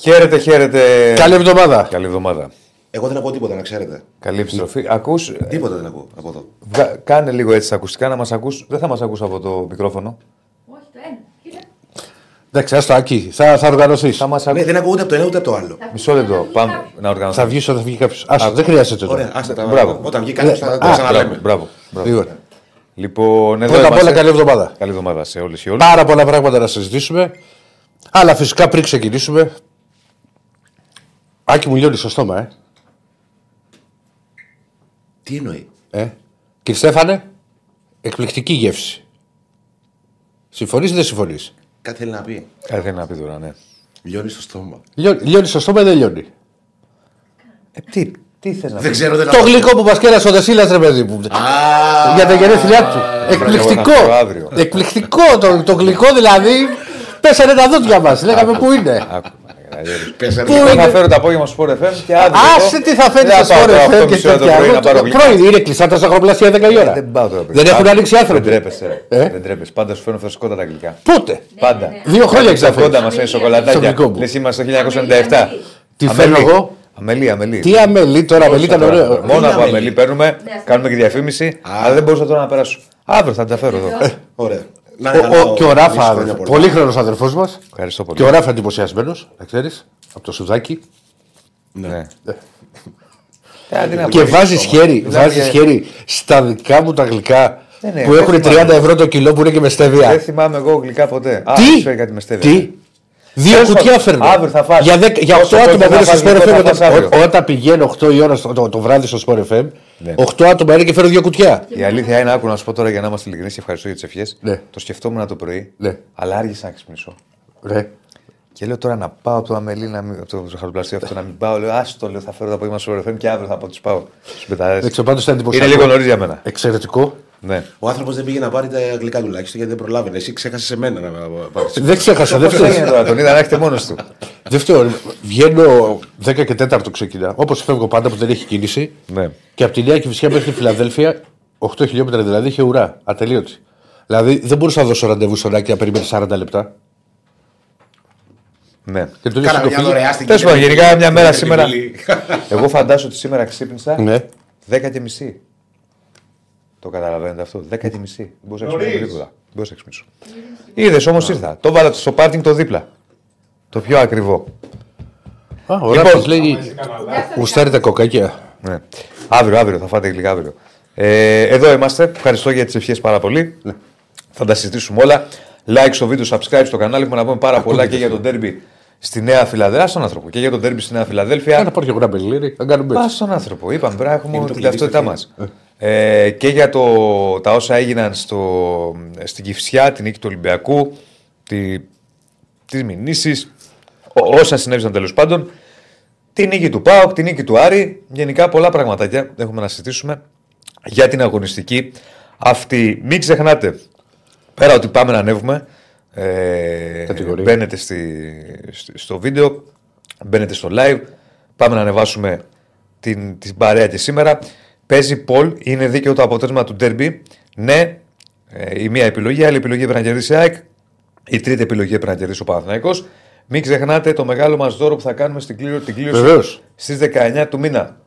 Χαίρετε, χαίρετε. Καλή εβδομάδα. Καλή εβδομάδα. Εγώ δεν ακούω τίποτα, να ξέρετε. Καλή επιστροφή. Ακούς, Τίποτα δεν ακούω από εδώ. βγα- κάνε λίγο έτσι τα ακουστικά να μας ακούς. Δεν θα μας ακούς από το μικρόφωνο. Όχι, το ένα. Κοίτα. Εντάξει, άστο εκεί. Θα, θα οργανωθείς. Θα μας Ναι, ακούς. δεν ακούω ούτε από το ένα ούτε από το άλλο. Μισό λεπτό. Πάμε να Θα οργανώσουμε. βγεις όταν θα βγει κάποιος. Άστο, δεν χρειάζεται τώρα. Ωραία, άστα τα Μπράβο. Όταν βγει κάποιος θα τα Μπράβο, ξαναλέμε. μπράβο, μπράβο. Λοιπόν, Λοιπόν, εδώ πρώτα απ' όλα είμαστε. καλή εβδομάδα. Καλή εβδομάδα σε όλες και όλους. Πάρα πολλά πράγματα να συζητήσουμε. Αλλά φυσικά πριν ξεκινήσουμε. Άκη μου λιώνει στο στόμα, ε. Τι εννοεί; ε. Κύριε Στέφανε, εκπληκτική γεύση. Συμφωνείς ή δεν συμφωνείς; Κάτι θέλει να πει. Κάτι θέλει να πει τώρα, ναι. Λιώνει στο στόμα. Λιώνει στο στόμα ή δεν λιώνει; Ε, τι, τι θες να Δεν πεις; ξέρω, δεν Το γλυκό που μας κέρασε ο Δεσίλας, ρε παιδί μου. Α, για τα γενέθλιά του. Εκπληκτικό. εγώ θα έρθω αύριο. Εκπληκτικό. Το, το γλυκό δηλαδή. Πέσανε τα δόντια μας. Λέγαμε πού είναι; Άκου, Αγιώρη. πέσανε. Πού Εγώ θα είναι; φέρω το απόγευμα στο Sport FM και αύριο. Άσε εδώ τι θα φέρει δεν στο πάω σπορ τώρα FM 8.30 και ώρα το πρωί να πάρω τέτοια. γλυκά. Πρωί είναι κλειστά τα ζαχαροπλαστεία 10 η ώρα. Δεν πάω τώρα. Δεν έχουν ανοίξει άνθρωποι. Δεν τρέπεσαι. Ε; Δεν τρέπεσαι. Πάντα σου φέρνω φρεσκότατα γλυκά. Πότε; Πάντα. Δύο χρόνια Στα εξαφέ. κόντα μας είναι Στο σοκολατάκια. δικό μου. Λες είμαστε το 1997. Τι Αμελή. φέρνω εγώ; Αμελή, αμελή. Τι αμελή τώρα, αμελή ήταν Τώρα, ωραίο. Μόνο Είναι από αμελή. αμελή παίρνουμε, κάνουμε και διαφήμιση, αλλά δεν μπορούσα τώρα να περάσω. Αύριο θα τα φέρω εδώ. Ωραία. Να, Ο- να, να, ο- Και ο Ράφα, να, χρόνια πολλά. πολύχρονος αδερφός μας. Ευχαριστώ πολύ. Και ο Ράφα εντυπωσιασμένος, να ξέρεις, από το σουδάκι. Ναι. Ε, αντί να Και πω, βάζεις χέρι, Μιλάμε βάζεις για- χέρι στα δικά μου τα γλυκά Ναι, ναι, που δεν έχουν θυμάμαι. 30 ευρώ το κιλό που είναι και με Δεν στεβία. θυμάμαι εγώ γλυκά ποτέ. Α, Τι; έχεις φέρει κάτι με στέβια. Τι; Δύο Τέλος κουτιά πάντων, φέρνω. αύριο θα φας. Για, δέκα- για Όσο 8 άτομα τότε που είναι θα στο φας Sport γλυκό, FM. θα φας αύριο. Όταν, όταν πηγαίνω 8 η ώρα στο, το, το βράδυ στο Sport FM, Ναι. 8 άτομα είναι και φέρω δύο κουτιά. Η αλήθεια είναι, άκου να σου πω τώρα για να είμαστε ειλικρινείς και ευχαριστώ για τις ευχές. Ναι. Το σκεφτόμουν το πρωί, Ναι. αλλά άργησα να ξυπνήσω. Ρε. Και λέω τώρα να πάω από το αμελή, να μην, από το ζαχαροπλαστείο αυτό να μην πάω. Λέω, άστο, λέω, θα φέρω το απόγευμα στο FM και αύριο θα πω τους πάω στους πεταρέ. Δεν ξέρω, πάντως ήταν Είναι εντυπωσιακό. λίγο νωρίς για μένα. Εξαιρετικό. Ναι. Ο άνθρωπος δεν πήγε να πάρει τα γλυκά τουλάχιστον γιατί δεν προλάβαινε. Εσύ ξέχασες σε μένα να πάρεις. Δεν ξέχασα, δεν Πώ έγινε φταίει. τώρα, τον είδα να έχετε μόνος του. Δεν φταίω. Βγαίνω 10 και 4 ξεκινά. Όπως φεύγω πάντα που δεν έχει κίνηση. Ναι. Και από τη Νέα Κυφυσιά μέχρι τη Φιλαδέλφια, 8 χιλιόμετρα δηλαδή, είχε ουρά. Ατελείωτη. Δηλαδή δεν μπορούσα να δώσω ραντεβού στον Άκη να περιμένει 40 λεπτά. ναι. Και το Κάνα ίδιο μια δωρεάστηκε. Τέλος πάντων, γενικά μια μέρα Την σήμερα- Τριβίλη. Εγώ φαντάζομαι ότι σήμερα ξύπνησα Ναι. 10 και μισή. Το καταλαβαίνετε αυτό. 10 και μισή. Μπορούσα να ξυπνήσω γρήγορα. Μπορούσα να ξυπνήσω. Είδες όμως ήρθα. Το βάλα στο πάρκινγκ το δίπλα. Το πιο ακριβό. Α, ο Λοιπόν. Ράπτος λέει γουστάρει τα κοκάκια. Ναι. Αύριο, αύριο θα φάτε γλυκά αύριο. Ε, εδώ είμαστε. Ευχαριστώ για τις ευχές πάρα πολύ. Θα τα συζητήσουμε όλα. Like στο βίντεο, subscribe στο κανάλι. Έχουμε να πούμε πάρα πολλά και για τον τέρμπι στη Νέα Φιλαδέλφια. Στον άνθρωπο. Και για τον τέρμπι στη Νέα Φιλαδέλφια. Κάνα πάρει και εγώ ένα μπελίρι, θα κάνουμε Πας έτσι. στον άνθρωπο. Είπαμε πρέπει να έχουμε Είναι το την κλειδί ταυτότητά στο μας. Ε, και για το, τα όσα έγιναν στο, στην Κυφσιά, την νίκη του Ολυμπιακού, τη, τις μηνύσεις, ό- όσα συνέβησαν τέλος πάντων. Τη νίκη του ΠΑΟΚ, τη νίκη του Άρη. Γενικά πολλά πραγματάκια έχουμε να συζητήσουμε για την αγωνιστική αυτή. Μην ξεχνάτε, πέρα ότι πάμε να ανέβουμε, ε, Κατηγορία. μπαίνετε στη, στη- στο βίντεο, μπαίνετε στο live, πάμε να ανεβάσουμε την, την παρέα και σήμερα. Παίζει Πολ, είναι δίκαιο το αποτέλεσμα του ντέρμπι. Ναι, ε, η μία επιλογή, η άλλη επιλογή πρέπει να κερδίσει η ΑΕΚ. Η τρίτη επιλογή πρέπει να κερδίσει ο Παναθηναϊκός. Μην ξεχνάτε το μεγάλο μας δώρο που θα κάνουμε στην κλήρωση, την κλήρωση Βεβαίως. στις 19 του μήνα.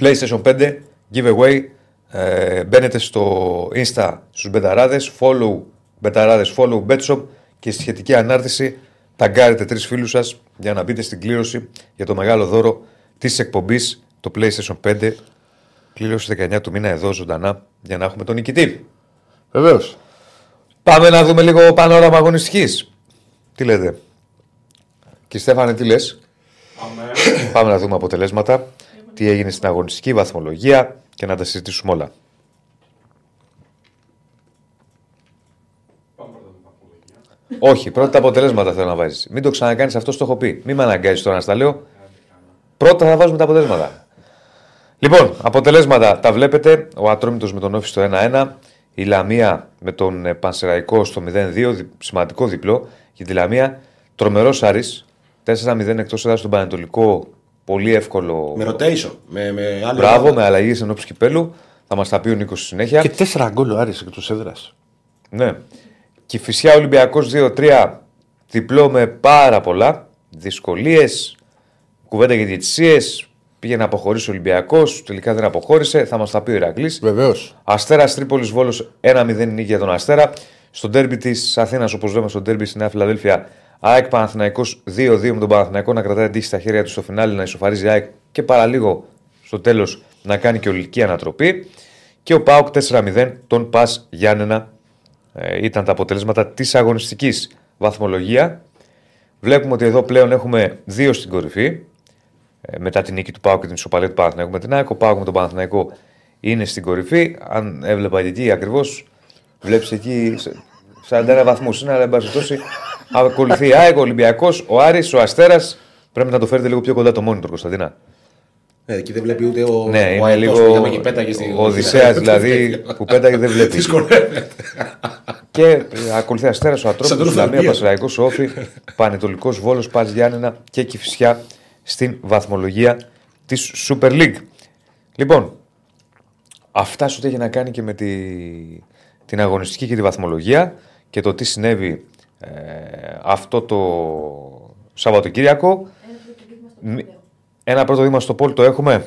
PlayStation 5 giveaway. Ε, μπαίνετε στο Insta στους μπεταράδες, follow μπεταράδες, follow betshop και στη σχετική ανάρτηση ταγκάρετε τρεις φίλους σας για να μπείτε στην κλήρωση για το μεγάλο δώρο της εκπομπής το PlayStation 5 κλήρωση 19 του μήνα εδώ ζωντανά για να έχουμε τον νικητή. Βεβαίως. Πάμε να δούμε λίγο πανόραμα αγωνιστικής. Τι λέτε; Και Στέφανε τι λες; Πάμε να δούμε αποτελέσματα. Τι έγινε στην αγωνιστική βαθμολογία και να τα συζητήσουμε όλα. Όχι, πρώτα τα αποτελέσματα θέλω να βάζεις. Μην το ξανακάνεις αυτό, το έχω πει. Μην με αναγκάζεις τώρα να στα λέω. Πρώτα θα βάζουμε τα αποτελέσματα. Λοιπόν, αποτελέσματα τα βλέπετε. Ο Ατρόμητος με τον Όφη στο 1-1. Η Λαμία με τον ε, Πανσεραϊκό στο 0-2. δι- Σημαντικό διπλό για τη Λαμία. Τρομερός Άρης. 4-0 εκτός έδρας στον Πανετολικό. Πολύ εύκολο. Με rotation. Με, με άλλη Μπράβο, ομάδα. με αλλαγή ενώπιση κυπέλου. Θα μας τα πει ο Νίκος στη συνέχεια. Και 4 γκολ ο Άρης εκτός έδρας. Ναι. Και φυσικά Ολυμπιακός 2-3 διπλό με πάρα πολλά. δυσκολίες, κουβέντα για διαιτησίες. Πήγε να αποχωρήσει ο Ολυμπιακός, τελικά δεν αποχώρησε. Θα μας τα πει ο Ηρακλής. Βεβαίως. Αστέρας Τρίπολης Βόλος 1-0 νίκη για τον Αστέρα. Στο ντέρμπι της Αθήνας, όπως λέμε στο ντέρμπι στη Νέα Φιλαδέλφια, ΑΕΚ Παναθυναϊκό 2-2 με τον Παναθηναϊκό να κρατάει τύχη στα χέρια του στο φινάλι, να ισοφαρίζει ΑΕΚ και παραλίγο στο τέλος να κάνει και ολική ανατροπή. Και ο Πάοκ 4-0 τον Πας Γιάννενα ε, ήταν τα αποτελέσματα της αγωνιστικής βαθμολογία. Βλέπουμε ότι εδώ πλέον έχουμε δύο στην κορυφή. Ε, μετά την νίκη του Πάου και την ισοπαλία του Παναθηναϊκού με την ΑΕΚ. Ο Πάου με τον Παναθηναϊκό είναι στην κορυφή. Αν έβλεπα εκεί ακριβώς, βλέπεις εκεί σε- 41 βαθμούς. Είναι, αλλά εν πάση περιπτώσει ακολουθεί η ΑΕΚ, ο Ολυμπιακός, ο Άρης, ο Αστέρας. Πρέπει να το φέρετε λίγο πιο κοντά το monitor, Κωνσταντίνα. Ε, εκεί δεν βλέπει ούτε ο, Ναι, ο είναι αετός λίγο. που είδαμε και πέταγε στη- Ο Οδυσσέας δηλαδή που πέταγε δεν βλέπει. Δυσκολεύεται. Και ε, ακολουθεί Αστέρας, ο Σαν Ατρόμητο, τον Λαμία, Οθαλμία. Πασραϊκό, ο Όφη, Πανετολικός Βόλος, Πας Γιάννενα και Κυφσιά στην βαθμολογία της Super League. Λοιπόν, αυτά σου ό,τι έχει να κάνει και με τη, την αγωνιστική και τη βαθμολογία και το τι συνέβη ε, αυτό το Σαββατοκύριακο. Μ- Ένα πρώτο βήμα στο πόλ το έχουμε;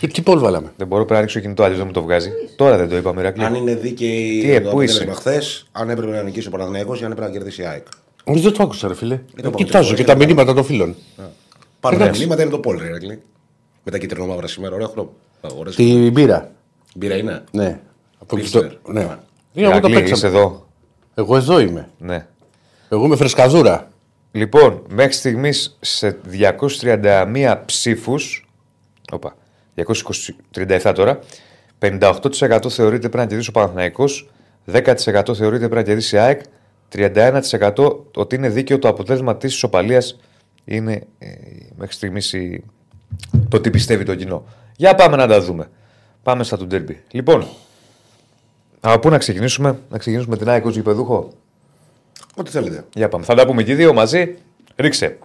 Και τι πόλ βάλαμε; Δεν μπορώ πρέπει να ρίξω το κινητό, αλλιώς δεν μου το βγάζει. Τώρα δεν το είπαμε, Ηρακλή. Αν είναι δίκαιη Τι, ε, το πού είσαι; αποτέλεσμα χθες, αν έπρεπε να νικήσει ο Παναθηναϊκός ή αν έπρεπε να κερδίσει η ΑΕΚ. Όχι, δεν το άκουσα, ρε φίλε. το Ε, πω, Κοιτάζω δεν και το τα πω. μηνύματα των φίλων. Πάνω τα Εντάξει. μηνύματα είναι το πόλ, ρε Ερακλή. Με τα κυτρινομαύρα σήμερα, ωραίο χρόνο. Ωραίες Την πήρα. Μπύρα είναι; Ναι. Από εκεί Πίστευε. το- Ναι. Ναι. Ε, Εγώ το Ηρακλή, είσαι παίξαμε. εδώ. Εγώ εδώ είμαι. Ναι. Εγώ είμαι φρεσκαδούρα. Λοιπόν, μέχρι στιγμής σε 231 ψήφους. Όπα. 237 τώρα. 58% θεωρείται πρέπει να κερδίσει ο Παναθηναϊκός, 10% θεωρείται πρέπει να κερδίσει η ΑΕΚ, 31% ότι είναι δίκαιο το αποτέλεσμα της ισοπαλίας είναι ε, μέχρι στιγμής το τι πιστεύει το κοινό. Για πάμε να τα δούμε. Πάμε στα του ντέρμπι. Λοιπόν, από πού να ξεκινήσουμε, να ξεκινήσουμε με την ΑΕΚ ως γηπεδούχο; Ό,τι θέλετε. Για πάμε. Θα τα πούμε και οι δύο μαζί. Ρίξε.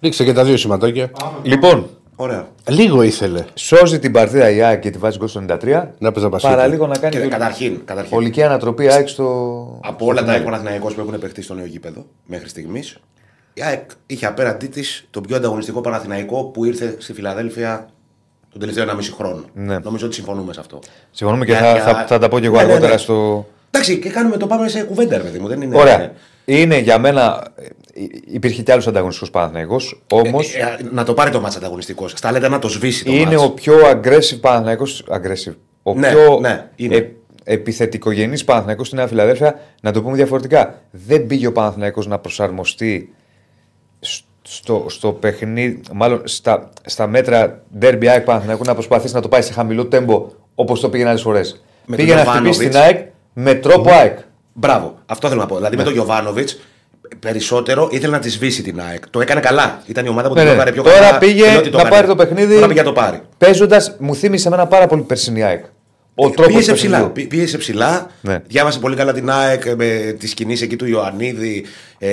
Ρίξε και τα δύο σηματάκια. Λοιπόν, Ωραία. Λίγο ήθελε σώζει την παρτίδα η ΑΕΚ και τη βάζει γκολ στο 93. να παίζει μπασκετ. Παραλίγο να κάνει Και και καταρχήν, καταρχήν ολική ανατροπή η ΑΕΚ στο. από όλα τα Παναθηναϊκός που έχουν παιχτεί στο νέο γήπεδο μέχρι στιγμής, η ΑΕΚ είχε απέναντί της τον πιο ανταγωνιστικό Παναθηναϊκό που ήρθε στη Φιλαδέλφια τον τελευταίο 1,5 χρόνο. Ναι. Νομίζω ότι συμφωνούμε σε αυτό. Συμφωνούμε και Για- θα, για- θα, θα τα πω και εγώ Ναι, ναι, αργότερα ναι. στο. Εντάξει, και κάνουμε το πάμε σε κουβέντα, ρε παιδί μου. Δεν είναι... Ωραία. Είναι για μένα. ε, Υπήρχε κι άλλος ανταγωνιστικός Παναθηναϊκός, Όμω Ε, ε, να το πάρει το μάτς ανταγωνιστικός. Στα λέτε να το σβήσει το είναι μάτς. ο πιο aggressive Παναθηναϊκός. Aggressive. Ο Ναι, πιο ναι, είναι. ε, επιθετικογενής Παναθηναϊκός στη Νέα Φιλαδέλφια. Να το πούμε διαφορετικά. Δεν πήγε ο Παναθηναϊκός να προσαρμοστεί στο, στο παιχνίδι, μάλλον στα, στα μέτρα Derby ΑΕΚ Παναθηναϊκού να προσπαθήσει να το πάει σε χαμηλό τέμπο όπως το πήγαινε άλλες φορές. Με Πήγε τον να χτυπήσει την Γιωβάνοβιτς. ΑΕΚ με τρόπο ΑΕΚ. Μπράβο, αυτό θέλω να πω. Δηλαδή Ναι. με τον Γιωβάνοβιτ περισσότερο ήθελε να τη σβήσει την ΑΕΚ. Το έκανε καλά. Ήταν η ομάδα που Ναι, την ναι. έκανε πιο Τώρα καλά. πήγε ενώ ότι το να έκανε. πάρει το παιχνίδι. Τώρα πήγε να το πάρει. Παίζοντας, μου θύμισε εμένα πάρα πολύ περσινή ΑΕΚ. Ο τρόπος Πίεσε ψηλά. πί- Πίεσε ψηλά. Ναι. Διάβασε πολύ καλά την ΑΕΚ ε, με τη σκηνή εκεί του Ιωαννίδη ε,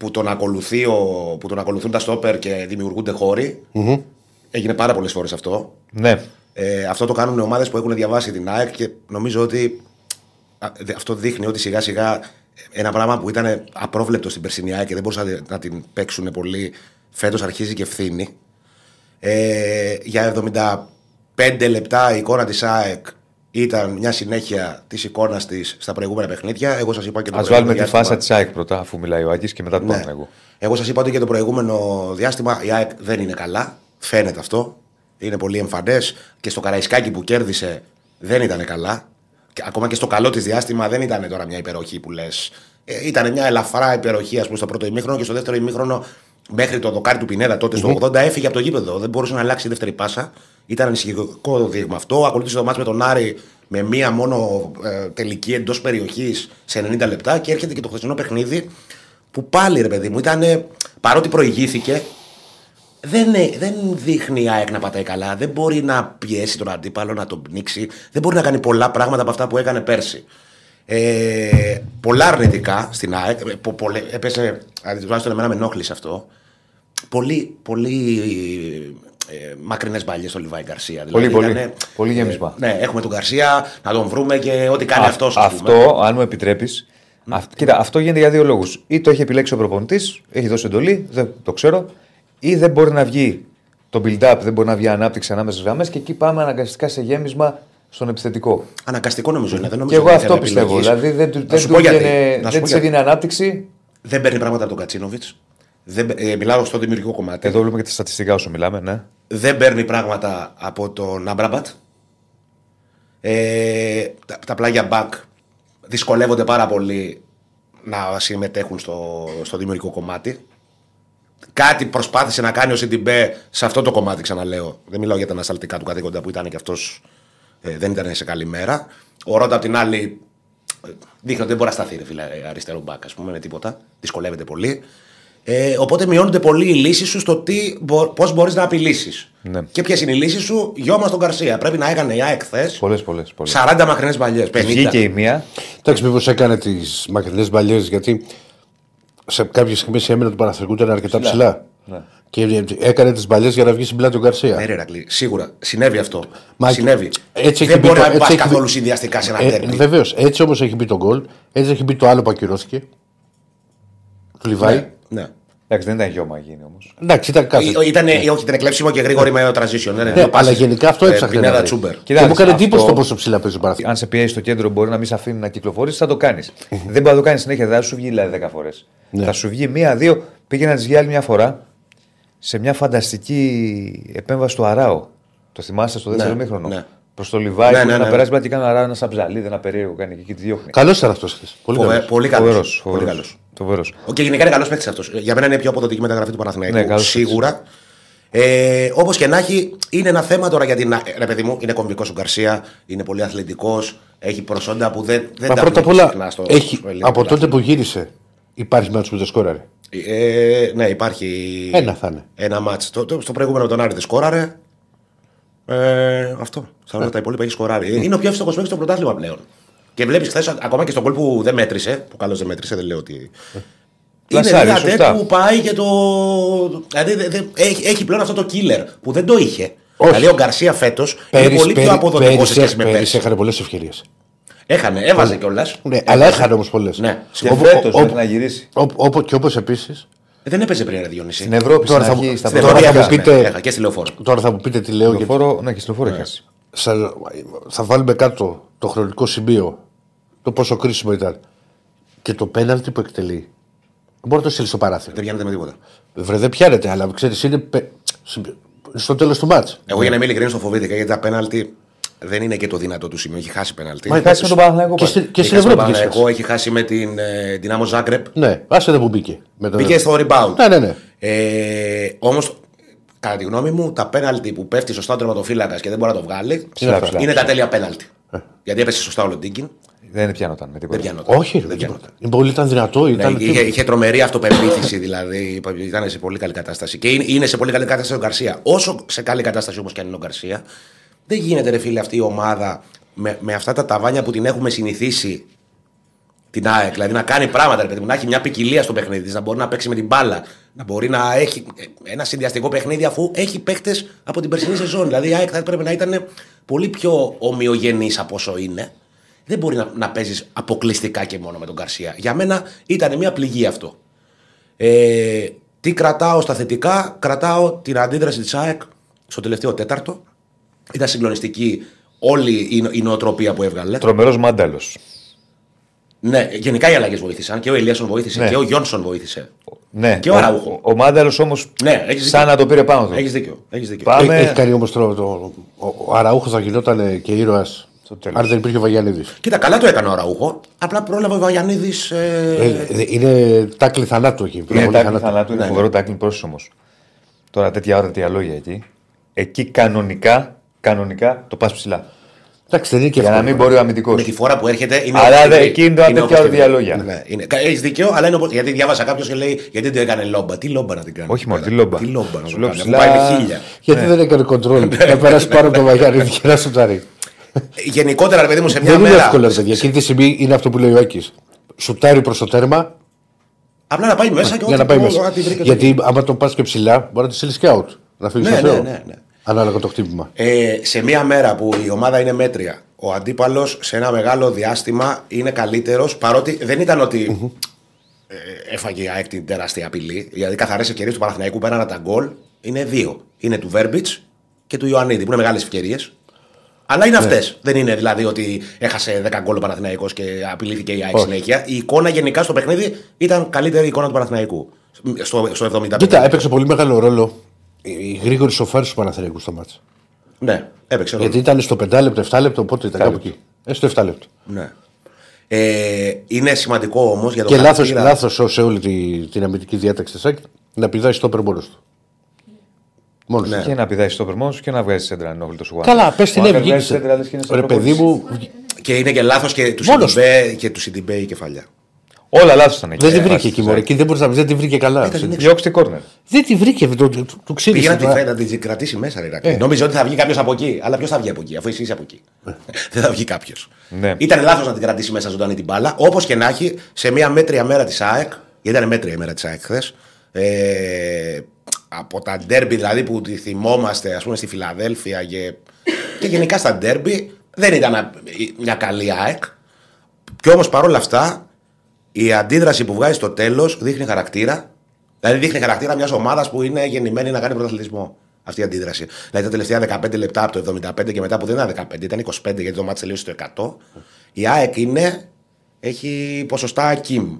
που, τον ακολουθεί ο, που τον ακολουθούν τα στόπερ και δημιουργούνται χώροι. Έγινε πάρα πολλές φορές αυτό. Ναι. Ε, αυτό το κάνουν ομάδες που έχουν διαβάσει την ΑΕΚ και νομίζω ότι α, δε- αυτό δείχνει ότι σιγά σιγά ένα πράγμα που ήταν απρόβλεπτο στην περσινή ΑΕΚ και δεν μπορούσαν να- να την παίξουν πολύ, φέτος αρχίζει και ευθύνη. Ε, για 75 λεπτά η εικόνα της ΑΕΚ ήταν μια συνέχεια της εικόνας της στα προηγούμενα παιχνίδια. Εγώ σας είπα και το Α προηγούμενο βάλουμε τη διάστημα- φάσα της ΑΕΚ πρώτα, αφού μιλάει ο Άκης και μετά τον ναι. Παναθηναϊκό. Εγώ σας είπα ότι και το προηγούμενο διάστημα η ΑΕΚ δεν είναι καλά. Φαίνεται αυτό. Είναι πολύ εμφανές. Και στο Καραϊσκάκι που κέρδισε δεν ήταν καλά. Και ακόμα και στο καλό της διάστημα δεν ήταν τώρα μια υπεροχή που λες. Ε, ήταν μια ελαφρά υπεροχή, ας πούμε, στο πρώτο ημίχρονο και στο δεύτερο ημίχρονο μέχρι το δοκάρι του Πινέδα τότε στο 80 έφυγε από το γήπεδο. Δεν μπορούσε να αλλάξει η δεύτερη πάσα. Ήταν ανησυχητικό δείγμα αυτό. Ακολούθησε το μάτς με τον Άρη με μία μόνο ε, τελική εντός περιοχής σε 90 λεπτά και έρχεται και το χθεσινό παιχνίδι που πάλι ρε παιδί μου ήταν παρότι προηγήθηκε δεν, ε, δεν δείχνει η ΑΕΚ να πατάει καλά. Δεν μπορεί να πιέσει τον αντίπαλο, να τον πνίξει. Δεν μπορεί να κάνει πολλά πράγματα από αυτά που έκανε πέρσι. Ε, πολλά αρνητικά στην ΑΕΚ. Ε, πο- πολλέ- έπεσε, δηλαδή, τουλάχιστον εμένα με ενόχλησε αυτό. Πολύ, πολύ ε, μακρινές μπαλιέ στο Λιβάη Γκαρσία. Πολύ, πολύ. ήτανε, Πολύ γέμισμα. Ε, ναι, έχουμε τον Γκαρσία, να τον βρούμε και ό,τι κάνει αυτός. αυτό, αν μου επιτρέπεις, Αυ- κοίτα, αυτό γίνεται για δύο λόγους. Ή το έχει επιλέξει ο προπονητής, έχει δώσει εντολή, δεν το ξέρω, ή δεν μπορεί να βγει το build-up, δεν μπορεί να βγει ανάπτυξη ανάμεσα στις γραμμές και εκεί πάμε αναγκαστικά σε γέμισμα στον επιθετικό. Αναγκαστικό νομίζω είναι. Δεν Και νομίζω εγώ ότι αυτό είναι πιστεύω. επιλογής. Δηλαδή δεν, του- Να δεν σου του πω γιατί. έβγαινε- Να σου δεν πω της γιατί. έβγαινε ανάπτυξη. Δεν παίρνει πράγματα από τον Κατσίνοβιτς. Ε, μιλάω στο δημιουργικό κομμάτι. Εδώ βλέπουμε και τα στατιστικά όσο μιλάμε, ναι. δεν παίρνει πράγματα από τον Αμπραμπατ. Ε, τα, τα πλάγια back δυσκολεύονται πάρα πολύ να συμμετέχουν στο, στο δημιουργικό κομμάτι. Κάτι προσπάθησε να κάνει ο Σιντιμπέ σε αυτό το κομμάτι, ξαναλέω. Δεν μιλάω για τα ανασταλτικά του καθήκοντα που ήταν και αυτός δεν ήταν σε καλή μέρα. Ο Ρόντα απ' την άλλη ε, δείχνει ότι δεν μπορεί να σταθεί ρε φίλε, αριστερό μπακ, ας πούμε, με τίποτα. Δυσκολεύεται πολύ. Ε, οπότε μειώνονται πολύ οι λύσεις σου στο πώς μπορείς να απειλήσεις. Ναι. Και ποιες είναι οι λύσεις σου, γιώμα στον Καρσία. Πρέπει να έκανε η ΑΕΚ χθες Πολλές, πολλές. 40 μακρινές παλιέ. 50. Βγήκε η μία. Εντάξει, μήπως έκανε τις μακρινές μπαλιές γιατί σε κάποιε στιγμέ η έμενα του Παναθρικού ήταν αρκετά ψηλά. Ναι. Και έκανε τις μπαλιές για να βγει στην πλάτη του Γκαρσία. Ναι, ρε, Ρακλή, σίγουρα. Συνέβη αυτό. Μα Συνέβη. έτσι έχει δεν μπει μπορεί το- να έτσι πας έχει καθόλου μπει- συνδυαστικά σε ένα Ε, τέρμι. Βεβαίως. Έτσι όμως έχει μπει το γκολ, έτσι έχει μπει το άλλο που ακυρώθηκε. Του Λιβάη. ναι, ναι. Εντάξει, δεν ήταν γιώμα γίνει όμως. Εντάξει, ήταν κάθε. Ή- Ήταν, ή όχι, ήταν εκλέψιμο και γρήγορη με transition. Ναι, Ναι, αλλά γενικά αυτό έψαχνε. να Πινέδα βρει. Τσούμπερ. Και Κοίταξε, μου έκανε αυτό- εντύπωση το πόσο ψηλά παίζει ο Παναθρικό. Αν σε πιέσει στο κέντρο, μπορεί να μην σε αφήνει να κυκλοφορήσει, θα το κάνεις. δεν μπορεί να το κάνεις συνέχεια, δεν θα σου βγει δηλαδή 10 φορές. Ναι. Θα σου βγει μία-δύο. Πήγε να τη βγει άλλη μια φορά σε μια φανταστική επέμβαση του Αράου. Το θυμάστε στο δεύτερο Ναι, μήχρονο; ναι. Προς το Λιβάη Ναι, που ναι, να ναι. περάσει μπα και κάνει ένα Αράου, ένα σαμπζαλί, ένα περίεργο κάνει και εκεί τη διώχνει. Καλός ήταν αυτός χθες. Πολύ Φοβε- καλός. Πολύ Φοβερός. καλός. Πολύ καλός. Φοβερός. Και γενικά είναι καλός παίκτης αυτός. Για μένα είναι η πιο αποδοτική μεταγραφή του Παναθηναϊκού. Ναι, καλός σίγουρα. Ε, Όπως και να έχει, είναι ένα θέμα τώρα για την. Ρε παιδί μου, είναι κομβικός ο Γκαρσία, είναι πολύ αθλητικός, έχει προσόντα που δεν, δεν Μα τα πρώτα απ' βλέπεις όλα, συχνά στο, έχει, στο ελληνικό από τότε πρωτάθλημα. που γύρισε, υπάρχει μάτσο που δεν σκόραρε. Ε, ναι, υπάρχει. Ένα θα είναι. Ένα μάτς. Το, το, στο προηγούμενο τον Άρη δεν σκόραρε. Ε, αυτό. Στα όλα τα υπόλοιπα έχει σκοράρει. Είναι ο πιο εύστοχος παίκτης στο πρωτάθλημα πλέον. Και βλέπεις χθες, ακόμα και στον κόλ που δεν μέτρησε, που καλώς δεν μέτρησε, δεν λέω ότι. Είναι Πλασάρει, μια σωστά. τέτοια που πάει και το. Δηλαδή δε- δε- έχει, έχει πλέον αυτό το killer που δεν το είχε. Όχι. Δηλαδή ο Γκαρσία φέτος είναι πολύ πιο αποδοτικός σε σχέση με πέρυσι πέρσι. έχανε πολλές ευκαιρίες. Έχανε, έβαζε κιόλας. Ναι, αλλά έχανε όμω πολλές. Ναι. Και φέτος μέχρι να γυρίσει. Και όπως επίση, Δεν έπαιζε πριν, ρε Διονύση. Στην Ευρώπη, Τώρα στην θα αρχή, μου- στα Στην τώρα πρώτα θα μου Ευρώπη πείτε- έχανε, έχανε και στη λεωφόρο. τώρα θα μου πείτε τι λέω. Γιατί λεωφόρο, ναι, και στη λεωφόρο έχει χάσει. σα- θα βάλουμε κάτω το χρονικό σημείο το πόσο κρίσιμο ήταν. Και το πέναλτι που εκτελεί. Δεν μπορεί να το στείλει στο παράθυρο. Δεν πιάνεται με τίποτα. Βρε, δεν πιάνεται, αλλά ξέρεις, είναι πε- στο τέλος του μάτς. Εγώ για να είμαι ειλικρινής, το φοβήθηκα γιατί τα πέναλτι δεν είναι και το δυνατό του σημείο. Έχει χάσει πέναλτι. Μα έχει χάσει με τον Παναθηναϊκό. Και, πάλι. στη- και Έχει στην χάσει με τον Ευρώπη. και Παναθηναϊκό, έχει χάσει με την ε, Δυνάμο Ζάγκρεπ. Ναι, άσε δεν που μπήκε. Με το- Πήγε στο rebound. Ναι, ναι, ναι. Ε, Όμως, κατά τη γνώμη μου, τα πέναλτι που πέφτει σωστά ο τερματοφύλακας και δεν μπορεί να το βγάλει Ψηλά, είναι, ψηλά, τα τέλεια πέναλτι. Γιατί έπεσε σωστά ο Λοντίνκιν. Δεν πιάνονταν με τίποτα. Δεν πιάνονταν. Όχι, δεν δεν πιάνονταν. Η πόλη ήταν δυνατό. Ναι, Ήταν είχε, είχε τρομερή αυτοπεποίθηση, δηλαδή ήταν σε πολύ καλή κατάσταση. Και είναι, είναι σε πολύ καλή κατάσταση ο Γκαρσία. Όσο σε καλή κατάσταση όμως και αν είναι ο Γκαρσία, δεν γίνεται ρε φίλε αυτή η ομάδα με, με αυτά τα ταβάνια που την έχουμε συνηθίσει την ΑΕΚ. Δηλαδή να κάνει πράγματα, ρε παιδί μου, να έχει μια ποικιλία στο παιχνίδι της, να μπορεί να παίξει με την μπάλα, να μπορεί να έχει ε, ένα συνδυαστικό παιχνίδι αφού έχει παίχτε από την περσινή σεζόν. Δηλαδή η ΑΕΚ θα έπρεπε να ήταν πολύ πιο ομοιογενής από όσο είναι. Δεν μπορεί να, να παίζεις αποκλειστικά και μόνο με τον Καρσία. Για μένα ήταν μια πληγή αυτό. Ε, τι κρατάω στα θετικά, κρατάω την αντίδραση της ΑΕΚ στο τελευταίο τέταρτο. Ήταν συγκλονιστική όλη η, η νοοτροπία που έβγαλε. Τρομερός μάνταλος. Ναι, γενικά οι αλλαγές βοήθησαν. Και ο Ελίασον βοήθησε Ναι. και ο Γιόνσον βοήθησε. Ναι, Και ο Αραούχο. Ο, ο μάνταλος όμως Ναι, έχεις σαν δίκιο. να το πήρε πάνω του. Έχεις δίκιο. Έχεις δίκιο. Πάμε- Έχει, έχει κάνει όμως το, το, ο, ο Αραούχος θα γινόταν και ήρωας τέλος. αν δεν υπήρχε ο Βαγιανίδης. Κοίτα, καλά το έκανε ο Ραούχο. Απλά πρόλαβε ο Βαγιανίδης. Ε... Ε, είναι τάκλι θανάτου εκεί. Είναι Πολύ τάκλι θανάτου. θανάτου, είναι Ναι, φοβερό τάκλι πρόσωπο όμω. Τώρα τέτοια ώρα, τέτοια λόγια εκεί. Εκεί κανονικά, κανονικά το πας ψηλά. Εντάξει, δεν είναι και Για να εύκολο. μην μπορεί ο αμυντικός. Με τη φορά που έρχεται είναι. Αλλά όπως δε- τη εκεί είναι βρει. τώρα τέτοια όπως τη ώρα βρει. διαλόγια. Ναι, είναι. Έχεις δίκιο, αλλά είναι όπως... γιατί διάβασα κάποιος και λέει Γιατί δεν την έκανε λόμπα. Τι λόμπα να την κάνει. Όχι μόνο, τι λόμπα. Τι λόμπα να Σου το λέω κάνει. ψηλά- Μου πάει με χίλια. Γιατί δεν έκανε κοντρόλ. να περάσει πάνω από τον Βαγιανίδη και να σου ταρεί. Γενικότερα, ρε παιδί μου, σε μια Δεν είναι μέρα. εύκολο, ρε παιδιά. Εκείνη τη στιγμή είναι αυτό που λέει ο Άκης. Σουτάρει προς το τέρμα Απλά να πάει μέσα και για ό,τι να πάει πω, μέσα. ό,τι βρει και το Γιατί άμα τον πας και ψηλά, μπορεί να τη στείλεις και out. Να φύγεις Ναι, στο ναι, Θεό. ναι, ναι. Ανάλογα το χτύπημα. Ε, σε μια μέρα που η ομάδα είναι μέτρια, ο αντίπαλος σε ένα μεγάλο διάστημα είναι καλύτερος παρότι δεν ήταν ότι ε, έφαγε η ΑΕΚ την τεράστια απειλή. Δηλαδή, καθαρές ευκαιρίες του Παναθηναϊκού πέραν τα γκολ είναι δύο. Είναι του Βέρμπιτς και του Ιωαννίδη, που είναι μεγάλες ευκαιρίες. Αλλά είναι αυτές. Δεν είναι δηλαδή ότι έχασε 10 γκολ ο Παναθηναϊκός και απειλήθηκε η ΑΕΚ Όχι. συνέχεια. Η εικόνα γενικά στο παιχνίδι ήταν καλύτερη εικόνα του Παναθηναϊκού. Στο, στο 75. Κοίτα, έπαιξε πολύ μεγάλο ρόλο η η γρήγορη σοφάριση του Παναθηναϊκούς στο μάτσο. Ναι, έπαιξε ρόλο. Γιατί ήταν στο 5 λεπτό, 7 λεπτό, πότε ήταν κάπου εκεί. Ε, στο 7 λεπτό. Ναι. Ε, είναι σημαντικό όμως για το Και λάθο χαρακτήρα- λάθος σε όλη τη, την αμυντική διάταξη της ΑΕΚ να πηδάει στο όπερ μόνος του. Μόνος Ναι. του. Και να πηδάει στο περμόνο σου και να βγάζει σέντρα ενόχλητο σου. Καλά, πες την Ο Άκερ έβγη. βγάζει σέντρα, λες και είναι σε Ρε παιδί προπόνηση. μου, Και είναι και λάθος και του Μόνος Σιντιμπέ και του Σιντιμπέ η κεφαλιά. Όλα λάθος ήταν εκεί. δεν τη Ε, βρήκε βάσει εκεί. της Μωρέ. ΑΕΚ. Εκεί δεν μπορεί να πει, δεν τη βρήκε καλά. Διώξτε κόρνερ. Δεν τη βρήκε, το, το, το, το ξέρει. Πήγε να τη φέρει να την κρατήσει μέσα, ρε Ηρακλή. Ε. Νόμιζε ότι θα βγει κάποιος από εκεί. Αλλά ποιος θα βγει από εκεί, αφού εσύ είσαι από εκεί. Δεν θα βγει κάποιος. Ναι. Ήταν λάθος να την κρατήσει μέσα ζωντανή την μπάλα. Όπως και να έχει, σε μια μέτρια μέρα της ΑΕΚ, γιατί ήταν μέτρια η μέρα της ΑΕΚ χθες, ε, από τα ντέρμπι δηλαδή που τη θυμόμαστε, ας πούμε, στη Φιλαδέλφια και, και γενικά στα ντέρμπι, δεν ήταν μια καλή ΑΕΚ. Και όμως παρόλα αυτά, η αντίδραση που βγάζει στο τέλος δείχνει χαρακτήρα. Δηλαδή δείχνει χαρακτήρα μιας ομάδας που είναι γεννημένη να κάνει πρωταθλητισμό. Αυτή η αντίδραση. Δηλαδή τα τελευταία 15 λεπτά από το 75 και μετά που δεν ήταν 15, ήταν 25 γιατί το μάτι τελείωσε στο 100. Η ΑΕΚ είναι, έχει ποσοστά Κιμ.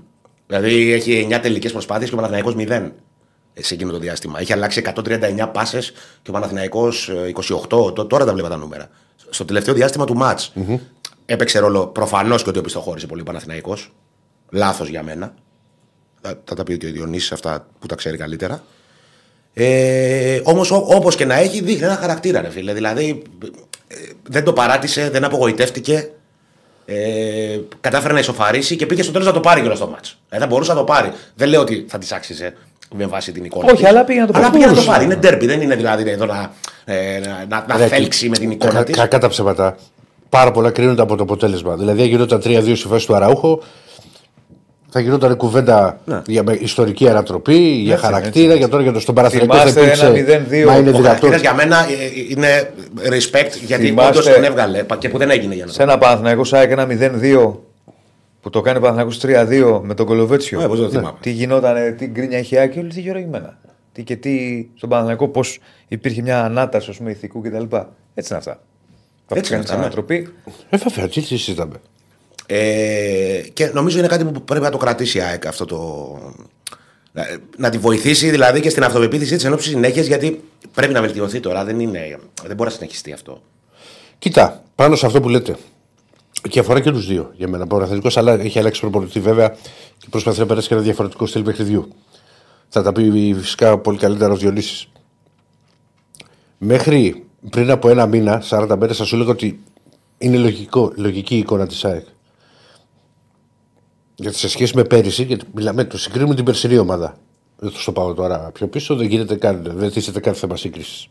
Δηλαδή έχει 9 τελικές προσπάθειες και ο Παναθηναϊκός 0 σε εκείνο το διάστημα. Έχει αλλάξει 139 πάσες και ο Παναθηναϊκός ε, 28. Τ- Τώρα τα βλέπα τα νούμερα. Στο τελευταίο διάστημα του ματ έπαιξε ρόλο προφανώς και ότι οπισθοχώρησε πολύ ο Παναθηναϊκός. Λάθος για μένα. Θα, θα τα πει και ο Διονύσης αυτά που τα ξέρει καλύτερα. Ε, Όμως, όπως και να έχει, δείχνει ένα χαρακτήρα, ρε φίλε. Δηλαδή, ε, δεν το παράτησε, δεν απογοητεύτηκε. Ε, κατάφερε να ισοφαρίσει και πήγε στο τέλος να το πάρει κιόλας το μάτς. Ε, θα μπορούσε να το πάρει. Δεν λέω ότι θα της άξιζε με βάση την εικόνα. Όχι, της. αλλά πήγε να το Αλλά πάρει. πήγε να το Μπορούσε. πάρει. Είναι ντέρμπι, δεν είναι δηλαδή εδώ να, ε, να, να, να Ρε, θέλξει με την εικόνα της. Κακά τα ψέματα. Πάρα πολλά κρίνονται από το αποτέλεσμα. Δηλαδή, αν γινόταν 3-2 στη φάση του Αραούχο, θα γινόταν κουβέντα Ναι. για με- ιστορική ανατροπή, για Έτσι, χαρακτήρα, έτσι. για τώρα για το στον Παναθηναϊκό Θυμάστε δεν υπήρξε. ένα 0-2, Μα είναι Ο δυνατόν. χαρακτήρας για μένα ε, ε, είναι respect γιατί Θυμάστε- όντω τον έβγαλε πα- και που δεν έγινε για να Σε ένα Παναθηναϊκό ΣΑΕΚ ένα 0-2 που το κάνει ο Παναθηναϊκός 3-2 με τον Κολοβέτσιο. Ε, πώς δεν το θυμάμαι. Τι γινόταν, τι γκρίνια είχε η Άκη, όλη τη γεωργημένα. Τι και τι στον Παναθηναϊκό, πώς υπήρχε μια ανάταση ας πούμε, ηθικού κτλ. Έτσι είναι αυτά. Θα Έτσι κάνεις είναι αυτά, ναι. ανατροπή. Ε, βέβαια, τι τι συζητάμε. Ε, και νομίζω είναι κάτι που πρέπει να το κρατήσει η ΑΕΚ αυτό το. Να, να τη βοηθήσει δηλαδή και στην αυτοπεποίθησή της ενόψη συνέχεια γιατί πρέπει να βελτιωθεί τώρα. Δεν, είναι, δεν μπορεί να συνεχιστεί αυτό. Κοίτα, πάνω σε αυτό που λέτε. Και αφορά και τους δύο για μένα. Ο Παναθηναϊκός αλλά έχει αλλάξει προπονητή βέβαια και προσπαθεί να περάσει και ένα διαφορετικό στυλ παιχνιδιού. Θα τα πει φυσικά πολύ καλύτερα ο Διονύσης. Μέχρι πριν από ένα μήνα, 40 μέρε, θα σου έλεγα ότι είναι λογικό, λογική η εικόνα της ΑΕΚ. Γιατί σε σχέση με πέρυσι, γιατί μιλάμε, το συγκρίνουμε την περσινή ομάδα. Δεν το στο πάω τώρα πιο πίσω, δεν γίνεται καν, δεν τίθεται καν θέμα σύγκρισης.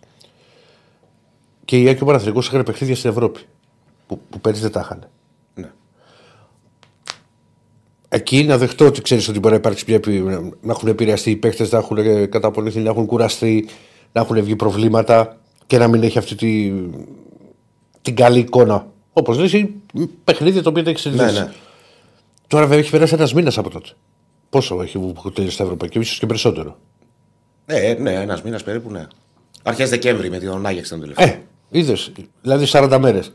Και η ΑΕΚ και ο Παναθηναϊκός είχαν παιχνίδια στην Ευρώπη. Που, που πέρυσι δεν τα είχαν. Ναι. Εκεί να δεχτώ ότι ξέρεις ότι μπορεί να υπάρξει μια. επι- να έχουν επηρεαστεί οι παίχτε, να έχουν ε, καταπολυθεί, να έχουν κουραστεί, να έχουν βγει προβλήματα και να μην έχει αυτή τη, την καλή εικόνα. Όπως λες, είναι παιχνίδι το οποίο δεν έχεις συνηθίσει. Ναι, ναι. Τώρα βέβαια έχει περάσει ένας μήνας από τότε. Πόσο έχει που τελειώσει στα Ευρωπαϊκά, ίσως και περισσότερο. Ε, ναι, ένας μήνας περίπου, ναι. Αρχές Δεκέμβρη με τον Άγιαξ ήταν το τελευταίο. Ε, είδες. Δηλαδή 40 μέρες.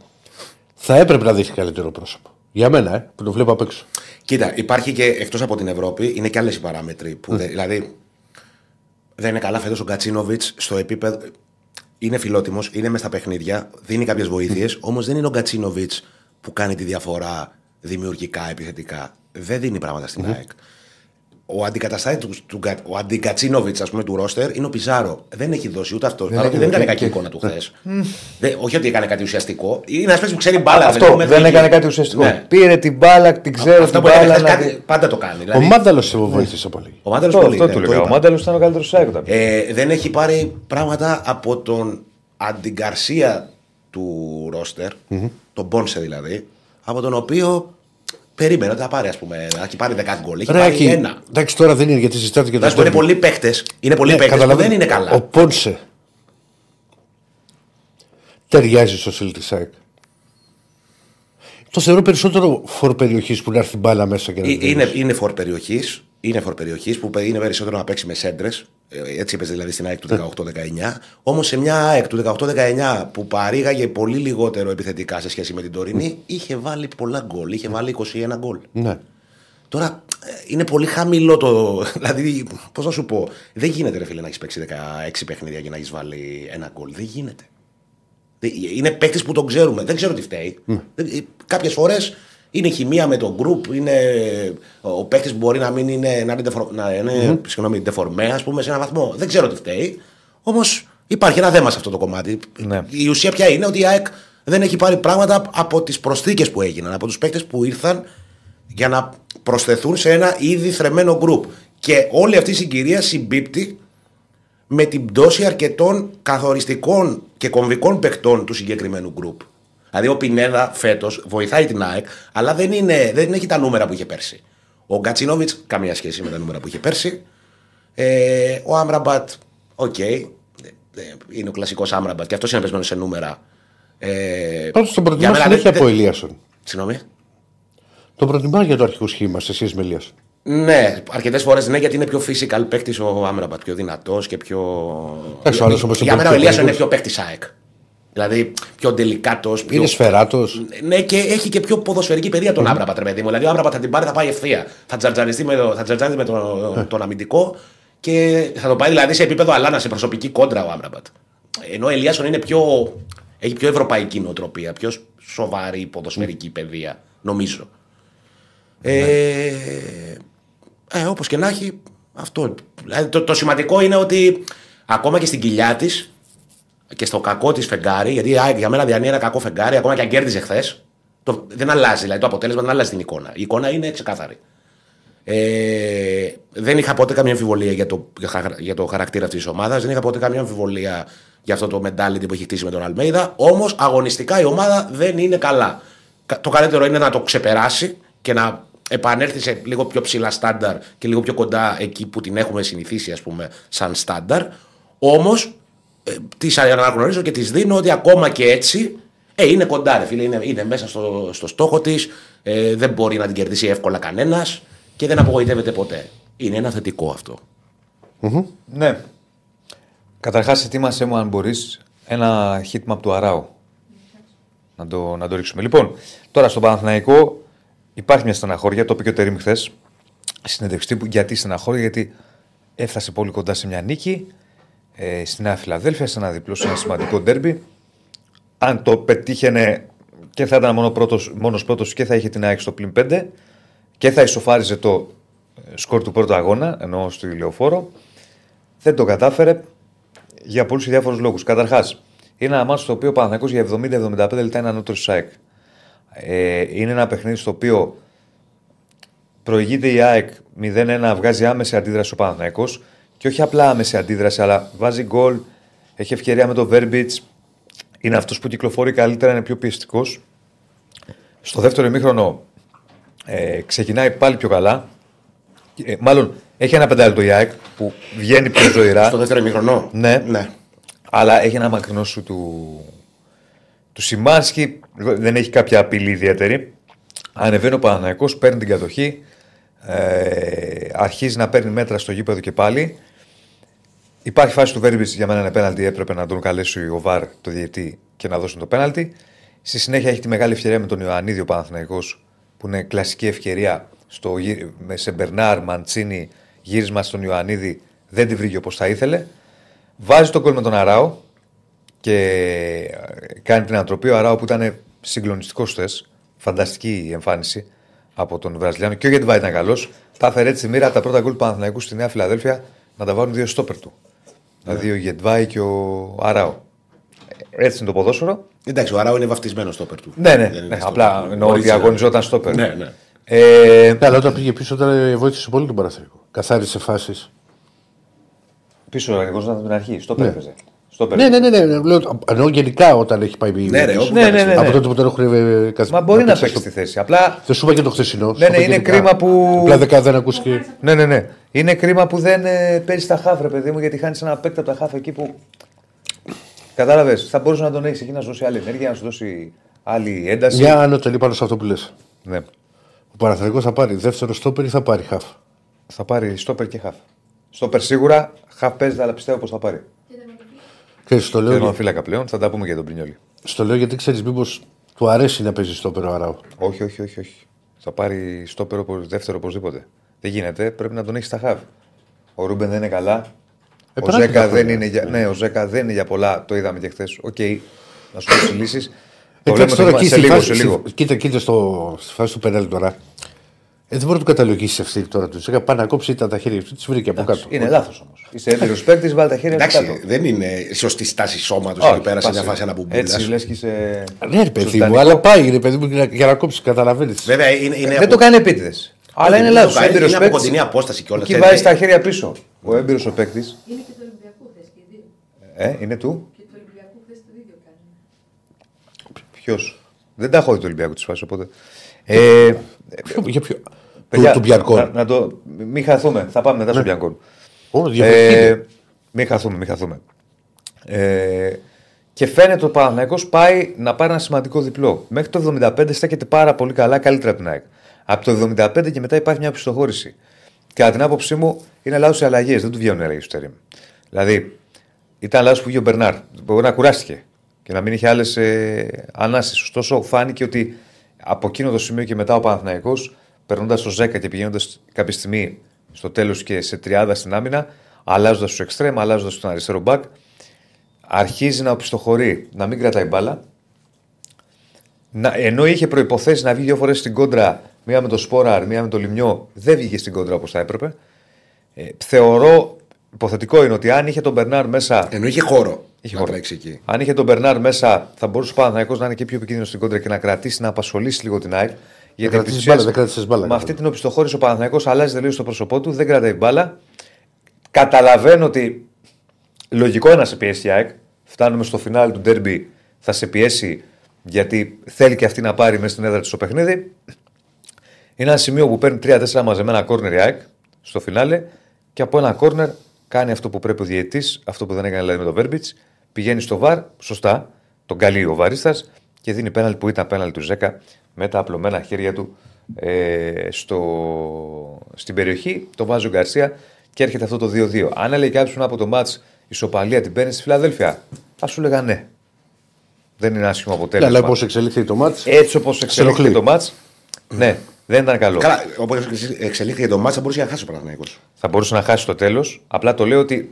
Θα έπρεπε να δείχνει καλύτερο πρόσωπο. Για μένα, ε, που το βλέπω απ' έξω. Κοίτα, υπάρχει και εκτός από την Ευρώπη, είναι και άλλες οι παράμετροι. Που δεν- δηλαδή, δεν είναι καλά φέτος ο Γκατσίνοβιτ στο επίπεδο. Είναι φιλότιμος, είναι μες στα παιχνίδια, δίνει κάποιες βοήθειες, όμως δεν είναι ο Γκατσίνοβιτ που κάνει τη διαφορά δημιουργικά, επιθετικά. Δεν δίνει πράγματα στην ΑΕΚ. Ο αντικαταστάτη του, του, Γκα- ο αντικατσίνοβιτς, ας πούμε, του ρόστερ είναι ο Πιζάρο. Δεν έχει δώσει ούτε αυτό. Παρότι έχει δεν έκανε δώσει. κακή εικόνα του χθες. όχι ότι έκανε κάτι ουσιαστικό. Είναι ένας παίκτης που ξέρει μπάλα. Αυτό δηλαδή, δεν μέχρι έκανε εκεί. κάτι ουσιαστικό. Ναι. Πήρε την μπάλα, την ξέρω Αυτό την που έκανε μπάλα. χθες να κάτι- τη- πάντα το κάνει. Ο Δηλαδή, Μάνταλος σε βοήθησε πολύ. ο Μάνταλος Αυτό, πολύ. αυτό ναι, του το λέγα. Ο είπα. Μάνταλος ήταν ο καλύτερος ΣΑΕΚ όταν πήγε. Ε, δεν έχει πάρει πράγματα από τον αντιγκαρσία του ροστερ τον Μπόνσε δηλαδή, από τον οποίο περίμενε ότι θα πάρει, ας πούμε, να έχει πάρει 10 γκολ. Έχει Ρε, πάρει Άκη, ένα. Εντάξει, τώρα δεν είναι γιατί συζητάτε και Να σου πω, είναι πολλοί παίχτε. Είναι πολλοί Ναι, παίχτες που καταλαβαίνω. δεν είναι καλά. Ο Πόνσε ταιριάζει στο στυλ τη ΑΕΚ. Το θεωρώ περισσότερο φόρ περιοχής που να έρθει μπάλα μέσα και να Ε, την Είναι, τελειώσει. είναι φορ περιοχής. Είναι φορ περιοχής που είναι περισσότερο να παίξει με σέντρες. Έτσι έπαιζε δηλαδή στην ΑΕΚ του 18-19. Όμως σε μια ΑΕΚ του 18-19 που παρήγαγε πολύ λιγότερο επιθετικά σε σχέση με την τωρινή, είχε βάλει πολλά γκολ. Είχε βάλει 21 γκολ. Ναι. Τώρα ε, είναι πολύ χαμηλό το. Δηλαδή, πώς να σου πω, δεν γίνεται ρε φίλε να έχεις παίξει 16 παιχνίδια και να έχεις βάλει ένα γκολ. Δεν γίνεται. Δεν- Είναι παίκτης που τον ξέρουμε. Δεν ξέρω τι φταίει. Κάποιες φορές είναι χημεία με τον group, είναι ο παίκτης που μπορεί να μην είναι, να είναι, δεφορ- να είναι συγγνώμη, deformé, ας πούμε, σε έναν βαθμό. Δεν ξέρω τι φταίει. Όμως υπάρχει ένα θέμα σε αυτό το κομμάτι. Ναι. Η ουσία πια είναι ότι η ΑΕΚ δεν έχει πάρει πράγματα από τις προσθήκες που έγιναν, από τους παίκτες που ήρθαν για να προσθεθούν σε ένα ήδη δεμένο group. Και όλη αυτή η συγκυρία συμπίπτει με την πτώση αρκετών καθοριστικών και κομβικών παικτών του συγκεκριμένου γκρουπ. Δηλαδή ο Πινέδα φέτος βοηθάει την ΑΕΚ, αλλά δεν, είναι, δεν έχει τα νούμερα που είχε πέρσι. Ο Γκατσίνοβιτς, καμία σχέση με τα νούμερα που είχε πέρσι. Ε, ο Άμραμπατ, οκ. Ε, ε, είναι ο κλασικός Άμραμπατ και αυτός είναι πεσμένος σε νούμερα. Ε, Πάντως τον για προτιμά μένα συνέχεια δεν- από Ελίασον. Συγγνώμη. Τον προτιμά για το αρχικό σχήμα σε σχέση με Ελίασον. Ναι, αρκετές φορές ναι, γιατί είναι πιο physical παίκτης ο Άμραμπατ. Πιο δυνατός και πιο. Εντάξει, ο άλλος όμως Για είναι μένα ο πιο Ελίασον είναι γρήγορος. πιο παίκτης ΑΕΚ. Δηλαδή πιο τελικάτος. Πιο... Είναι σφαιράτος. Ναι, και έχει και πιο ποδοσφαιρική παιδεία τον Άμραμπατ, ρε παιδί μου. Δηλαδή ο Άμραμπατ θα την πάρει, θα πάει ευθεία. Θα τζαρτζαριστεί με, το- θα τζαρτζαριστεί με τον, τον αμυντικό και θα το πάει δηλαδή σε επίπεδο αλάνα, σε προσωπική κόντρα ο Άμραμπατ. Ενώ ο Ελίασον είναι πιο. έχει πιο ευρωπαϊκή νοοτροπία, πιο σοβαρή ποδοσφαιρική παιδεία, νομίζω. Ε, ε, όπως και να έχει, αυτό. Δηλαδή, το, το σημαντικό είναι ότι ακόμα και στην κοιλιά της και στο κακό της φεγγάρι, γιατί η ΑΕΚ για μένα διανύει ένα κακό φεγγάρι, ακόμα και αν κέρδιζε χθες, δεν αλλάζει. Δηλαδή το αποτέλεσμα δεν αλλάζει την εικόνα. Η εικόνα είναι ξεκάθαρη. Ε, δεν είχα ποτέ καμία αμφιβολία για το, για χα- για το χαρακτήρα αυτής της ομάδας. Δεν είχα ποτέ καμία αμφιβολία για αυτό το mentality που έχει χτίσει με τον Αλμέιδα. Όμως αγωνιστικά η ομάδα δεν είναι καλά. Κα- Το καλύτερο είναι να το ξεπεράσει και να επανέλθει σε λίγο πιο ψηλά στάνταρ και λίγο πιο κοντά εκεί που την έχουμε συνηθίσει, ας πούμε, σαν στάνταρ. Όμως ε, τη αναγνωρίζω και τη δίνω ότι ακόμα και έτσι ε, είναι κοντά, ρε φίλε. Είναι, είναι μέσα στο, στο στόχο της. Ε, δεν μπορεί να την κερδίσει εύκολα κανένας και δεν απογοητεύεται ποτέ. Είναι ένα θετικό αυτό. Ναι. Καταρχάς, ετοίμασέ μου, αν μπορείς, ένα hitmap του Αράου. Να το, να το ρίξουμε. Λοιπόν, τώρα στον Παναθηναϊκό υπάρχει μια στεναχώρια. Το είπε και ο Τερήμ χθες. Συνεντευξή που γιατί στεναχώρια, γιατί έφτασε πολύ κοντά σε μια νίκη ε, στη Νέα Φιλαδέλφια, σε ένα διπλό, σε ένα σημαντικό ντέρμπι. Αν το πετύχαινε και θα ήταν μόνο πρώτος, μόνος πρώτος και θα είχε την ΑΕΚ στο πλην 5 και θα ισοφάριζε το ε, σκορ του πρώτου αγώνα, ενώ στο ηλιοφόρο. Δεν το κατάφερε για πολλούς και διάφορους λόγους. Καταρχάς, είναι ένα μάτι στο οποίο ο Παναθηναϊκός για 70-75 λεπτά είναι ανώτερος ΣΑΕΚ. Ε, είναι ένα παιχνίδι στο οποίο προηγείται η ΑΕΚ 0-1, βγάζει άμεση αντίδραση ο Παναθηναϊκός και όχι απλά άμεση αντίδραση, αλλά βάζει γκολ, έχει ευκαιρία με το Verbitz. Είναι αυτός που κυκλοφορεί καλύτερα, είναι πιο πιεστικός. Στο δεύτερο ημίχρονο ε, ξεκινάει πάλι πιο καλά. Ε, μάλλον έχει ένα πεντάλεπτο η ΑΕΚ που βγαίνει πιο ζωηρά. Στο δεύτερο ημιχρονό. Ναι. ναι. Αλλά έχει ένα μακρινό σου του, του Σιμάνσκι. Δεν έχει κάποια απειλή ιδιαίτερη. Ανεβαίνει ο Παναναϊκός, παίρνει την κατοχή. Ε, αρχίζει να παίρνει μέτρα στο γήπεδο και πάλι. Υπάρχει φάση του Βέρμπιτς για μένα είναι πέναλτι. Έπρεπε να τον καλέσει ο Βαρ, το διαιτή, και να δώσουν το πέναλτι. Στη συνέχεια έχει τη μεγάλη ευκαιρία με τον Ιωαννίδη ο Παναθηναϊκός, που είναι κλασική ευκαιρία στο, γύ- με σε Μπερνάρ, Μαντσίνη, γύρισμα στον Ιωαννίδη. Δεν τη βρήκε όπως θα ήθελε. Βάζει τον κόλ με τον Αράο και ε, κάνει την ανατροπή. Ο Αράο που ήταν συγκλονιστικός χθες, φανταστική η εμφάνιση από τον Βραζιλιάνο και ο Γετβάη ήταν καλός. Τα έφερε έτσι τη μοίρα από τα πρώτα γκολ του Παναθηναϊκού στη Νέα Φιλαδέλφια να τα βάλουν δύο στόπερ του. Δηλαδή ο Γετβάη και ο Αράο. Ε, Έτσι είναι το ποδόσφαιρο. Εντάξει, ο Αράου είναι βαφτισμένος στο όπερ του. Ναι, ναι, Δεν ναι, είναι στο απλά όπερ του. εννοώ ότι Μπορείς να- αγωνιζόταν στόπερ. Ναι, ναι. Ε, Ναι, αλλά όταν πήγε πίσω, τώρα βοήθησε πολύ τον Παναθηναϊκό. Καθάρισε φάσεις. πίσω ο Αγγλικό ήταν από την αρχή. Στόπερ Ναι. έπαιζε. Στόπερ. Ναι, ναι, ναι, ναι. Λέω, εννοώ γενικά όταν έχει πάει Ναι, ρε, πίσω. όπου Ναι, τα ναι, πες. ναι. Από τότε που τον έχουν ε, καθ- Μα μπορεί να παίξει παίξει στο- τη θέση. Απλά Δεν σου είπα και το χθεσινό. Ναι, ναι, είναι κρίμα που- Απλά δεκά δεν ακούστηκε. Ναι, ναι, ναι. Είναι κρίμα που δεν ε, παίζει τα χάφ, ρε παιδί μου, γιατί χάνεις ένα παίκτη από τα χάφ εκεί που. Κατάλαβες, θα μπορούσες να τον έχεις εκεί να σου δώσει άλλη ενέργεια, να σου δώσει άλλη ένταση. Μια ανώτερη πάνω σε αυτό που λες. Ναι. Ο Παναθηναϊκός θα πάρει δεύτερο στόπερ ή θα πάρει χαφ; Θα πάρει στόπερ και χαφ. Στόπερ σίγουρα, χαφ παίζεται, αλλά πιστεύω πως θα πάρει. Ξέρεις, στο, Και λέω, τον φύλακα πλέον, θα τα πούμε για τον Πρινιόλη. στο λέω γιατί ξέρεις, μήπως του αρέσει να παίζει στόπερ ο Αράου. Όχι, όχι, όχι, όχι. Θα πάρει στόπερ οπω- δεύτερο οπωσδήποτε. Δεν γίνεται, πρέπει να τον έχεις στα χαβ. Ο Ρούμπεν δεν είναι καλά. Ε, ο, περάσει Ζέκα τα δεν χρόνια. είναι για, ναι, ο Ζέκα δεν είναι για πολλά, το είδαμε και χθες. Οκ, να σου δώσει λύσεις. Ε, το κάτσε λέμε τώρα το εκεί σε στη λίγο, φάση- σε λίγο. στη- Κοίτα, κοίτα στο, στη φάση του πενάλ τώρα. Ε, δεν μπορεί να του καταλογίσεις ευθύνη τώρα τους. Έκανε πάνω να κόψει ήταν τα χέρια τους, τι βρήκε από κάτω. Είναι λάθος όμως. Είσαι έμπειρος παίκτης, βάλει τα χέρια σου κάτω. Εντάξει, δεν είναι σωστή στάση σώματος Όχι, εκεί πέρα σε μια πάσε. φάση ένα μπουμπούλα. Έτσι λες και είσαι. Ναι, ρε παιδί μου, σωστανικό. αλλά πάει ρε παιδί μου για να- για να κόψεις, καταλαβαίνεις. Βέβαια είναι, είναι Δεν το κάνει επίτηδες. Αλλά είναι δεν το λάθος. κάνει, Έμπειρος Είναι από κοντινή παίκτη. απόσταση κιόλας. Εκεί βάζει τα χέρια πίσω. Ο έμπειρος ο παίκτης. Είναι και του Ολυμπιακού χθε και οι δύο. Ε, είναι του; Και του Ολυμπιακού χθε το ίδιο κάνει. Ποιος; Δεν τα έχω δει του Ολυμπιακού τη φάση οπότε. Ε, Για ποιο. Παιδιά, του, του Μπιαρκόν. Να, να το, μην χαθούμε. Θα πάμε μετά στο Μπιανκόν. Όμω διαφορετική. Ε, μην χαθούμε, μην χαθούμε. Ε, και φαίνεται ότι ο Παναθηναϊκός πάει να πάρει ένα σημαντικό διπλό. Μέχρι το 75 στέκεται πάρα πολύ καλά, καλύτερα από την ΑΕΚ. Από το 75 και μετά υπάρχει μια πιστοχώρηση. Κατά την άποψή μου είναι λάθος οι αλλαγές, δεν του βγαίνουν οι αλλαγές του Τερήμ. Δηλαδή, ήταν λάθος που βγήκε ο Μπερνάρ. Μπορεί να κουράστηκε και να μην είχε άλλες ε, ανάσεις. Ωστόσο, φάνηκε ότι από εκείνο το σημείο και μετά ο Παναθηναϊκός περνώντας το 10 και πηγαίνοντας κάποια στιγμή στο τέλος και σε τριάδα στην άμυνα, αλλάζοντας του εξτρέμ, αλλάζοντας τον αριστερό μπακ, αρχίζει να οπισθοχωρεί, να μην κρατάει μπάλα. Να, ενώ είχε προποθέσει να βγει δύο φορές στην κόντρα, μία με το Σπόραρ, μία με το Λιμιό, δεν βγήκε στην κόντρα όπως θα έπρεπε. Ε, θεωρώ, υποθετικό είναι ότι αν είχε τον Μπερνάρ μέσα. Ενώ είχε χώρο Είχε να χώρο. τρέξει εκεί. Αν είχε τον Μπερνάρ μέσα, θα μπορούσε ο Παναθηναϊκός να είναι και πιο επικίνδυνος στην κόντρα και να κρατήσει, να απασχολήσει λίγο την ΑΕΚ. Γιατί κρατήσεις επί της μπάλα, ουσίας, δεν κράτησες μπάλα, Με καθόλου. αυτή την οπισθοχώρηση ο Παναθηναϊκός αλλάζει τελείως το πρόσωπό του, δεν κρατάει μπάλα. Καταλαβαίνω ότι λογικό είναι να σε πιέσει η ΑΕΚ. Φτάνουμε στο φινάλι του ντέρμπι, θα σε πιέσει γιατί θέλει και αυτή να πάρει μέσα στην έδρα της το παιχνίδι. Είναι ένα σημείο που παίρνει 3-4 μαζεμένα κόρνερ η ΑΕΚ στο φινάλε και από ένα κόρνερ κάνει αυτό που πρέπει ο διαιτή, αυτό που δεν έκανε δηλαδή με τον Βέρμπιτς, πηγαίνει στο βαρ, σωστά, τον καλεί ο Βαρίστας και δίνει πέναλ που ήταν πέναλ του Ζέκα με τα απλωμένα χέρια του ε, στο, στην περιοχή. Το βάζει ο Γκαρσία και έρχεται αυτό το 2-2. Αν έλεγε κάποιος από το μάτς ισοπαλία την παίρνεις στη Φιλαδέλφια, θα σου έλεγα ναι. Δεν είναι άσχημο Ναι, αποτέλεσμα. αλλά πώ εξελίχθηκε το μάτς. Έτσι όπως εξελίχθηκε ενοχλεί. το μάτς, ναι, δεν ήταν καλό. Καλά, όπως εξελίχθηκε το μάτσα μπορούσε να χάσει ο Παναθηναϊκός. Θα μπορούσε να χάσει το τέλος. Απλά το λέω ότι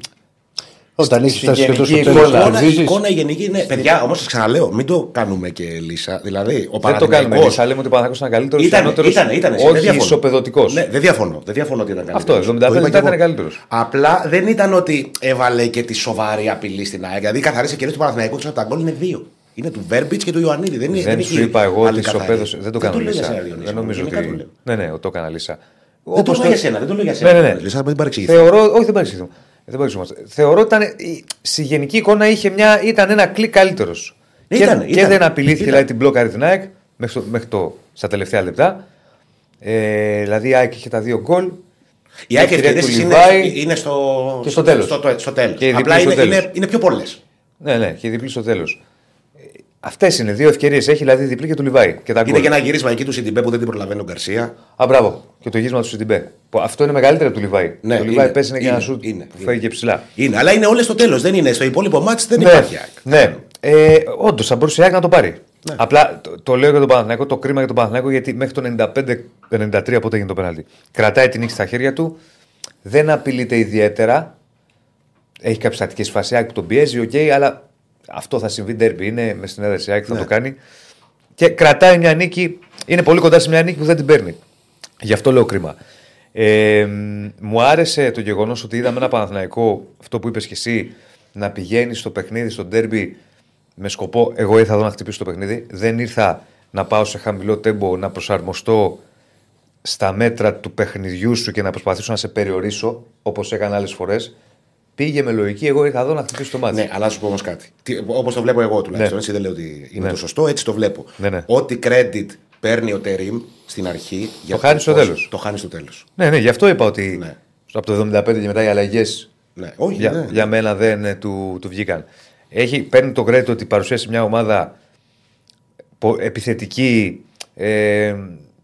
Όταν έχει στη φτάσει σχεδόν στο γενική τέλος, εικόνα, Εικόνα, κερδίζει. εικόνα η γενική είναι. Παιδιά, όμως σας ξαναλέω, μην το κάνουμε και λύσα. Δηλαδή, ο δεν το κάνουμε. Παναθηναϊκός Λύσα, λέμε ότι ο Παναθηναϊκός ήταν καλύτερος. Ήταν, ήταν, ήταν, όχι ισοπεδωτικός. Ναι, δεν διαφωνώ. Δεν διαφωνώ ότι ήταν Αυτό, καλύτερος. 75 Το είπα λεπτά και εγώ. ήταν καλύτερος. Απλά δεν ήταν ότι έβαλε και τη σοβαρή απειλή στην ΑΕΚ. Δηλαδή, οι καθαρέ ευκαιρίε του Παναθηναϊκού από τα γκολ είναι δύο. Είναι του Βέρμπιτς και του Ιωαννίδη. Δεν, είναι- Δεν έχει σου είπα εγώ άλλη ότι καθαρή. ισοπαίδωσε. Δεν το κάνω λέω για λύσα. σένα, Διονύση, Δεν νομίζω γενικά το ότι. λέω. Ναι, ναι, το έκανα λύσα. Δεν το Όπως λέω για σένα, δεν το λέω για σένα. Ναι, ναι, ναι. Λύσα, μην παρεξηγηθεί. Θεωρώ, όχι δεν παρεξηγηθούμε. Δεν παρεξηγούμαστε. Θεωρώ ότι ήταν, η- στη γενική εικόνα είχε μια, ήταν ένα κλικ καλύτερος. Και, Ήταν, και ήταν. δεν απειλήθηκε, Ήταν. δηλαδή την μπλόκαρη την ΑΕΚ μέχρι, το, μέχρι το, στα τελευταία λεπτά. Ε, δηλαδή η ΑΕΚ είχε τα δύο γκολ. Οι ΑΕΚ ευκαιρία ευκαιρίε του είναι, Λιβάη είναι στο, και στο τέλος. Στο, στο τέλος. Και η Απλά διπλή είναι, στο τέλος. είναι, είναι πιο πολλές. Ναι, ναι, και διπλή στο τέλος. Αυτές είναι δύο ευκαιρίες. Έχει δηλαδή διπλή και του Λιβάη. Και τα Είναι γκολ. και ένα γύρισμα εκεί του Σιντιμπέ που δεν την προλαβαίνει ο Γκαρσία. Α, μπράβο. Και το γύρισμα του Σιντιμπέ. Που Αυτό είναι μεγαλύτερο από του Λιβάη. Ναι, το Λιβάη είναι, πέσει είναι και ένα είναι, σουτ είναι, που είναι. φεύγει και ψηλά. Είναι, αλλά είναι όλες στο τέλος. Δεν είναι στο υπόλοιπο μάτι, δεν ναι, υπάρχει ΑΕΚ. ναι. Ε, Όντως θα μπορούσε η ΑΕΚ να το πάρει. Απλά το, το λέω για τον Παναθηναϊκό, το κρίμα για τον Παναθηναϊκό γιατί μέχρι το 95-93 πότε έγινε το πέναλτι. Κρατάει την νίκη στα χέρια του, δεν απειλείται ιδιαίτερα. Έχει κάποιες στατικές φάσεις ΑΕΚ που τον πιέζει, οκ, αλλά αυτό θα συμβεί. Ντέρμπι είναι με στην έδρα της ΑΕΚ, θα Ναι. το κάνει. Και κρατάει μια νίκη, είναι πολύ κοντά σε μια νίκη που δεν την παίρνει. Γι' αυτό λέω κρίμα. Ε, μ, μου άρεσε το γεγονός ότι είδαμε ένα Παναθηναϊκό, αυτό που είπες και εσύ, να πηγαίνει στο παιχνίδι, στο ντέρμπι, με σκοπό. Εγώ ήρθα εδώ να χτυπήσω το παιχνίδι. Δεν ήρθα να πάω σε χαμηλό τέμπο, να προσαρμοστώ στα μέτρα του παιχνιδιού σου και να προσπαθήσω να σε περιορίσω, όπως έκανα άλλες φορές. Πήγε με λογική, εγώ ήρθα εδώ να χτυπήσω το μάτι. Ναι, αλλά να σου πω όμως κάτι. Όπως το βλέπω εγώ τουλάχιστον. Ναι. Έτσι δεν λέω ότι είναι Ναι. το σωστό, έτσι το βλέπω. Ναι, ναι. Ό,τι credit παίρνει ο Τερήμ στην αρχή. για χάνεις στο πώς- τέλος. Το χάνεις στο τέλος. Ναι, ναι, γι' αυτό είπα ότι Ναι. από το 75 και μετά οι αλλαγές Ναι, όχι, για, ναι. για μένα δεν ε, του, του βγήκαν. Έχει, παίρνει το credit ότι παρουσίασε μια ομάδα πο- επιθετική, ε,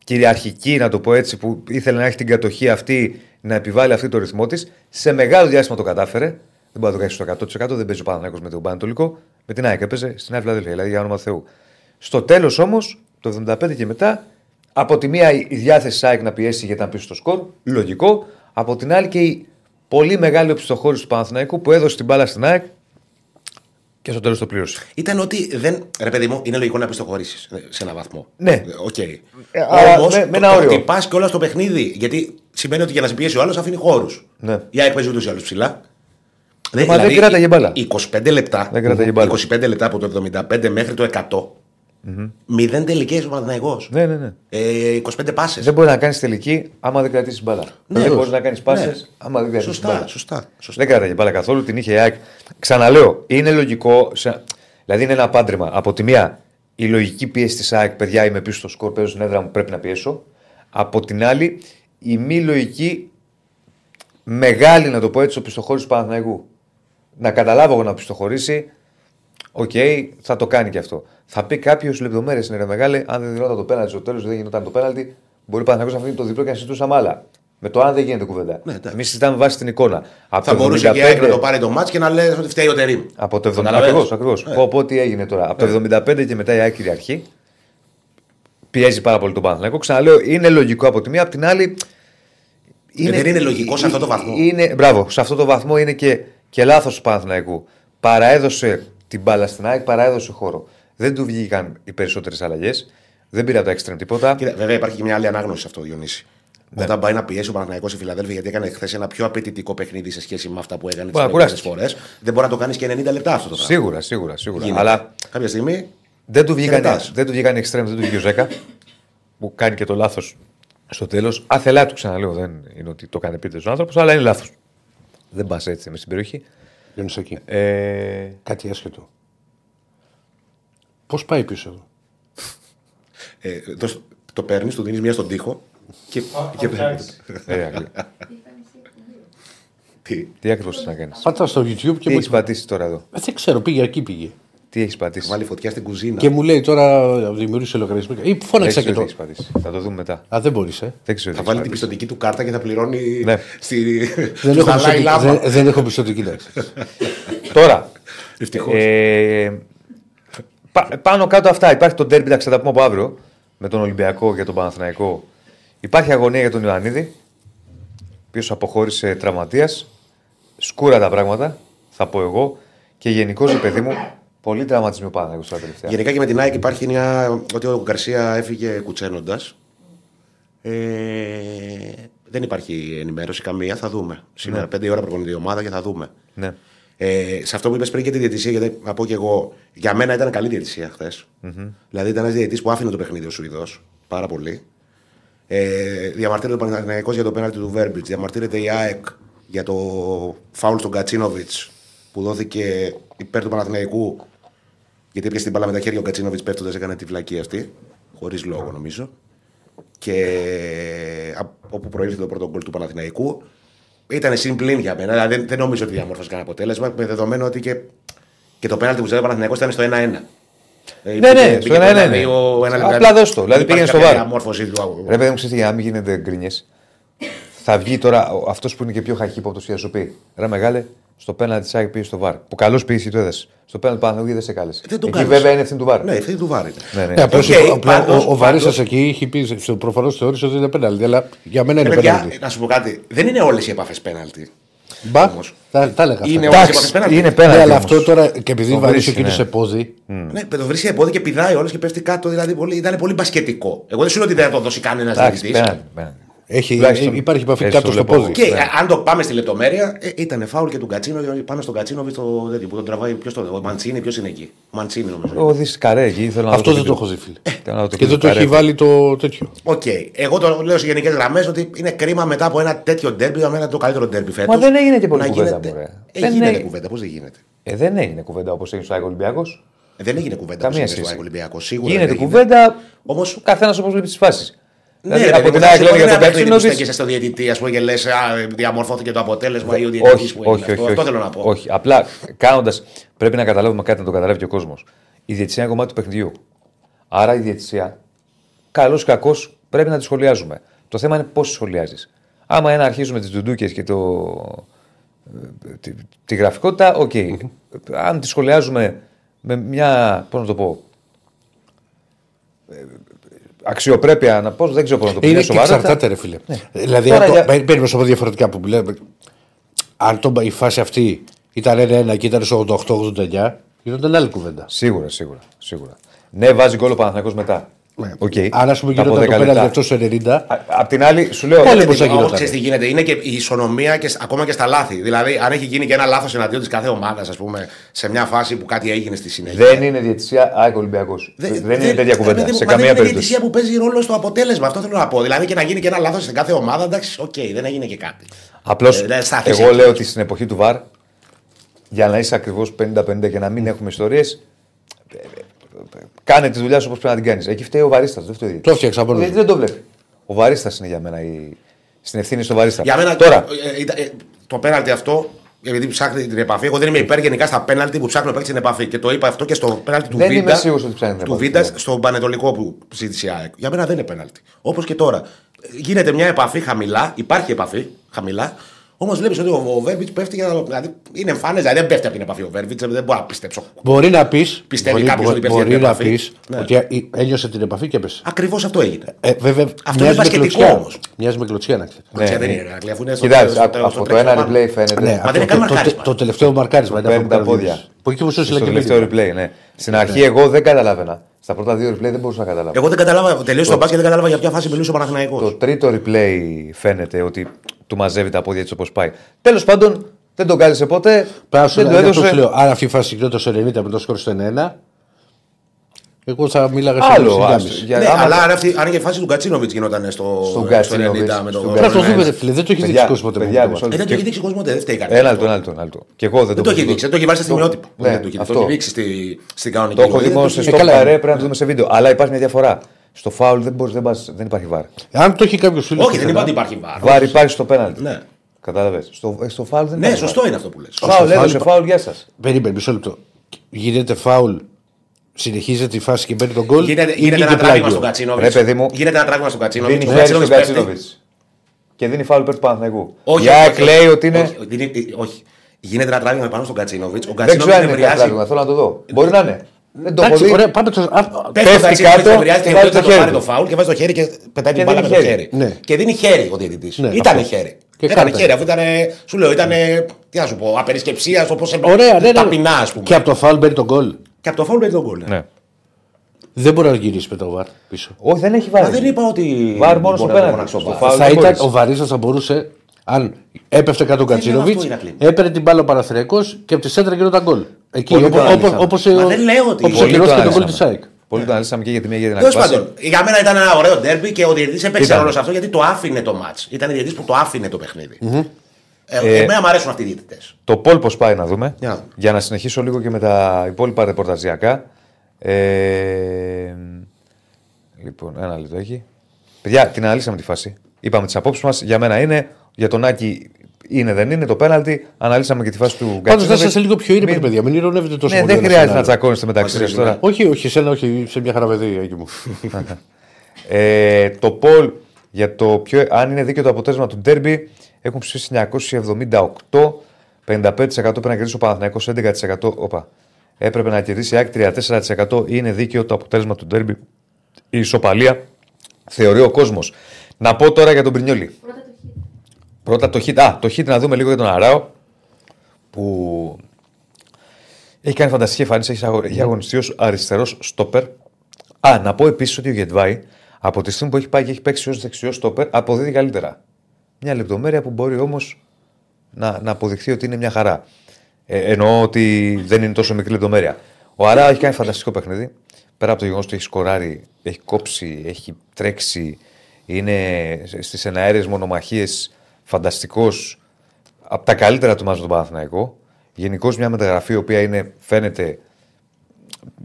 κυριαρχική, να το πω έτσι, που ήθελε να έχει την κατοχή αυτή, να επιβάλλει αυτή το ρυθμό της. Σε μεγάλο διάστημα το κατάφερε. Δεν μπορεί να το κάνει στο 100%. Δεν παίζει ο Παναθηναϊκός με τον Πανατολικό. Με την ΑΕΚ έπαιζε στην Νέα Φιλαδέλφια, δηλαδή για όνομα Θεού. Στο τέλος όμως, το 75 και μετά, από τη μία η διάθεση της ΑΕΚ να πιέσει για να μπει στο σκορ, λογικό. Από την άλλη και η πολύ μεγάλη οπισθοχώρηση του Παναθηναϊκού που έδωσε την μπάλα στην ΑΕΚ και στο τέλος το πλήρωσε. Ήταν ότι δεν. Ρε παιδί μου, είναι λογικό να οπισθοχωρήσει σε έναν βαθμό. Ναι. Ε, Οκ. αλλά Όμως, με- με το- ένα το όριο. χτυπά και όλα στο παιχνίδι. Γιατί σημαίνει ότι για να σε πιέσει ο άλλος αφήνει χώρους. Ναι. Η ΑΕΚ παίζει ούτως ή άλλως ψηλά. Μα δεν κράταγε μπάλα. 25 λεπτά. Δεν κράταγε μπάλα. 25 λεπτά από το 75 μέχρι το 100. Μηδέν τελικές ο Παναθηναϊκός. Ναι, ναι, ναι. Ε, 25 πάσες. Δεν μπορεί να κάνεις τελική άμα δεν κρατήσεις μπάλα. Ναι, δεν μπορείς όχι. να κάνεις πάσες Ναι. άμα δεν κρατήσεις Σωστά, μπάλα. σωστά, σωστά. Δεν κράταγε μπάλα καθόλου, την είχε η ΑΕΚ. Ξαναλέω, είναι λογικό. σε- Δηλαδή είναι ένα πάντρεμα. Από τη μία, η λογική πίεση της ΑΕΚ, παιδιά, είμαι πίσω στο σκορ, παίζω στην έδρα μου, πρέπει να πιέσω. Από την άλλη, η μη λογική μεγάλη, να το πω έτσι, οπισθοχώρηση του Παναθηναϊκού. Να καταλάβω εγώ να οπισθοχωρήσει, οκ, θα το κάνει και αυτό. Θα πει κάποιος λεπτομέρειες είναι ρε μεγάλε, αν δεν γινόταν το πέναλτι στο τέλος, δεν γινόταν το πέναλτι, μπορεί ο Παναθηναϊκός να φύγει το διπλό και να συζητούσαμε άλλα. Με το αν δεν γίνεται κουβέντα. Ναι, εντάξει. Εμείς συζητάμε βάσει την εικόνα. Από Θα το μπορούσε και η ΑΕΚ να 75 το πάρει το μάτς και να λέει ότι φταίει ο Τερήμ. από το 70. Καταλαβαίνεις. Ακριβώς, ακριβώς. Ε. Πω, πω τι έγινε τώρα. Από το 75 και μετά η ΑΕΚ κυριαρχεί. Πιέζει πάρα πολύ τον Παναθηναϊκό. Ξαναλέω, είναι λογικό από τη μία, από την άλλη. Ε, δεν είναι λογικό σε αυτό το βαθμό. Είναι, μπράβο, σε αυτό το βαθμό είναι και, και λάθος του Παναθηναϊκού. Παραέδωσε την μπάλα στην ΑΕΚ, παραέδωσε χώρο. Δεν του βγήκαν οι περισσότερες αλλαγές. Δεν πήρε από τα έξτρεμ τίποτα. Κοίτα, βέβαια υπάρχει και μια άλλη ανάγνωση σε αυτό, Διονύση. Ναι. Όταν πάει να πιέσει ο Παναθηναϊκός στη Φιλαδέλφια, γιατί έκανε χθες ένα πιο απαιτητικό παιχνίδι σε σχέση με αυτά που έκανε τις Μπορεί να προηγούμενες κουράστηκε. φορές, δεν μπορεί να το κάνει και 90 λεπτά αυτό το πράγμα. Σίγουρα, σίγουρα, σίγουρα. Γίνεται. Αλλά Κάποια στιγμή δεν του βγήκαν, Χαιρετάς. δεν του βγήκαν οι εξτρέμ, δεν του βγήκε ο Ζέκα. Που κάνει και το λάθος στο τέλος. Άθελά του ξαναλέω, δεν είναι ότι το κάνει επίτηδες ο άνθρωπος, αλλά είναι λάθος. Δεν πας έτσι με στην περιοχή. Διονυσάκη. Ε, Κάτι άσχετο. Πώς πάει πίσω εδώ; ε, το, το παίρνεις, του δίνεις μία στον τοίχο και. και ε, Άγγλε. τι; Τι ακριβώς να κάνεις; Πάτα στο YouTube και Τι μου έχεις πατήσει τώρα εδώ; Ε, Δεν ξέρω, πήγε εκεί πήγε. Τι έχεις πατήσει; Βάλει φωτιά στην κουζίνα. Και μου λέει τώρα δημιούργησε λογαριασμό. Ή φώναξα Δεν και ξέρω τι το. έχεις πατήσει. Θα το δούμε μετά. Α, δεν μπορείς, ε. Δεν ξέρω τι Θα έχεις βάλει την πατήσει. πιστοτική του κάρτα και θα πληρώνει Ναι. στη... Δεν στο έχω, Δαλάι πιστοτική, Λάμα. δεν, δεν έχω πιστοτική λέξη. Τώρα. Ευτυχώς. Ε, πα- πάνω κάτω αυτά. Υπάρχει το ντέρμπι, θα τα πούμε από αύριο με τον Ολυμπιακό και τον Παναθηναϊκό. Υπάρχει αγωνία για τον Ιωαννίδη, ο οποίος αποχώρησε τραυματίας. Σκούρα τα πράγματα, θα πω εγώ. Και γενικώς, ρε παιδί μου, πολύ τραυματισμό ο Παναθηναϊκός τώρα τελευταία. Γενικά και με την ΑΕΚ υπάρχει μια. ότι ο Γκαρσία έφυγε κουτσένοντας. Ε, δεν υπάρχει ενημέρωση καμία, θα δούμε. Σήμερα Ναι. πέντε ώρα προπονητή η ομάδα και θα δούμε. Ναι. Ε, σε αυτό που είπες πριν και τη διαιτησία, γιατί να πω και εγώ, για μένα ήταν καλή διαιτησία χθες. Δηλαδή ήταν ένας διαιτητής που άφηνε το παιχνίδι ο Σουηδός πάρα πολύ. Ε, διαμαρτύρεται ο Παναθηναϊκός για το πέναλτι του Βέρμπιτ. Διαμαρτύρεται η ΑΕΚ για το φάουλ στον Κατσίνοβιτς που δόθηκε υπέρ του Παναθηναϊκού. Γιατί έπιασε την μπάλα με τα χέρια ο Κατσίνοβιτς πέφτοντας, έκανε τη βλακή αυτή. Χωρίς λόγο νομίζω. Και από όπου προήλθε το πρώτο γκολ του Παναθηναϊκού. Ήταν συμπλήν για μένα. Δηλαδή δεν, δεν νομίζω ότι διαμόρφωσε κανένα αποτέλεσμα. Με δεδομένο ότι και, και το πέναλτι που ζητάει ο Παναθηναϊκός ήταν στο 1-1. Ε, Ναι, ναι, πήγε- στο πήγε 1-1 το είναι. 1-2, ένα Απλά λεπτό. δώσ' το. Δηλαδή Δεν πήγαινε υπάρχει στο κάποια βάρ. διαμόρφωση του. Ρε παιδί μου, ξέρετε, για να μην γίνετε γκρινιές. θα βγει τώρα αυτός που είναι και πιο χαχύποπτο και θα σου πει: Ρε μεγάλε, στο πέναλτι της ΑΕΚ πήγε στο βαρ. Που καλώς πήγε το έδωσε. Στο πέναλτι Παναγιώτη δεν σε κάλεσε. Δεν το Εκεί κάλεσε. βέβαια είναι ευθύνη του βαρ. Ναι, ευθύνη του βάρ ήταν. ναι, ναι. Ναι, απλώς, Οκ, απλά πάντως- ο, ο Βαρίσας πάντως- εκεί είχε πει, προφανώς θεώρησε ότι είναι πέναλτι, αλλά για μένα Ε, είναι παιδιά, πέναλτι. να σου πω κάτι. Δεν είναι όλες οι επαφές πέναλτι. Μπα, όμως. τα, τα έλεγα. Είναι αυτά. όλες οι Εντάξει, επαφές πέναλτι. είναι Ναι, πέναλτι. αλλά όμως. αυτό τώρα και επειδή Το βαρύσει ο βρίσκει, κύριο ναι. σε πόδι. Ναι, το βρίσκει πόδι και πηδάει όλο και πέφτει κάτω. Δηλαδή πολύ, ήταν πολύ μπασκετικό. Εγώ δεν σου λέω ότι δεν θα το δώσει κανένας Εντάξει, διαιτητής. Πέναλτι. πέναλτι. Έχει, Τουλάχιστον υπάρχει επαφή έτσι κάτω το στο βλέπω πόδι. εγώ. Και Ναι. ε, αν το πάμε στη λεπτομέρεια, ε, ήταν φάουλ και του Κατσίνο πάνω στον Κατσίνο το τέτοιο που τον τραβάει. Ποιος το Ο Μαντσίνη, ποιος είναι εκεί; Ο Μαντσίνη νομίζω. Ο Δης Καρέ εκεί. Θέλω να Αυτό δω δεν το βίντεο. έχω δει, φίλε. Θέλω να δω Και βίντεο δεν το Καρέ. έχει βάλει το τέτοιο. Οκ. Εγώ το λέω σε γενικές γραμμές ότι είναι κρίμα μετά από ένα τέτοιο ντέρμπι, για μένα το καλύτερο ντέρμπι φέτος. Μα δεν έγινε και πολύ κουβέντα, μωρέ. Ε, Δεν γίνεται έγινε. κουβέντα, πώς δεν γίνεται; Ε, δεν έγινε κουβέντα όπως έγινε στο Άγιο Ολυμπιακός. Ε, Δεν έγινε κουβέντα Καμία όπως έγινε σχέση. στο Ολυμπιακός. Σίγουρα. Γίνεται δεν έγινε. κουβέντα. Όμως- ο καθένας όπως βλέπει τις φάσεις. Ναι, δηλαδή, ρε, από την παιδί μου, ΑΕΚ δεν λένε είναι για τον ένα παιχνίδι που Κατσίνοβιτ. στέκεσαι στο διαιτητή ας πούμε, και λες: Διαμορφώθηκε το αποτέλεσμα ή ο διαιτητής Όχι, που έγινε. όχι, αυτό. όχι, Αυτό όχι. θέλω να πω. Όχι. Απλά κάνοντας. Πρέπει να καταλάβουμε κάτι να το καταλάβει και ο κόσμος. Η διαιτησία είναι κομμάτι του παιχνιδιού. Άρα η διαιτησία, καλός ή κακός, πρέπει να τη σχολιάζουμε. Το θέμα είναι πώς τη σχολιάζεις. Άμα ένα αρχίζουμε τις ντουντούκες και το, ε, τη, τη γραφικότητα, οκ. Αν τη σχολιάζουμε με μια. Πώς να το πω. Ε, Αξιοπρέπεια, να πω, δεν ξέρω πώς να το πω. Είναι μια και σοβαρότητα. εξαρτάται, ρε φίλε. Δηλαδή, Τώρα αν το, για- παίρνει να σου πω διαφορετικά που μιλάμε. Αν το, η φάση αυτή ήταν 1-1 και ήταν στο 88-89, γινόταν άλλη κουβέντα. Σίγουρα, σίγουρα, σίγουρα. Ναι, βάζει γκολ ο Παναθηναϊκός μετά. Οκ. Αν ας πούμε Τα από γινόταν το 10 πέναλτι λεπτά. αυτό στο 90, Α- Απ' την άλλη, σου λέω. Πόλεμος δεν- θα γινόταν. Όμως ξέρεις τι γίνεται. Είναι και η ισονομία και, σ- ακόμα και στα λάθη. Δηλαδή, αν έχει γίνει και ένα λάθος εναντίον της κάθε ομάδας, ας πούμε, σε μια φάση που κάτι έγινε στη συνέχεια. Δεν είναι διαιτησία ΑΕΚ Ολυμπιακός. Δεν, είναι τέτοια κουβέντα. παιδί μου, σε μα καμία δεν είναι περίπτωση. διαιτησία που παίζει ρόλο στο αποτέλεσμα. Αυτό θέλω να πω. Δηλαδή και να γίνει και ένα λάθος στην κάθε ομάδα, εντάξει, οκ, δεν έγινε και κάτι. Απλώς Ε, δεν στάθεις εγώ εκεί. λέω ότι στην εποχή του VAR, για να είσαι ακριβώς 50-50 και να μην έχουμε ιστορίες, κάνε τη δουλειάς σου όπως πρέπει να την κάνεις. Εκεί φταίει ο Βαρίστας. Δεν φταίει ο Το έφτιαξα από διαιτητής. νωρίς. Γιατί δεν το βλέπει. Ο Βαρίστας είναι για μένα η... στην ευθύνη στο Βαρίστα. Για μένα Τώρα, ε, ήταν- ε, το πέναλτι αυτό, επειδή ψάχνει την επαφή, εγώ δεν είμαι υπέρ γενικά στα πέναλτι που ψάχνουν παίξει την επαφή. Και το είπα αυτό και στο πέναλτι του Δεν είμαι Βίντα. σίγουρος ότι ψάχνει την Του επαφή. Βίντα στον Πανετολικό που ζήτησε η ΑΕΚ. Για μένα δεν είναι πέναλτι. Όπως και τώρα. Γίνεται μια επαφή χαμηλά, υπάρχει επαφή χαμηλά. Όμως βλέπεις ότι ο, ο Βέρβιτ πέφτει για να. Δηλαδή είναι εμφανές, δηλαδή δεν πέφτει από την επαφή ο Βέρβιτ, δεν μπορώ να πιστέψω. μπορεί να πεις. Πιστεύει μπορεί, κάποιος ότι μπορεί, πέφτει μπορεί από να την πεις επαφή. Ναι. ότι α- ένιωσε την επαφή και έπεσε. Ακριβώς αυτό έγινε. Ε, βέβαια, Αυτό μοιάζει είναι με μπασκετικό κλωτσιά. όμως. Μοιάζει με κλωτσιά να ξέρει. Ναι, ναι. δεν είναι, Ηρακλή, αφού είναι στο κοιτάξτε, στο- από, στο από το τρέξιμο ένα πάνω. replay φαίνεται. Ναι, Μα αυτό δεν είναι το, καν το, μαρκάρισμα. το, τελευταίο μαρκάρισμα είναι Παίρνει από τα το πόδια. Καρδίδης. Που εκεί που σου Στο έστειλε και τελευταίο βίντεο. replay, ναι. Στην αρχή εγώ δεν καταλάβαινα. Στα πρώτα δύο replay δεν μπορούσα να καταλάβω. Εγώ δεν κατάλαβα, τελείωσε το μπάσκετ, δεν κατάλαβα για ποια φάση μιλούσε ο Το Παναθηναϊκός. τρίτο replay φαίνεται ότι του μαζεύει τα πόδια έτσι όπως πάει. Τέλος πάντων, δεν τον κάλεσε ποτέ. Πρέπει να σου Δεν λέω, το είναι αυτό έδωσε. σου λέω. Αν αυτή η φάση γινόταν στο 90 με το σκορ στο 1, εγώ θα μίλαγα σε Άλλο. 20.000. άστο. Για- Ναι, άμα- αλλά αν, αυτή, αν και η φάση του Κατσίνοβιτς γινόταν στο, Στον στο Γκατσίνοβιτς, 90 με το στον Πρέπει να το Ναι, δούμε, ναι. ρε φίλε. Δεν το έχεις Παιδιά, δείξει κόσμο ποτέ. παιδιά, με το μισό βάρ. Ε, δεν το έχει Και- δείξει ο κόσμο, δεν φταίει κανένα. Ένα λεπτό, ένα λεπτό. ένα λεπτό. Και εγώ δεν, Δεν το έχει δείξει, δεν το έχει βάλει στα σημειότυπα. Ναι, Δεν το έχει- αυτό. Το έχει δείξει στη, στην κανονική. Το έχω ροή, δει δεν μόνο το σε έχει- στο καλά καρέ, είναι. πρέπει να το δούμε σε βίντεο. Αλλά υπάρχει μια διαφορά. Στο φάουλ δεν, μπορείς, δεν, πας, δεν υπάρχει βάρ. Αν το έχει κάποιος φίλος. Όχι, δεν είπα ότι υπάρχει βάρ. Βάρ υπάρχει στο πέναλτι. Ναι. Κατάλαβες. Στο, ε, στο φάουλ δεν Ναι, υπάρχει σωστό βάρ. είναι αυτό που λες. Φάουλ, φάουλ έδωσε υπά- φάουλ, γεια σας. Περίμενε, μισό λεπτό. Γίνεται φάουλ, συνεχίζεται η φάση και μπαίνει τον γκολ. Γίνεται, ή γίνεται ένα βγήκε τράγμα πλάγιο. στον Κατσίνοβιτς. Ρε, παιδί μου. Γίνεται ένα τράγμα στον Κατσίνοβιτς. Δίνει Ο χέρι στον Κατσίνοβιτς πέφτει. Κατσίνοβιτς. Και δίνει φάουλ υπέρ του Παναθηναϊκού. Όχι, Η όχι, ΑΕΚ όχι, λέει όχι. ότι είναι. Όχι, δίνει- όχι. Γίνεται ένα τράγμα πάνω στον Κατσίνοβιτς. Ο Δεν ξέρω Κατσίνοβιτ αν είναι πια εμβριάζει. πράγμα, θέλω να το δω. Μπορεί να είναι. Δεν το έχω Εντάξει, δει. ωραία, πάμε το. α, Πέφτει Πέφτει ο Κατσίνοβιτ, κάτω εμβριάζει και και βάζει δεν το το πάρει χέρι το του. φάουλ και βάζει το χέρι και πετάει Και την μπάλα με δίνει το χέρι. χέρι. Ναι. Και δίνει χέρι ο διαιτητής. Ναι, Ήταν αυτό. χέρι. Και Ήταν κάρτα. χέρι, αφού ήταν. Σου λέω, ήταν. Τι να σου πω, απερισκεψίας όπως Ωραία, ναι, ναι. ταπεινά, ας πούμε. Και από το φάουλ μπαίνει τον γκολ. Και από το φάουλ μπαίνει τον γκολ. Ναι. Δεν μπορεί να γυρίσει με το βαρ πίσω. Όχι, δεν έχει βάρ. Μα δεν είπα ότι. Βάρ μόνο στο μπορεί να πέναλτι. φωνάξω Στο βάρ. φάουλ. θα δεν ήταν, μπορείς. ο Βαρίστα θα μπορούσε, αν έπεφτε κάτω ο Κατσίνοβιτς, αυτό, Ηρακλή. έπαιρνε την μπάλα ο Παναθριακό και από τη σέντρα γινόταν γκολ. Εκεί, Πολύ όπω το αναλύσαμε. όπως, Μα δεν λέω ότι- όπως Πολύ ακυρώθηκε το το γκολ της αναλύσαμε. ΑΕΚ. Πολύ το αναλύσαμε και για τη μία και για την Τέλος άλλη. πάντων, για μένα ήταν ένα ωραίο ντέρμπι και ο διαιτητής έπαιξε Ήταν. ρόλο σε αυτό γιατί το άφηνε το μάτ. Ήταν διαιτητής που το άφηνε το παιχνίδι. Ε, Ε, εμένα μου αρέσουν αυτοί οι διαιτητές. Το Πολ πώς πάει να δούμε. Για να δούμε. Για να συνεχίσω λίγο και με τα υπόλοιπα ρεπορταζιακά. Ε, λοιπόν, ένα λεπτό έχει. Παιδιά, την αναλύσαμε τη φάση. Είπαμε τις απόψεις μας. Για μένα είναι. Για τον Άκη είναι, δεν είναι το πέναλτι. Αναλύσαμε και τη φάση του Πάντως θα Γκατσίνοβιτς. είσαστε λίγο πιο ήρεμοι, Μην- παιδιά. Μην ηρωνεύετε τόσο Ναι, πολύ. δεν ένα χρειάζεται να σενάριο. τσακώνεστε μεταξύ σα Μαζί, τώρα. ναι. Όχι, όχι, εσένα, όχι, σε μια χαραβεδία εκεί μου. Ε, το Πολ για το ποιο, αν είναι δίκαιο το αποτέλεσμα του Ντέρμπι έχουν ψηφίσει 978. 55% πρέπει να κερδίσει ο Παναθηναϊκός, 11%. Όπα. Έπρεπε να κερδίσει η ΑΕΚ 34%. Είναι δίκαιο το αποτέλεσμα του Ντέρμπι. Η ισοπαλία θεωρεί ο κόσμος. Να πω τώρα για τον Πρινιόλη. Πρώτα το χ. Πρώτα το hit. Α, το hit να δούμε λίγο για τον Αράο. Που έχει κάνει φανταστική εμφάνιση. Έχει αγω- έχει αγωνιστεί ως αριστερός στόπερ. Α, να πω επίσης ότι ο Γετβάη από τη στιγμή που έχει πάει και έχει παίξει ως δεξιός στόπερ αποδίδει καλύτερα. Μια λεπτομέρεια που μπορεί όμως να, να αποδειχθεί ότι είναι μια χαρά. Ε, εννοώ ότι δεν είναι τόσο μικρή λεπτομέρεια. Ο Αράο έχει κάνει φανταστικό παιχνίδι. Πέρα από το γεγονός ότι έχει σκοράρει, έχει κόψει, έχει τρέξει, είναι στις εναέρειε μονομαχίες φανταστικός από τα καλύτερα του μάζου τον Παναθηναϊκό. Γενικώς μια μεταγραφή η οποία είναι, φαίνεται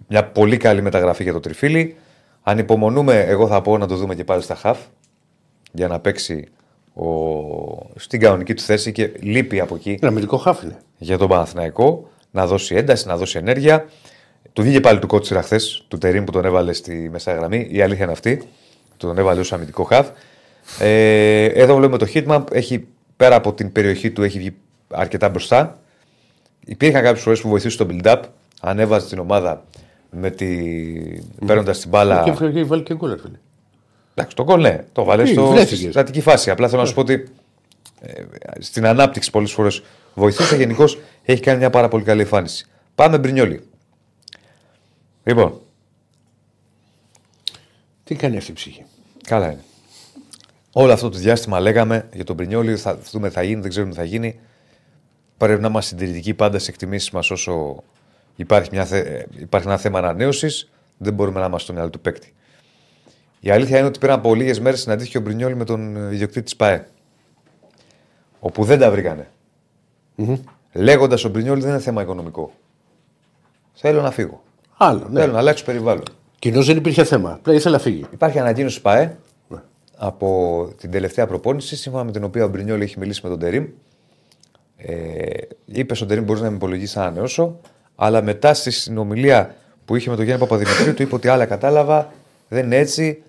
μια πολύ καλή μεταγραφή για το τριφύλι. Ανυπομονούμε, εγώ θα πω να το δούμε και πάλι στα χαφ για να παίξει ο... στην κανονική του θέση και λείπει από εκεί Είναι αμυντικό χάφ είναι. για τον Παναθηναϊκό να δώσει ένταση, να δώσει ενέργεια. Του βγήκε πάλι του κότσιρα χθες, του Τερήμ που τον έβαλε στη μεσαία γραμμή. Η αλήθεια είναι αυτή. Τον έβαλε ως αμυντικό χαβ. Ε, εδώ βλέπουμε το Hitman. Έχει, πέρα από την περιοχή του έχει βγει αρκετά μπροστά. Υπήρχαν κάποιες φορές που βοηθούσε στο build-up. Ανέβαζε την ομάδα με τη... παίρνοντας την μπάλα. Και έχει βάλει και γκολ, ρε φίλε. Εντάξει, το γκολ ναι, το βάλες Τι, στο βρέθηκες. στη στατική φάση. Απλά θέλω να σου πω ότι ε, στην ανάπτυξη πολλές φορές βοηθούσε. Γενικώς έχει κάνει μια πάρα πολύ καλή εμφάνιση. Πάμε Μπρινιόλι. Λοιπόν, Τι κάνει αυτή η ψυχή; καλά είναι. Όλο αυτό το διάστημα λέγαμε για τον Μπρινιόλι, θα δούμε τι θα γίνει, δεν ξέρουμε τι θα γίνει. Πρέπει να είμαστε συντηρητικοί πάντα στι εκτιμήσεις μας όσο υπάρχει, μια θε... ε, υπάρχει ένα θέμα ανανέωσης. Δεν μπορούμε να είμαστε στο μυαλό του παίκτη. Η αλήθεια είναι ότι πριν από λίγες μέρες συναντήθηκε ο Μπρινιόλι με τον ε, ιδιοκτήτη της ΠαΕ. Όπου δεν τα βρήκανε. Λέγοντας ο Μπρινιόλι δεν είναι θέμα οικονομικό. Θέλω να φύγω. Άλλο, ναι. Θέλω να αλλάξω περιβάλλον. Κοινώς δεν υπήρχε θέμα. Απλά ήθελα να φύγει. Υπάρχει ανακοίνωση ΠαΕ Ναι. από την τελευταία προπόνηση, σύμφωνα με την οποία ο Μπρινιόλ έχει μιλήσει με τον Τερήμ. Ε, είπε στον Τερήμ: Μπορείς να με υπολογίσεις να ανανεώσω, αλλά μετά στη συνομιλία που είχε με τον Γιάννη Παπαδημητρίου, του είπε ότι άλλα κατάλαβα, δεν είναι έτσι.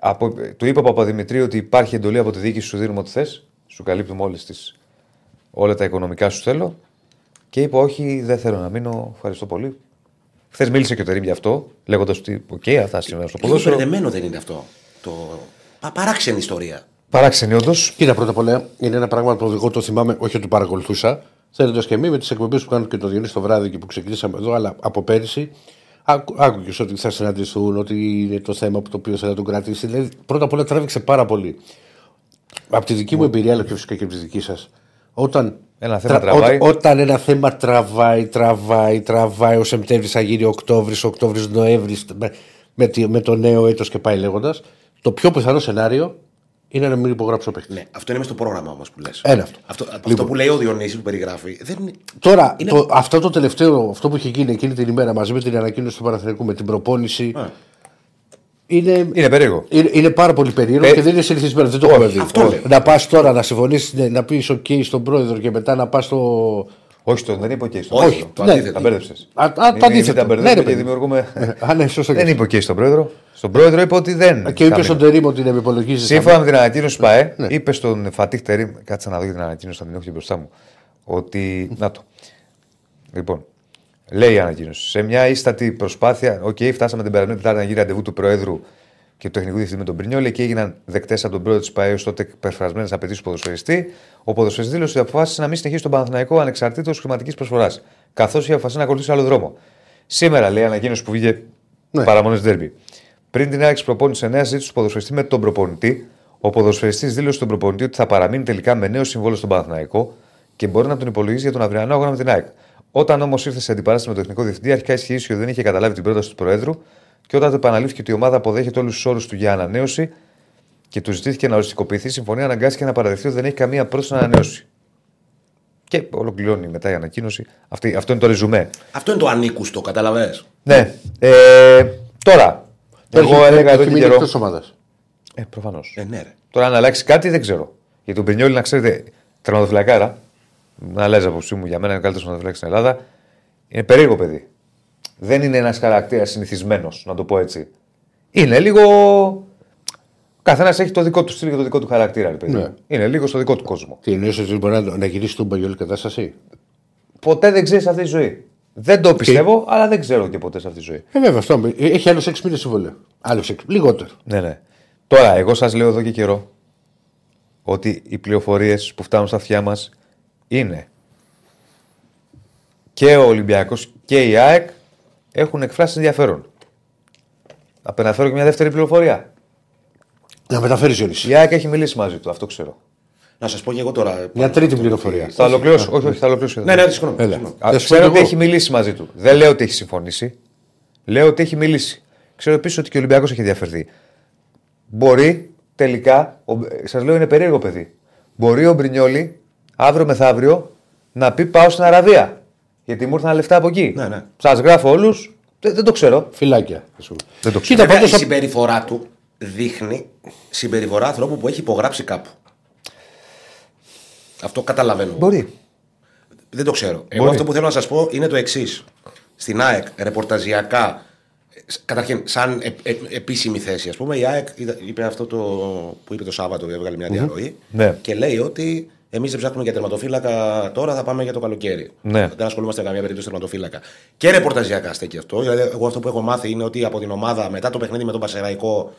Από, του είπε ο Παπαδημητρίου ότι υπάρχει εντολή από τη διοίκηση, σου δίνουμε ό,τι θες. Σου καλύπτουμε όλες τις, όλα τα οικονομικά σου θέλω. Και είπε: Όχι, δεν θέλω να μείνω. Ευχαριστώ πολύ. Χθες μίλησε και ο Τερήμ γι' αυτό, λέγοντας ότι: Οκ, αυτά σήμερα στο Λίγο ποδόσφαιρο. μπερδεμένο δεν είναι αυτό. Το... Πα, παράξενη ιστορία. Παράξενη, όντως. Κοίτα, πρώτα απ' όλα είναι ένα πράγμα που εγώ το θυμάμαι, όχι ότι το παρακολουθούσα. Θέλοντας και εμείς με τις εκπομπές που κάνουν και το Διονύση το βράδυ και που ξεκινήσαμε εδώ, αλλά από πέρυσι, άκουγες ότι θα συναντηθούν, ότι είναι το θέμα που το οποίο θέλει να τον κρατήσει. Δηλαδή, πρώτα απ' όλα τράβηξε πάρα πολύ. Από τη δική μου εμπειρία, αλλά και φυσικά και από τη δική σας. Όταν, Ένα θέμα τραβάει. ό- όταν ένα θέμα τραβάει, τραβάει, τραβάει, ο Σεπτέμβρης θα γίνει Οκτώβρης, Οκτώβρης, Νοέμβρης, με, με, τη- με το νέο έτος και πάει λέγοντας, το πιο πιθανό σενάριο είναι να μην υπογράψει ο παίχτη. Ναι, αυτό είναι μες στο πρόγραμμα όμω που λες. Ένα αυτό. Αυτό, αυτό Λοιπόν. που λέει ο Διονύσης που περιγράφει δεν είναι. Τώρα, Είναι- το, αυτό το τελευταίο, αυτό που είχε γίνει εκείνη την ημέρα μαζί με την ανακοίνωση του Παναθηναϊκού με την προπόνηση. Α. Είναι, Είναι περίεργο. είναι, είναι πάρα πολύ περίεργο Ε, και δεν είναι συνηθισμένο. Δεν το όχι, έχουμε δει. αυτό λέω. Να πας τώρα να συμφωνήσεις, να πεις OK στον πρόεδρο και μετά να πας στο. Όχι, το, δεν είπε και στον Όχι, πρόεδρο. το ναι. αντίθετο. Τα μπέρδεψε. Α, α, το αντίθετο. Τα Ναι, ρε, μπερδεύουμε και παιδί. δημιουργούμε. Α, ναι, σωστό. δεν και είπε και στον πρόεδρο. Στον πρόεδρο είπε ότι δεν. Και είπε θα στον μείνω. Τερήμ ότι να με υπολογίζει. Σύμφωνα με την ανακοίνωση του ΠαΕ, Ναι. είπε στον Φατίχ Τερήμ. Κάτσε να δω για την ανακοίνωση, θα την έχω και μπροστά μου. Ότι. Να το. Λοιπόν, λέει η ανακοίνωση. Σε μια ύστατη προσπάθεια, οκ, φτάσαμε την περασμένη Τετάρτη να γίνει ραντεβού του Προέδρου και του τεχνικού διευθυντή με τον Μπρινιόλι και έγιναν δεκτές από τον πρόεδρο της ΠαΕ ως τότε εκπεφρασμένες απαιτήσεις του ποδοσφαιριστή. Ο ποδοσφαιριστής δήλωσε ότι αποφάσισε να μην συνεχίσει τον Παναθηναϊκό ανεξαρτήτως χρηματικής προσφοράς, καθώς είχε αποφασίσει να ακολουθήσει άλλο δρόμο. Σήμερα, λέει η ανακοίνωση που βγήκε Ναι. παραμονές ντέρμπι. Πριν την άξιση προπόνηση 9, ζήτησε του ποδοσφαιριστή με τον προπονητή. Ο ποδοσφαιριστής δήλωσε στον προπονητή ότι θα παραμείνει τελικά με νέο συμβόλαιο στον Παναθηναϊκό και μπορεί να τον υπολογίσει για τον αυριανό αγώνα με την ΑΕΚ. Όταν όμως ήρθε σε αντιπαράσταση με τον τεχνικό διευθυντή, αρχικά ισχύει ότι δεν είχε καταλάβει την πρόταση του Προέδρου και όταν το επαναλήφθηκε ότι η ομάδα αποδέχεται όλους τους όρους του για ανανέωση και του ζητήθηκε να οριστικοποιηθεί η συμφωνία, αναγκάστηκε να παραδεχτεί ότι δεν έχει καμία πρόθεση να ανανέωση. Και ολοκληρώνει μετά η ανακοίνωση. Αυτή, αυτό είναι το ρεζουμέ. Αυτό είναι το ανήκουστο, καταλαβέ. Ναι. Ε, τώρα. Εγώ έλεγα εδώ και καιρό. εκτός ομάδας. Ε, προφανώς. Ε, ναι, ρε. Τώρα αν αλλάξει κάτι δεν ξέρω. Για τον Πρινιόλη, να ξέρετε, τερματοφυλακάρα, να αλλάζει απόψη μου για μένα είναι ο καλύτερος τερματοφυλάκης στην Ελλάδα. Είναι περίεργο παιδί. Δεν είναι ένας χαρακτήρας συνηθισμένος, να το πω έτσι. Είναι λίγο. Καθένας έχει το δικό του στυλ και το δικό του χαρακτήρα, ρε παιδί. Ναι. Είναι λίγο στο δικό του κόσμο. Τι εννοείς ότι μπορεί να, να γυρίσει τον παγιόλη κατάσταση; Ποτέ δεν ξέρεις αυτή τη ζωή. Δεν το πιστεύω, αλλά δεν ξέρω και ποτέ σε αυτή τη ζωή. Ε, βέβαια, αυτό. Έχει άλλους 6 μήνες συμβόλαιο. Άλλους 6. Λιγότερο. Ναι, ναι. Τώρα, εγώ σας λέω εδώ και καιρό ότι οι πληροφορίες που φτάνουν στα αυτιά μας είναι και ο Ολυμπιακός και η ΑΕΚ έχουν εκφράσει ενδιαφέρον. Απεναφέρω και μια δεύτερη πληροφορία. Να μεταφέρεις Ζιονίση. Η ΑΕΚ έχει μιλήσει μαζί του, αυτό ξέρω. Να σας πω και εγώ τώρα. Μια τρίτη πληροφορία. Θα ολοκληρώσω. Όχι, όχι, θα ολοκληρώσω. Ναι, ναι, συγγνώμη. Έλα. συγγνώμη. Α, Θα σου ξέρω πω ότι εγώ. έχει μιλήσει μαζί του. Δεν λέω ότι έχει συμφωνήσει. Λέω ότι έχει μιλήσει. Ξέρω επίσης ότι και ο Ολυμπιακός έχει ενδιαφερθεί. Μπορεί τελικά, σας λέω είναι περίεργο παιδί. Μπορεί ο Μπρινιόλη αύριο μεθαύριο να πει πάω στην Αραβία. Γιατί μου ήρθαν λεφτά από εκεί. Ναι, ναι. Σας γράφω όλους. Δεν, δεν το ξέρω. Φυλάκια. ας πούμε. Δεν το ξέρω. Κοίτα, Βέβαια, η πάντω. συμπεριφορά του δείχνει συμπεριφορά ανθρώπου που έχει υπογράψει κάπου. Αυτό καταλαβαίνω. Μπορεί. Δεν το ξέρω. Εγώ Μπορεί. αυτό που θέλω να σας πω είναι το εξής. στην ΑΕΚ ρεπορταζιακά, ε, καταρχήν σαν ε, ε, επίσημη θέση, ας πούμε, η ΑΕΚ είδα- είπε αυτό το που είπε το Σάββατο, έβγαλε μια διαρροή Ναι. και λέει ότι εμείς δεν ψάχνουμε για τερματοφύλακα τώρα, θα πάμε για το καλοκαίρι. Ναι. Δεν ασχολούμαστε με καμία περίπτωση τερματοφύλακα. Και ρεπορταζιακά στέκει αυτό. Δηλαδή, εγώ αυτό που έχω μάθει είναι ότι από την ομάδα μετά το παιχνίδι με τον Πασεραϊκό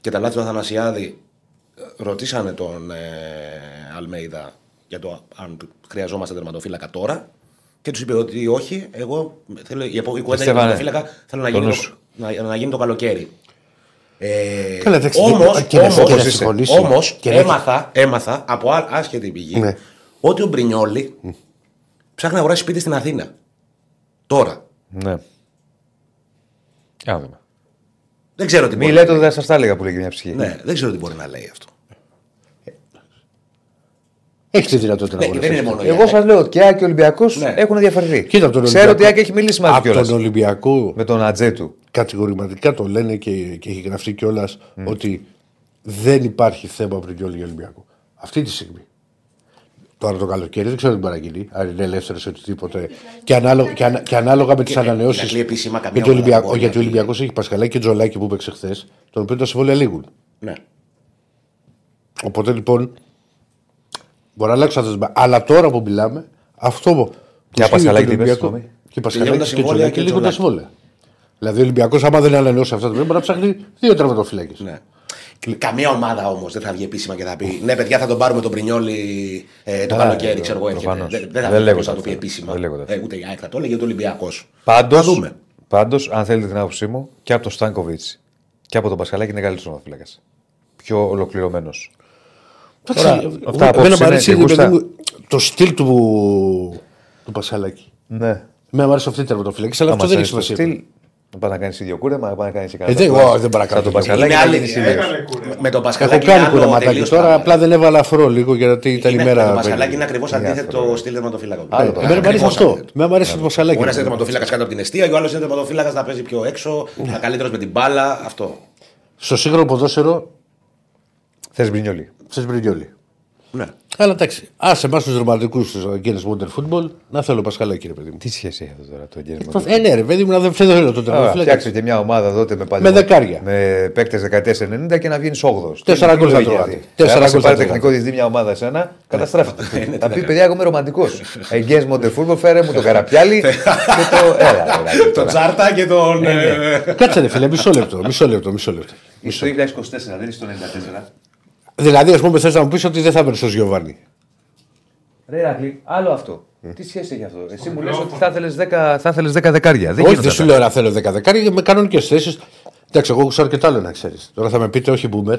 και τα λάθη του Αθανασιάδη ε, ρωτήσανε τον ε, Αλμέιδα για το αν χρειαζόμαστε τερματοφύλακα τώρα και τους είπε ότι όχι, εγώ θέλω, η, επο- η κουβέντα για Στέφανε, τερματοφύλακα θέλω να το γίνει νου το, σου. να, να γίνει το καλοκαίρι. Ε, Καλά, εντάξει, όμως, και να- όμως, και να είσαι. συμφωνήσει. όμως Και να- έμαθα, έμαθα από α- άσχετη πηγή Ναι. ότι ο Μπρινιόλη ψάχνει να αγοράσει σπίτι στην Αθήνα. Τώρα. Ναι. Για να δούμε. Δεν ξέρω τι Μη μπορεί. λέτε ότι δεν σας τα έλεγα που λέγει μια ψυχή. Ναι, δεν ξέρω τι μπορεί να λέει αυτό. Έχεις τη δυνατότητα να Ναι, δεν είναι αγοράσει. μόνο η Εγώ ΑΕΚ. σας λέω ότι και Άκη και Ολυμπιακός Ναι. έχουν διαφορετεί. Κοίτα από τον Ξέρω ότι η Ολυμπιακό- Άκη έχει μιλήσει μαζί Από τον κιόλα. Ολυμπιακό Με τον Ατζέ του. Κατηγορηματικά το λένε και, και έχει γραφτεί κιόλας ότι δεν υπάρχει θέμα πριν για Ολυμπιακό. Αυτή τη στιγμή. Τώρα το καλοκαίρι δεν ξέρω τι μπορεί να γίνει. Αν είναι ελεύθερος ή οτιδήποτε. Και ανάλογα, και ανα- και ανάλογα με τις Και να- ανανεώσεις. να κλεί επίσημα καμία Γιατί ο ομάδα Ολυμπιακό μπορεί γιατί να ο κλεί. Ολυμπιακός έχει Πασχαλάκη και Τζολάκη που έπαιξε χθες, τον οποίο τα συμβόλαια λήγουν. Ναι. Οπότε λοιπόν. Μπορεί να αλλάξουν αυτά. τα- Αλλά τώρα που μιλάμε, αυτό που. Για ισχύει Πασχαλάκη τον τι είπες, Ολυμπιακό- συγγνώμη. Και Τελειώνουν Πασχαλάκη τα και συμβόλαια Τζολάκη και λήγουν τα Τζολάκη. συμβόλαια. Δηλαδή ο Ολυμπιακός, άμα δεν ανανεώσει αυτά τα πρέπει να ψάχνει δύο τραυματοφυλάκες. ναι. Καμία ομάδα όμως δεν θα βγει επίσημα και θα πει Ναι, παιδιά, θα τον πάρουμε τον Πρινιόλι ε, το Καλά, καλοκαίρι, ε, ξέρω εγώ. έρχεται». προφανώς. Δεν, δεν Δεν θα βγει λέγονται κάποιος να το πει αυτά. επίσημα. Δεν λέγονται αυτά. Ε, ούτε η ΑΕΚ θα το έλεγε, ούτε ο Ολυμπιακός. Πάντως, Θα δούμε. πάντως, αν θέλετε την άποψή μου, και από τον Στάνκοβιτς και από τον Πασχαλάκη είναι καλύτερος φύλακα. Πιο ολοκληρωμένος. Τώρα, αυτά απόψε Εμένα μου είναι αρέσει και ρε γούστα. παιδί μου, το στυλ του, του Πασχαλάκη. Ναι. Με μου αρέσει αυτή η τερματοφυλακή, αλλά αυτό δεν έχει σημασία. Να πάει να κάνεις ίδιο κούρεμα, να πάει να κάνεις Ε, δεν- εγώ δεν μπορώ να κάνω τον τέτοιο. Πασχαλάκη. Είναι να άλλη- γίνεις ε, ίδιος. Με τον Έχω Πασχαλάκη. κάνει είναι άλλο κουρεματάκι τελείως τώρα, πράγμα. απλά δεν έβαλα αφρό λίγο γιατί ήταν Είναι- ημέρα. Με τον Πασχαλάκη είναι ακριβώς Είναι αντίθετο αυτό, στυλ τερματοφύλακα. Άλλο Ε, πράγμα. Εμένα μου αρέσει ακριβώς αυτό. αντίθετο. Με μου αρέσει το Ο Πασχαλάκη. ένας είναι τερματοφύλακας κάτω από την αιστεία, και ο άλλος είναι τερματοφύλακας να παίζει πιο έξω, να καλύτερο με την μπάλα. Αυτό. Στο σύγχρονο ποδόσφαιρο Θες μπρινιόλι. Θε Μπρινιόλι. Ναι. Αλλά εντάξει, ας εμάς τους δραματικού τους Guinness Modern Football να θέλω Πασχαλάκη, ρε παιδί μου. Τι σχέση έχει αυτό τώρα το εγγένειο. Ε, ναι, ρε παιδί μου, να δεν δεν θέλω τον Άρα, τερματοφύλακα. Φτιάξε και μια ομάδα τότε με Με δεκάρια. Με παίκτες δεκαετία 90 και να βγεις 8ο. Τέσσερα γκολ θα τρώγατε. Τέσσερα γκολ θα πάρει τρώγατε. τεχνικό διευθυντή μια ομάδα εσένα, καταστράφεται. Θα πει παιδιά, εγώ είμαι ρομαντικός. Εγγέ Μοντεφούρμπο, φέρε μου το καραπιάλι και το. Έλα, τώρα. Τον Τσάρτα και τον. ε, Κάτσε ρε φίλε, μισό λεπτό, μισό λεπτό, μισό λεπτό. Είσαι το 2024, δεν είσαι το 94. Δηλαδή, ας πούμε, θες να μου πεις ότι δεν θα έμενε στο Γιωβάνι. Ρε Ρακλή, άλλο αυτό. Τι σχέση έχει αυτό; Εσύ μου λες ότι θα ήθελες 10, θα ήθελες 10 δεκάρια. Δεν Όχι, γίνονται δεν σου αυτά. λέω να θέλω 10 δεκάρια με κανονικές θέσεις. Εντάξει, εγώ ξέρω και τ' άλλο να ξέρεις. Τώρα θα με πείτε, όχι boomer.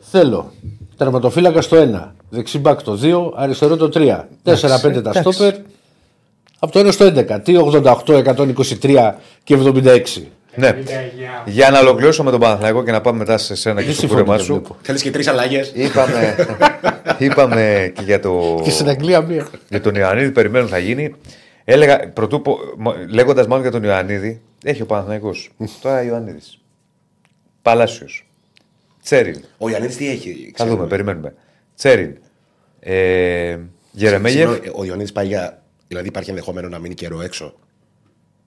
Θέλω τερματοφύλακα στο 1, δεξί μπακ το 2, αριστερό το 3, 4-5 τα εντάξει. στόπερ. Από το 1 στο 11, τι 88, 123 και 76. Ναι. Για να ολοκληρώσω με τον Παναθηναϊκό και να πάμε μετά σε σένα και Δεν στο συμφωνώ, κούρεμά δεν σου. βλέπω. Θέλεις και τρεις αλλαγές. Είπαμε, είπαμε και για, το, Και στην Αγγλία μία. για τον Ιωαννίδη, περιμένουν θα γίνει. Έλεγα, πρωτού, λέγοντας μάλλον για τον Ιωαννίδη, έχει ο Παναθηναϊκός. Τώρα Ιωαννίδης. Παλάσιος. Τσέριν. Ο Ιωαννίδης τι έχει. Θα ξέρουμε. δούμε, περιμένουμε. Τσέριν. Ε, Γερεμέγεφ. Συγγνώμη, Ο Ιωαννίδης πάει για. Δηλαδή υπάρχει ενδεχόμενο να μείνει καιρό έξω.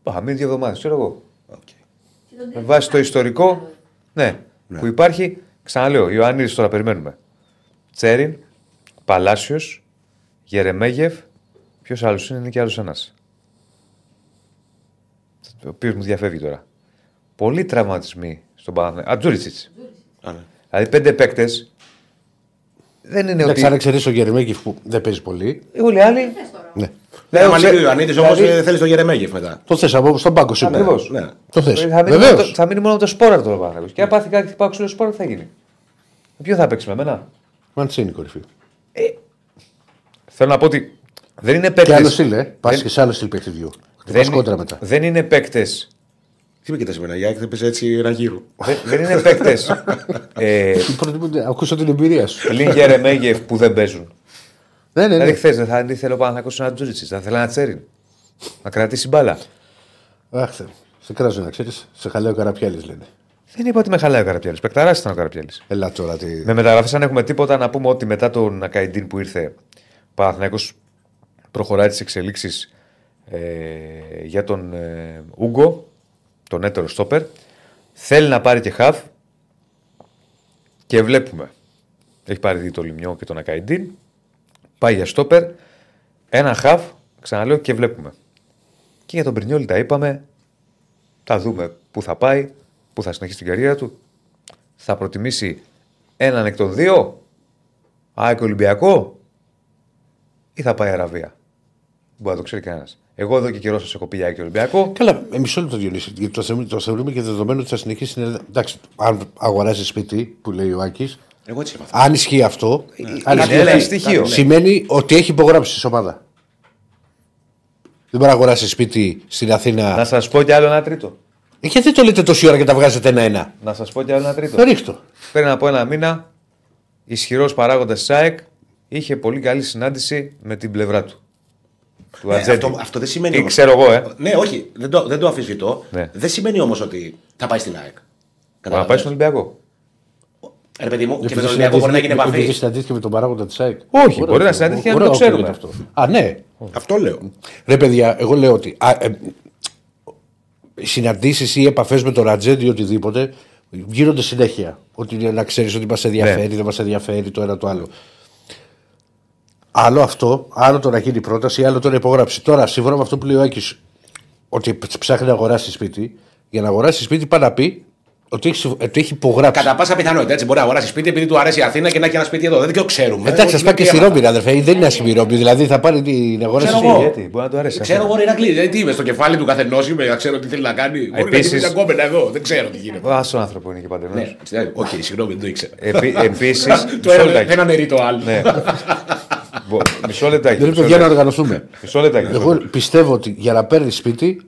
Α, μείνει δύο εβδομάδες, ξέρω εγώ. Οκ. Και τον Με δεύτερο βάση το πάλι ιστορικό, ναι, που υπάρχει, ξαναλέω, Ιωαννίδη τώρα περιμένουμε. Τσέριν, Παλάσιος, Γερεμέγεφ, ποιος άλλος είναι, είναι και άλλος ένας. Ο οποίος μου διαφεύγει τώρα. Πολλοί τραυματισμοί στον Παναθηναϊκό. Α, Τζούρισιτς. Α, ναι. Δηλαδή πέντε παίκτες. Δεν είναι Εντάξει, αν ότι. εξαιρέσει ο Γερεμέγεφ που δεν παίζει πολύ. Όλοι οι άλλοι. θες τώρα. Ναι. Ναι, Λέω, άμα ξέ- λείπει ο Ιωαννίδης όμως δηλαδή- θέλεις το Γερεμέγεφ μετά. Το θες από στον πάγκο σου. Ακριβώς. Ναι. Το θες. Θα, μείνει μόνο Βεβαίως. το- θα μείνει μόνο το σπόρα τώρα ο Παναθηναϊκός. Και αν πάθει κάτι χτυπάω ξύλο σπόρα, τι θα γίνει. Ποιο θα παίξει με μένα. Μαντσίνη κορυφή. Θέλω να πω ότι δεν είναι Και παίκτε. άλλο στυλ, ε. Πας και σε άλλο στυλ παιχνιδιού. δεν, Δεν κόντρα μετά. δεν είναι παίκτε. Τι με κοιτάς εμένα, η ΑΕΚ δεν παίζει έτσι ένα γύρο. δεν, δεν είναι παίκτες. ε, Ακούσω την εμπειρία σου. πλην Γερεμέγεφ που δεν παίζουν. Ναι, ναι, Δηλαδή ναι. χθες δεν θα ήθελε ο Παναθηναϊκός ένα Τζούριτσι, θα ήθελε ένα Τσέριν. Να κρατήσει μπάλα. Αχ, Θεέ. σε κράζω να ξέρεις. Σε χαλαίο καραπιάλης λένε. Δεν είπα ότι με χαλάει ο Καραπιάλης. Πεκταρά ήταν ο Καραπιάλης. Ελά τώρα τι. Με μεταγραφές, αν έχουμε τίποτα, να πούμε ότι μετά τον Ακαϊντίν που ήρθε, ο Παναθηναϊκός προχωράει τις εξελίξεις ε, για τον ε, Ούγκο, τον έτερο στόπερ. Θέλει να πάρει και χαφ και βλέπουμε. Έχει πάρει δει το Λιμιό και τον Ακαϊντίν. Πάει για στόπερ. Ένα χαφ, ξαναλέω και βλέπουμε. Και για τον Πρινιόλη τα είπαμε. Θα δούμε πού θα πάει, πού θα συνεχίσει την καριέρα του. Θα προτιμήσει έναν εκ των δύο, ΑΕΚ Ολυμπιακό, ή θα πάει Αραβία. Δεν μπορεί να το ξέρει κανένας. Εγώ εδώ και καιρός σας έχω πει για ΑΕΚ και Ολυμπιακό. Καλά, ε, μισό λεπτό Διονύση. Γιατί το, θεωρούμε- το θεωρούμε και δεδομένο ότι θα συνεχίσει να. Εντάξει, αν αγοράζει σπίτι, που λέει ο Άκης, Εγώ έτσι είμαι. αν ισχύει αυτό, αν Είναι ισχύει ένα αυτό, στοιχείο. σημαίνει ότι έχει υπογράψει σε ομάδα. Δεν μπορεί να αγοράσεις σπίτι στην Αθήνα. Να σας πω κι άλλο ένα τρίτο. Ε, Γιατί το λέτε τόση ώρα και τα βγάζετε ένα-ένα; Να σας πω κι άλλο ένα τρίτο. Ρίχτω. Πριν από ένα μήνα, ισχυρός παράγοντας της ΑΕΚ είχε πολύ καλή συνάντηση με την πλευρά του. Του Ναι, Ατζέντη. αυτό, αυτό δεν σημαίνει. Ή όμως- ξέρω εγώ, ε. Ναι, όχι, δεν το, δεν το αμφισβητώ. Ναι. Δεν σημαίνει όμως ότι θα πάει στην ΑΕΚ. Μπορεί να πάει στον Ολυμπιακό. Ρε παιδί μου, και με Επειδή τον Ολυμπιακό μπορεί να γίνει συναντήθηκε- επειδή επαφή. συναντήθηκε με τον παράγοντα της ΑΕΚ. Όχι, Ωραία, μπορεί να ωραία, συναντήθηκε και να ωραία, το ξέρουμε. ακούγεται αυτό. Α, ναι. Αυτό λέω. Ρε παιδιά, εγώ λέω ότι α, ε, συναντήσεις ή επαφές με τον Ρατζέντη ή οτιδήποτε γίνονται συνέχεια. Ότι είναι να ξέρεις ότι μας ενδιαφέρει, Ναι. δεν μας ενδιαφέρει το ένα το άλλο. Άλλο αυτό, άλλο το να γίνει πρόταση, άλλο το να υπογράψει. Τώρα, σύμφωνα με αυτό που λέει ο Άκης, ότι ψάχνει να αγοράσει σπίτι, για να αγοράσει σπίτι πάει να πει ότι έχει, συμφ- ότι έχει υπογράψει. Κατά πάσα πιθανότητα έτσι μπορεί να αγοράσει σπίτι επειδή του αρέσει η Αθήνα και να έχει ένα σπίτι εδώ. Δεν το ξέρουμε. Εντάξει, ας Όχι, πάει και δεν στη έμαθα. Ρώμη, αδερφέ. Δεν είναι άσχημη η Ρώμη. Δηλαδή θα πάρει την αγοράσει. Ξέρω σπίτι. εγώ. Γιατί, μπορεί να του αρέσει. Ξέρω εγώ, Ηρακλή, δηλαδή τι είμαι στο κεφάλι του καθενός, είμαι να ξέρω τι θέλει να κάνει. Μπορεί να Επίσης- γίνει μια κόμενα εδώ, δεν ξέρω τι γίνεται. Α τον άνθρωπο είναι και παντελώ. Ναι, έτσι, οκ, συγγνώμη, δεν το ήξερα. Επίσης. Το ένα δεν αναιρεί το άλλο. Ναι. Μπο- Μισό λεπτάκι. Δεν μισό είναι για να λεπτάκι. οργανωθούμε. Μισό λεπτάκι. μισό Εγώ λεπτάκι. πιστεύω ότι για να παίρνεις σπίτι,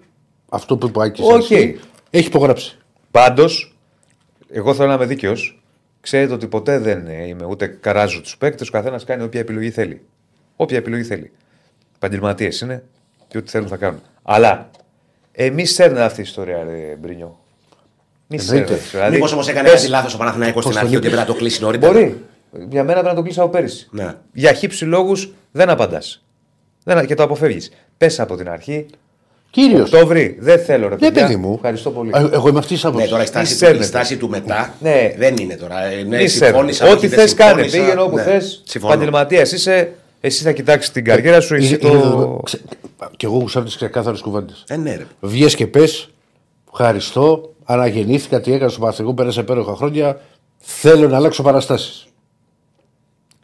αυτό που είπε ο Άκης Οκ. εσύ, έχει υπογράψει. Πάντως, εγώ θέλω να είμαι δίκαιος. Ξέρετε ότι ποτέ δεν ε, είμαι ούτε κράζω τους παίκτες. Ο καθένας κάνει όποια επιλογή θέλει. Όποια επιλογή θέλει. Επαγγελματίες είναι και ό,τι θέλουν θα κάνουν. Αλλά εμεί θέλουμε αυτή η ιστορία, ρε Μπρινιό. Μη Εννοείται. σέρνετε. Δηλαδή, Μήπως όμως έκανε πες- κάτι λάθος ο Παναθηναϊκός στην Πώς αρχή τον ότι είπες. έπρεπε να το κλείσει νωρίτερα; Μπορεί. Για μένα πρέπει να το κλείσει από πέρυσι. Ναι. Για χύψη λόγους δεν απαντάς. Και το αποφεύγεις. Πες από την αρχή. Κύριο. Οκτώβρη, δεν θέλω ρε Ναι, παιδιά. παιδί μου. Ευχαριστώ πολύ. Ε, Εγώ είμαι αυτή τη Ναι, άποψη. τώρα η στάση, Μη του, η σέρνετε. στάση του μετά Ναι. δεν είναι τώρα. Ε, Ναι, Μη συμφώνησα. σέρνετε. όχι, Ό,τι δεν θε κάνε. συμφώνησα. Πήγαινε όπου Ναι, θε. συμφωνώ. Επαγγελματία είσαι. Εσύ θα κοιτάξει την καριέρα σου. Εσύ Είναι- το. είναι- ξε- Και εγώ γουστάρω τι ξεκάθαρε κουβέντε. Ε, ναι, ρε. Βγες και πε, ευχαριστώ, αναγεννήθηκα, τι έκανα στο Παναθηναϊκό, πέρασε υπέροχα χρόνια. Θέλω να αλλάξω παραστάσει.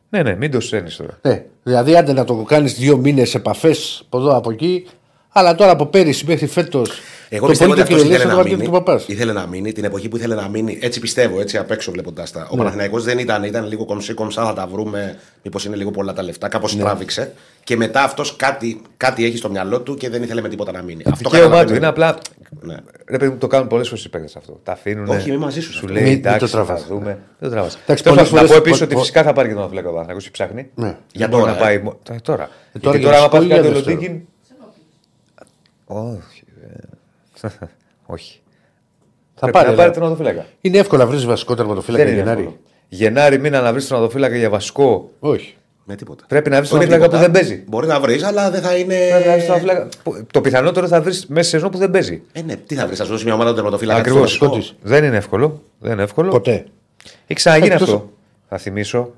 Ναι, ναι, μην το σέρνει τώρα. Ναι, δηλαδή άντε να το κάνει δύο μήνε επαφέ από εδώ από εκεί, αλλά τώρα από πέρυσι μέχρι φέτος. Εγώ πιστεύω ότι αυτός ήθελε να το μείνει. του παπάς. Ήθελε να μείνει την εποχή που ήθελε να μείνει. Έτσι πιστεύω, έτσι απ' έξω βλέποντα τα. Ο Παναθηναϊκός δεν ήταν, ήταν λίγο κομψή κομψά, θα τα βρούμε. Μήπως είναι λίγο πολλά τα λεφτά. Κάπως τράβηξε. Και μετά αυτός κάτι, κάτι έχει στο μυαλό του και δεν ήθελε με τίποτα να μείνει. Αυτό Δικαίωμά του καταλαβαίνω. είναι απλά. Ναι. Ρε παιδί μου, το κάνουν πολλές φορές οι παίκτες αυτό. Τα αφήνουν. Όχι, είμαι μαζί σου σε Σου αυτό. λέει Μην- μην το εντάξει, θα τραβάς. δούμε. Δεν το τραβάς. Εντάξει, Τέλος πολλές πάντων, Να πω φορές- επίσης πο- ότι πο- φυσικά θα πάρει και τον Αθλέκο ο Παναθηναϊκός και ψάχνει. Ναι. Για Δεν μπορεί τώρα, να πάει. ε. μο- Τώρα. τώρα. τώρα Γιατί για τώρα, άμα δεύτερο πάθει ή για κάτι ο δεύτερο; Λοντίνγκιν. Όχι. ε, Όχι. Θα Πρέπει πάρει. να αλλά πάρει τον οδοφύλακα. Είναι εύκολο να βρεις βασικό τερματοφύλακα Δεν είναι Γενάρη. εύκολο. Γενάρη μήνα να βρεις τον οδοφύλακα για βασικό. Όχι. Με τίποτα. Πρέπει να βρεις τον Όχι οδοφύλακα που τίποτα. δεν παίζει. Μπορεί να βρεις, αλλά δεν θα είναι. Πρέπει να βρεις τον οδοφύλακα- που- Το πιθανότερο θα βρεις μέσα σε σεζόν που δεν παίζει. Ε, ναι, τι θα βρεις, θα σου δώσει μια ομάδα τερματοφύλακα. Ακριβώς. στο βασικό. της. Δεν είναι εύκολο. Δεν είναι εύκολο. Ποτέ. Έχει ξαναγίνει Εκτός- αυτό. Θα θυμίσω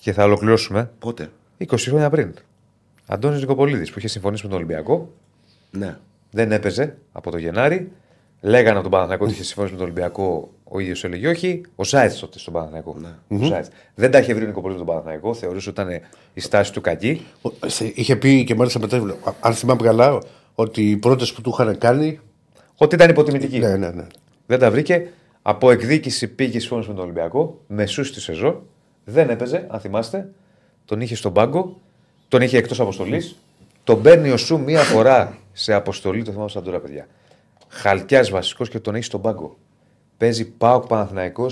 και θα ολοκληρώσουμε Πότε; 20 χρόνια πριν. Αντώνης Νικοπολίδης που είχε συμφωνήσει με τον Ολυμπιακό. Ναι. Δεν έπαιζε από το Γενάρη. Λέγανε από τον Παναθηναϊκό ότι είχε συμφωνήσει με τον Ολυμπιακό. Ο ίδιος έλεγε όχι. Ο Σάιτ τότε στον Παναθηναϊκό. Ο Σάιτς. Δεν τα είχε βρει ο Νικοπολίδη τον Παναθηναϊκό. Θεωρούσε ότι ήταν η στάση του κακή. Ο- σε- Είχε πει και μάλιστα μετά, α- αν θυμάμαι καλά, ότι οι πρώτες που του είχαν κάνει. Ότι ήταν υποτιμητική. Ναι, ναι, ναι. Δεν τα βρήκε. Από εκδίκηση πήγε συμφώνησε με τον Ολυμπιακό. Μεσούς στη σεζόν. Δεν έπαιζε, αν θυμάστε. Τον είχε στον πάγκο. Τον είχε εκτός αποστολής. Τον παίρνει ο Σου μία φορά σε αποστολή. Το θυμάμαι σαν τώρα, παιδιά. Χαλκιάς βασικός και τον έχει στον πάγκο. Παίζει ΠΑΟΚ Παναθηναϊκό.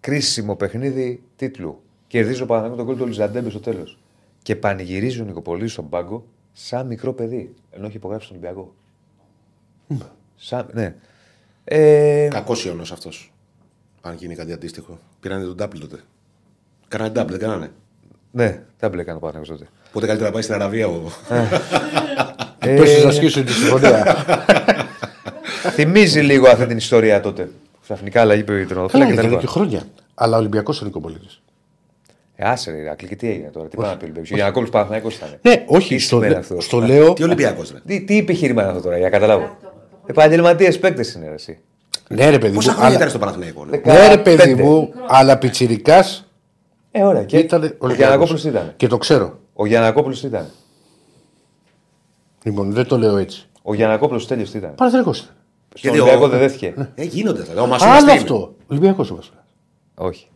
Κρίσιμο παιχνίδι τίτλου. Κερδίζει ο Παναθηναϊκό το γκολ του Λιζαντέμπε στο τέλος. Και πανηγυρίζει ο Νικοπολίδη στον πάγκο σαν μικρό παιδί. Ενώ έχει υπογράψει τον Ολυμπιακό. Σαν, ναι. Ε, Κακός οιωνός αυτός. Αν γίνει κάτι αντίστοιχο. Πήρανε τον νταμπλ τότε. Κάνανε Ντάπλ, δεν κάνανε. Ναι, δεν μπλέκανε ο Παναθηναϊκός τότε. Πότε καλύτερα να πάει στην Αραβία ο. Ε, Πες να σκίσουν τη συμφωνία. Θυμίζει λίγο αυτή την ιστορία τότε. Ξαφνικά αλλαγή Καλά, περιοδοφύλακα και τα ήταν λοιπά. και χρόνια. Αλλά Ολυμπιακός ο Νικοπολίτη. Ε, άσε ρε, Ηρακλή, και τι έγινε τώρα, τι πάει να πει ο Ολυμπιακός. Ο Γιανακόπουλος Παναθηναϊκός ήταν. Ναι, όχι, Τι στο, σημαίνει λέ- αυτό. στο λέω. Τι Ολυμπιακός ρε. Τι, τι επιχείρημα είναι αυτό τώρα, για να καταλάβω. Επαγγελματίες παίκτες είναι ρε, εσύ. Ναι, ρε παιδί μου. Πόσα χρόνια αλλά- ήταν στο Παναθηναϊκό. ναι. Ναι, ρε παιδί Πέντε. μου, αλλά πιτσιρικά Ε, ωραία. Και ήταν ο Γιανακόπουλο ήταν. Και το ξέρω. Ο Γιανακόπουλο τι ήταν. Λοιπόν, δεν το λέω έτσι. Ο Γιανακόπουλο τέλειος τι ήταν. Παναθηναϊκός ήταν. Στον Γιατί ο- Ολυμπιακό δεν δέθηκε. Ε, γίνονται αυτά. Ο Μασούρας Άλλο αυτό. Ολυμπιακός ο Βασιλιά. Όχι.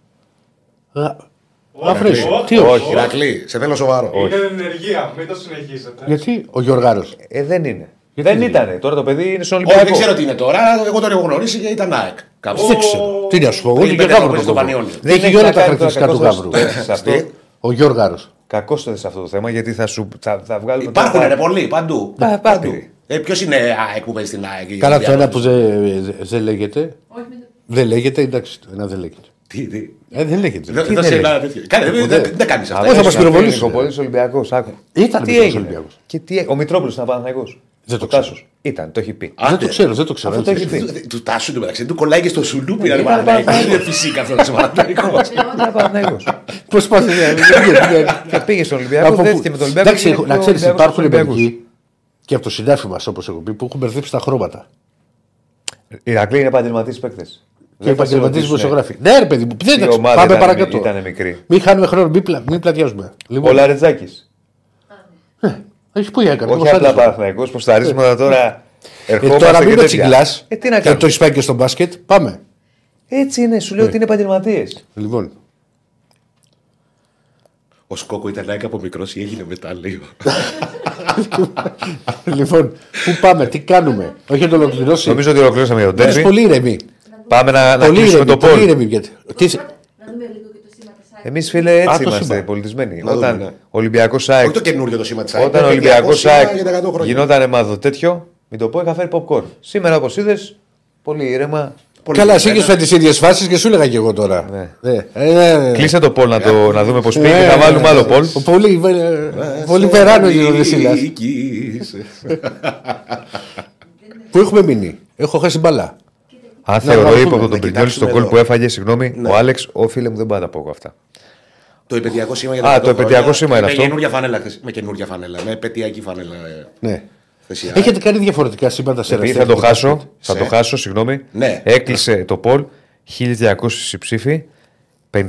Αφρέσου. Τι όχι. όχι. Ηρακλή, σε θέλω σοβαρό. Είναι ενεργεία, μην το συνεχίσετε. Γιατί ο Γιωργάρο. Ε, δεν είναι. Γιατί δεν δεν ήταν. Τώρα το παιδί είναι στον Όχι, Ολυμπιακό. δεν ξέρω τι είναι τώρα. Εγώ τον έχω γνωρίσει και ήταν ΑΕΚ. Κάπου. Δεν ξέρω. Τι να σου πω. Πριν Ούτε και πέντε Γάβρο χρόνια τον στο κόβω. Πανιόνιο. Δεν έχει έχει όλα να τα κάνει τώρα χαρακτηριστικά του κακώς Γάβρου. το έθεσες αυτό. Τι; Ο Γιώργαρο. Κακός το θες αυτό το θέμα γιατί θα, σου, θα, θα βγάλουμε. Υπάρχουν τώρα- ρε πολλοί παντού. Πα- Παντού. παντού. Ε, Ποιος είναι ΑΕΚ που παίζει στην ΑΕΚ; Καλά, το ένα Ολυμπιακός. που δεν δεν λέγεται. Όχι, μην το- Δεν λέγεται, εντάξει, το ένα δεν λέγεται. Τι, τι. Ε, δεν λέγεται. Δεν- Τι δεν δεν σε λέει. ένα τέτοιο. Κάνε, δεν- δεν- Δεν κάνεις Α, αυτά. Όχι, θα δεν μας σου πυροβολήσουν. Ο Νικοπολίτης Ολυμπιακός, άκου. Ήταν Τι μικρός έγινε. Ολυμπιακός. Και τι, έ- ο Μητρόπουλος ήταν Παναθηναϊκός. Δεν το Ο ξέρω. Τάσος. Ήταν, το έχει πει. Δεν το Άντε. ξέρω, δεν το ξέρω. Αυτό το έτσι. έχει πει. Του- Του τάσου του μεταξύ του κολλάει και στο σουλούπι να Ήταν Παναθηναϊκός. Παναθηναϊκός. Είναι φυσικά αυτό ο Παναθηναϊκός. Ήταν Παναθηναϊκός. Πώ πας, ε, Και πήγε στον Ολυμπιακό, Από πού- δέθηκε με τον Ολυμπιακό. Εντάξει, και έχω- είναι να ο ξέρεις, Ολυμπιακός υπάρχουν στους Ολυμπιακούς. μερικοί και από το συνάφι μας, όπως έχω πει, που έχουν μπερδέψει τα χρώματα. Η Ηρακλή είναι επαγγελματίε παίκτε. Και επαγγελματίες δημοσιογράφοι. Ναι, ρε παιδί μου, δεν Η εντάξει, ομάδα πάμε ήταν- παρακάτω. ήταν μικρή. Μην χάνουμε χρόνο, μην, πλα, μην πλατιάζουμε. Ο Λοιπόν, Λαρετζάκη. έχει που έκανε. Όχι πώς απλά άρεσε. Παναθηναϊκός, προσταρίσματα τώρα. Ε, ερχόμαστε τώρα και μην με τέτοια. τσιγκλάς. Ε, τι να Και κάνω. το έχεις πάει και στο μπάσκετ. Πάμε. Έτσι είναι, σου λέω ότι είναι επαγγελματίες. Λοιπόν, Ο Σκόκο ήταν ΑΕΚ από μικρός ή έγινε μετά λίγο. λοιπόν, πού πάμε, τι κάνουμε. Όχι να το ολοκληρώσει. Νομίζω ότι ολοκληρώσαμε για τον Είμαστε τέρμι. πολύ ηρεμοί. Πάμε να, να Πολύ κλείσουμε ηρεμοί. το Πολύ πόλ. ηρεμοί. γιατί- Τι- Να δούμε λίγο και το σήμα της ΑΕΚ. Εμείς φίλε έτσι Α, το είμαστε σύμπαν. πολιτισμένοι. Να δούμε, Όταν ναι. Ολυμπιακός ΑΕΚ. Όχι το καινούριο το σήμα της ΑΕΚ. Όταν ο το Ολυμπιακός 200 ΑΕΚ για τα 100 χρόνια. γινόταν μάδο τέτοιο, μην το πω, είχα φέρει popcorn. Σήμερα όπως είδες, πολύ ήρεμα. Πολύ Καλά, καλά. εσύ είχε τις ίδιες φάσεις και σου έλεγα και εγώ τώρα. Ναι. Ε, ε, ναι. Κλείσε το πόλ να, το, να δούμε πώς πήγε Ε, και θα βάλουμε άλλο πόλ. Ο Πολύ, ε, πολύ περάνω ο Δεσίλα. Νίκης. Πού έχουμε μείνει; Έχω χάσει μπαλά. Αν να θεωρώ δούμε, ύποπτο να τον Πρινιόλη κοιτάξουμε στον κόλ εδώ. που έφαγε, συγγνώμη, ο Άλεξ, ο φίλε μου δεν πάω να τα πω εγώ αυτά. Το επαιτειακό σήμα για Α, τα 100 το επαιτειακό χρόνια. σήμα είναι με αυτό. καινούργια φανέλα, χθες. με καινούργια φανέλα. Με επαιτειακή φανέλα. ε, Ναι. χθες η ΑΕΚ. Έχετε κάνει διαφορετικά σύμπαντα σε Επειδή θα αριστερά το και μπάσκετ. χάσω, θα Σε. το χάσω, συγγνώμη. Ναι. Έκλεισε το πόλ, 1200 ψήφοι, 54%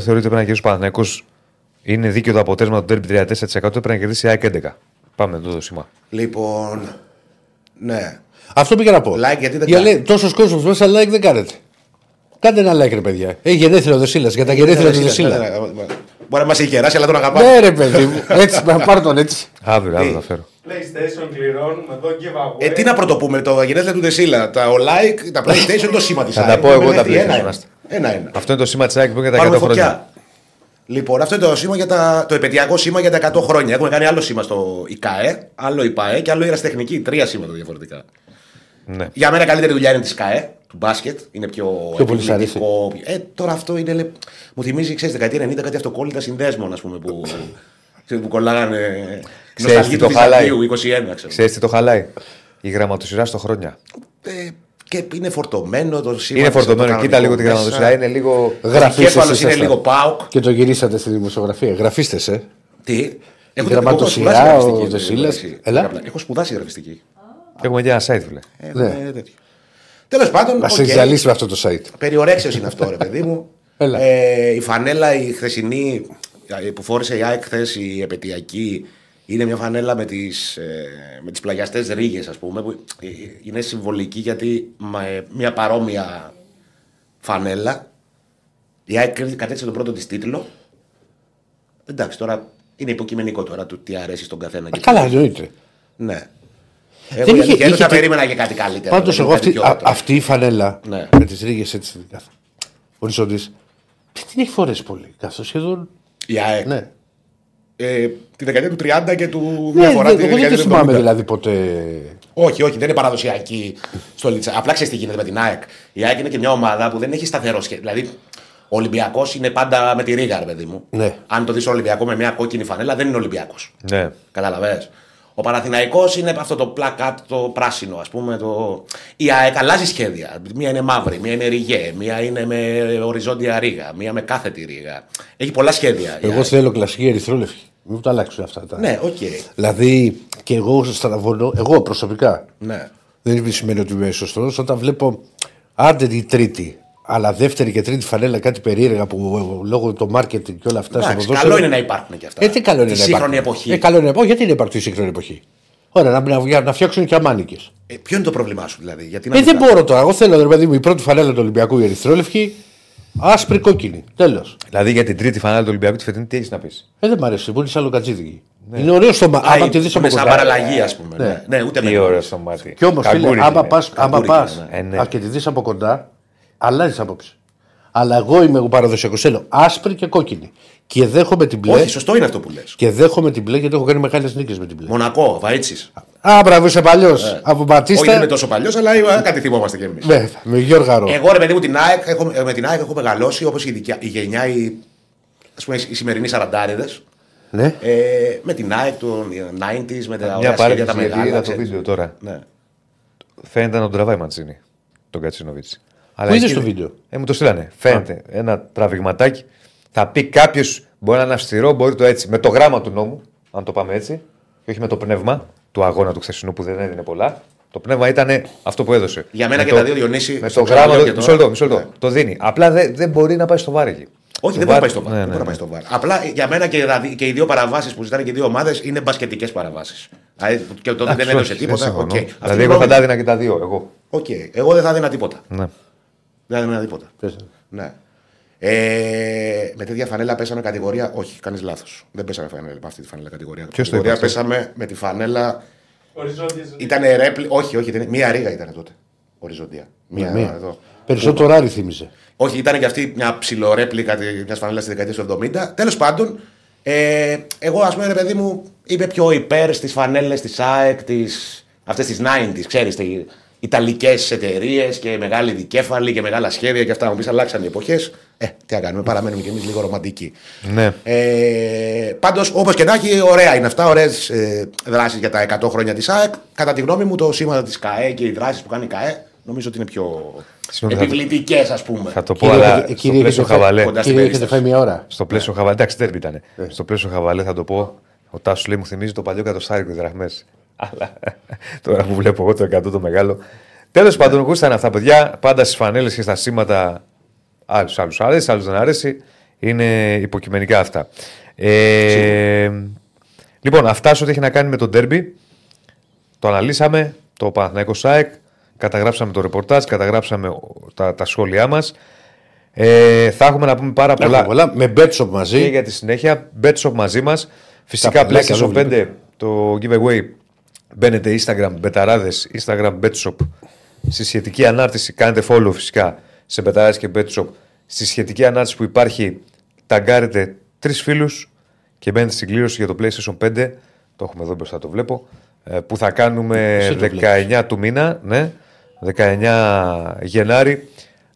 θεωρείται πρέπει να κερδίσει ο Παναθηναϊκός. Είναι δίκαιο το αποτέλεσμα του Derby 34% πρέπει να κερδίσει η ΑΕΚ 11. Πάμε το σήμα. Λοιπόν. Ναι. Αυτό πήγα να πω. Like, γιατί δεν Για κάνει. λέει, τόσος κόσμος μέσα like δεν κάνετε. Κάντε ένα like ρε παιδιά. Έχει γενέθλια ο Δεσίλας για τα γενέθλια του Ναι, Δεσίλα. ναι, ναι, ναι. Μπορεί να μας έχει κεράσει, αλλά τον αγαπάμε. Ναι ρε παιδί μου. Έτσι, να πάρω τον έτσι. Αύριο, αύριο θα φέρω. PlayStation κληρώνουμε εδώ giveaway. Ε, τι να πρωτοπούμε, το γενέθλια του Δεσίλα, τα ο like, τα PlayStation, το σήμα της Θα τα πω εγώ τα PlayStation, άστα. Ένα-ένα. Αυτό είναι το σήμα της ΑΕΚ που είναι για τα 100 Πάρουμε χρόνια. φωτιά. Λοιπόν, αυτό είναι το, σήμα για τα, το επαιτειακό σήμα για τα 100 χρόνια. Έχουμε κάνει άλλο σήμα στο ΙΚΑΕ, άλλο ΙΠΑΕ και άλλο Ιραστεχνική. Τρία σήματα διαφορετικά. Ναι. Για μένα καλύτερη δουλειά είναι της ΚΑΕ, του μπάσκετ. Είναι πιο, Πιο πολύ σ' αρέσει. επιβλητικό. Ε, τώρα αυτό είναι. λε- Μου θυμίζει, ξέρεις, δεκαετία 90 κάτι αυτοκόλλητα συνδέσμων, ας πούμε, που, ξέρεις, που κολλάγανε. Ξέρεις Νοσταλγή τι του το χαλάει; Βυζαντίου, 21, ξέρω. Ξέρεις τι το χαλάει; Η γραμματοσειρά στο χρόνια. Ε, και είναι φορτωμένο το σήμα. Είναι της, το φορτωμένο. Κοίτα λίγο κανονικό την μέσα. γραμματοσειρά. Είναι λίγο. Ο Γραφίστες δικέφαλος είναι ήσασταν. λίγο ΠΑΟΚ. Και το γυρίσατε στη δημοσιογραφία. Γραφίστε, ε. Τι; Έχω γραμματοσειρά, έχω σπουδάσει ο γραφιστική, Δεσίλας. εντάξει. Έλα. Έχω σπουδάσει γραφιστική. Έχουμε και ένα site, φίλε. Ναι. Τέλος πάντων. Μα οκ. έχει ζαλίσει με αυτό το site. Περί ορέξεως είναι αυτό, ρε παιδί μου. Έλα. ε, η φανέλα η χθεσινή ε, που φόρησε η ΑΕΚ χθες, η επαιτειακή, είναι μια φανέλα με τις, ε, με τις πλαγιαστές ρίγες, ας πούμε, που ε, είναι συμβολική γιατί με μια παρόμοια φανέλα η ΑΕΚ κατέξε τον πρώτο της τίτλο. Εντάξει, τώρα είναι υποκειμενικό τώρα του τι αρέσει στον καθένα. Α, και Καλά, τι- εννοείται. Ναι. Εγώ Δεν η είχε- αλήθεια είναι ότι είχε θα και- περίμενα και κάτι καλύτερο. Πάντως, δηλαδή εγώ κάτι αυτή, πιο α- άτομο. αυτή η φανέλα Ναι. με τις ρίγες έτσι. Οριζόντε. Δεν την έχει φορέσει πολύ. Καθώς σχεδόν. Η ΑΕΚ. Ναι. Ε, τη δεκαετία του 30 και του Ναι, μια φορά δεν- τη εγώ δεν δεκαετία τη του θυμάμαι 70. δηλαδή ποτέ. Όχι, όχι, δεν είναι παραδοσιακή στο Λιτσα. Απλά ξέρεις τι γίνεται με την ΑΕΚ. Η ΑΕΚ είναι και μια ομάδα που δεν έχει σταθερό σχέδιο. Δηλαδή, ο Ολυμπιακός είναι πάντα με τη ρίγα, ρε παιδί μου. Ναι. Αν το δεις Ολυμπιακό με μια κόκκινη φανέλα, δεν είναι Ολυμπιακός. Ναι. Κατάλαβε. Ο Παναθηναϊκός είναι αυτό το πλακάτ, το πράσινο, ας πούμε. Το... Η ΑΕΚ αλλάζει σχέδια. Μία είναι μαύρη, μία είναι ριγέ, μία είναι με οριζόντια ρίγα, μία με κάθετη ρίγα. Έχει πολλά σχέδια. η Εγώ ΑΕΚ. θέλω κλασική ερυθρόλευκη. Μην μου τα αλλάξουν αυτά. Τα. Ναι, οκ. Δηλαδή και εγώ στραβώνω, εγώ προσωπικά. Ναι. Δεν σημαίνει ότι είμαι σωστός. Όταν βλέπω άντε τη τρίτη, αλλά δεύτερη και τρίτη φανέλα κάτι περίεργα που ε, λόγω του marketing και όλα αυτά στο Εντάξει, ποδόσφαιρο- καλό είναι να υπάρχουν και αυτά. Ε, τι καλό είναι Τη να σύγχρονη υπάρχουν. εποχή. Ε, καλό είναι να υπάρχουν. Γιατί είναι υπάρχει η σύγχρονη εποχή; Ωραία, να, να, να φτιάξουν και αμάνικες. Ε, ποιο είναι το πρόβλημά σου δηλαδή; Γιατί να Ε, μην δεν κάνεις; μπορώ τώρα. Εγώ θέλω, ρε παιδί μου, η πρώτη φανέλα του Ολυμπιακού η ερυθρόλευκη, άσπρη κόκκινη. Τέλος. Δηλαδή για την τρίτη φανάλη του Ολυμπιακού τη φετινή, τι έχεις να πεις; Ε, δεν μ' αρέσει. Πολύ σαν λοκατζίδικη. Είναι ωραίο στο μάτι. Α, Άμα τη δεις είναι από σαν κοντά. παραλλαγή, ας πούμε. Ναι. Ναι, ναι ούτε Τι με ωραίο στο μάτι. Κι όμως, φίλε, Καγκούρι άμα είναι. πα άμα Καγκούρι πας, είναι, ναι. Ε, ναι. α, και τη δεις από κοντά, αλλάζεις άποψη. Αλλά εγώ είμαι εγώ παραδοσιακός. Θέλω άσπρη και κόκκινη. Και δέχομαι την μπλε. Όχι, σωστό είναι αυτό που λες. Και δέχομαι την μπλε γιατί έχω κάνει μεγάλες νίκες με την μπλε. Μονακό, Βαΐτσι. Α, μπράβο, είσαι παλιός. Από Όχι, δεν Μπατίστα. είμαι τόσο παλιός, αλλά ε, κάτι θυμόμαστε κι εμείς. Ναι, με Γιώργαρο. Εγώ ρε παιδί μου την ΑΕΚ, έχω, ε, με την ΑΕΚ έχω μεγαλώσει όπως η, δικιά- η γενιά, η, ας πούμε, οι σημερινοί σαραντάριδες. Ναι. Ε, με την ΑΕΚ των 90s, με τα Μια ωραία σχέδια τα παρένθεση γιατί είδα μεγάλα. το ξέρεις. βίντεο τώρα. Ναι. Φαίνεται να τον τραβάει Μαντσίνη τον Κατσίνοβιτς. Πού είδες το βίντεο; Ε, μου το στείλανε. Φαίνεται ένα τραβηγματάκι. Θα πει κάποιος, μπορεί να είναι αυστηρό, μπορεί το έτσι. Με το γράμμα του νόμου, αν το πάμε έτσι, και όχι με το πνεύμα του αγώνα του χθεσινού που δεν έδινε πολλά. Το πνεύμα ήταν αυτό που έδωσε. Για μένα Με και το- τα δύο, Διονύση, Με στο το γράμμα. ξαναλέω Το, και μισό τώρα. λεπτό, μισό λεπτό. Ναι. Το δίνει. Απλά δεν, δεν μπορεί να πάει στο VAR εκεί. Όχι, Το δεν μπορεί να πάει στο VAR. ναι, Δεν ναι, μπορεί να ναι. πάει στο βάρ. Απλά για μένα και, τα δι- και οι δύο παραβάσεις που ζητάνε και οι δύο ομάδες είναι μπασκετικές παραβάσεις. Δηλαδή και τότε δεν Εντάξει, έδωσε όχι, τίποτα. συμφωνώ. Οκ. Αυτή Δηλαδή, είναι η εγώ θα γνώμη τα μου. έδινα και τα δύο. Εγώ. Οκ. Εγώ δεν θα έδινα τίποτα. Ναι. Δεν θα έδινα τίποτα. Πες. Ναι. Ε, με τέτοια φανέλα πέσαμε κατηγορία. Όχι, κάνεις λάθος. Δεν πέσαμε φανέλα με αυτή τη φανέλα κατηγορία. Ποιος το κατηγορία είπε αυτό; πέσαμε με τη φανέλα. Οριζόντιες Ήταν ρέπλη. Όχι, όχι, δεν- μία ρίγα ήταν τότε. Οριζόντια. Μία, Μία. εδώ. Περισσότερο Άρη θύμιζε. Όχι, ήταν και αυτή μια ψιλορέπλικα μιας φανέλας στη δεκαετίας του 70. Τέλος πάντων, ε, εγώ ας πούμε, ρε παιδί μου, είμαι πιο υπέρ στις φανέλες της ΑΕΚ, αυτές τις 90s, ξέρεις, Ιταλικές εταιρείες και μεγάλη δικέφαλη και μεγάλα σχέδια και αυτά. Μου πεις, αλλάξαν οι εποχές. Ε, τι να κάνουμε, παραμένουμε κι εμείς λίγο ρομαντικοί. Ναι. Ε, Πάντως, όπως και να έχει, ωραία είναι αυτά. Ωραίες ε, δράσεις για τα 100 χρόνια της ΑΕΚ. Κατά τη γνώμη μου, το σήμα της ΚΑΕ και οι δράσεις που κάνει η ΚΑΕ νομίζω ότι είναι πιο Συγγνώμη, θα- επιβλητικές, ας πούμε. Θα το πω, Κύριε, αλλά έχετε- στο κύριε, πλαίσιο έχετε φάει- χαβαλέ. κοντά στην Κύριε, έχετε περίσταση. φάει μια ώρα. Στο πλαίσιο χαβαλέ. Εντάξει, τέρμι ήταν. Στο πλαίσιο χαβαλέ θα το πω. Ο Τάσος λέει μου θυμίζει το παλιό κατοστάρικο δραχμές. Αλλά τώρα που βλέπω εγώ το 100 το μεγάλο. Τέλος πάντων, γούσταν αυτά παιδιά. Πάντα στις φανέλες και στα σήματα. Άλλους άλλους αρέσει, άλλους δεν αρέσει. Είναι υποκειμενικά αυτά. Ε, λοιπόν, αυτά σε ό,τι έχει να κάνει με το ντέρμπι. Το αναλύσαμε. Το Παναθηναϊκός ΣΑΕΚ. Καταγράψαμε το ρεπορτάζ, καταγράψαμε τα, τα σχόλιά μας. Ε, θα έχουμε να πούμε πάρα πολλά Έχουμε πολλά. Με Μπέτσοπ και μαζί. για τη συνέχεια. Bet Shop μαζί μας. Φυσικά Τα παιδάκια PlayStation εδώ 5 το giveaway. Μπαίνετε Instagram, μπεταράδες, Instagram Bet Shop. Στη σχετική ανάρτηση κάνετε follow φυσικά σε μπεταράδες και Bet Shop. Στη σχετική ανάρτηση που υπάρχει, ταγκάρετε τρεις φίλους και μπαίνετε στην κλήρωση για το PlayStation 5. Το έχουμε εδώ μπροστά, το βλέπω. ε, Που θα κάνουμε Εσύ το 19 του μήνα. Ναι, 19 Γενάρη.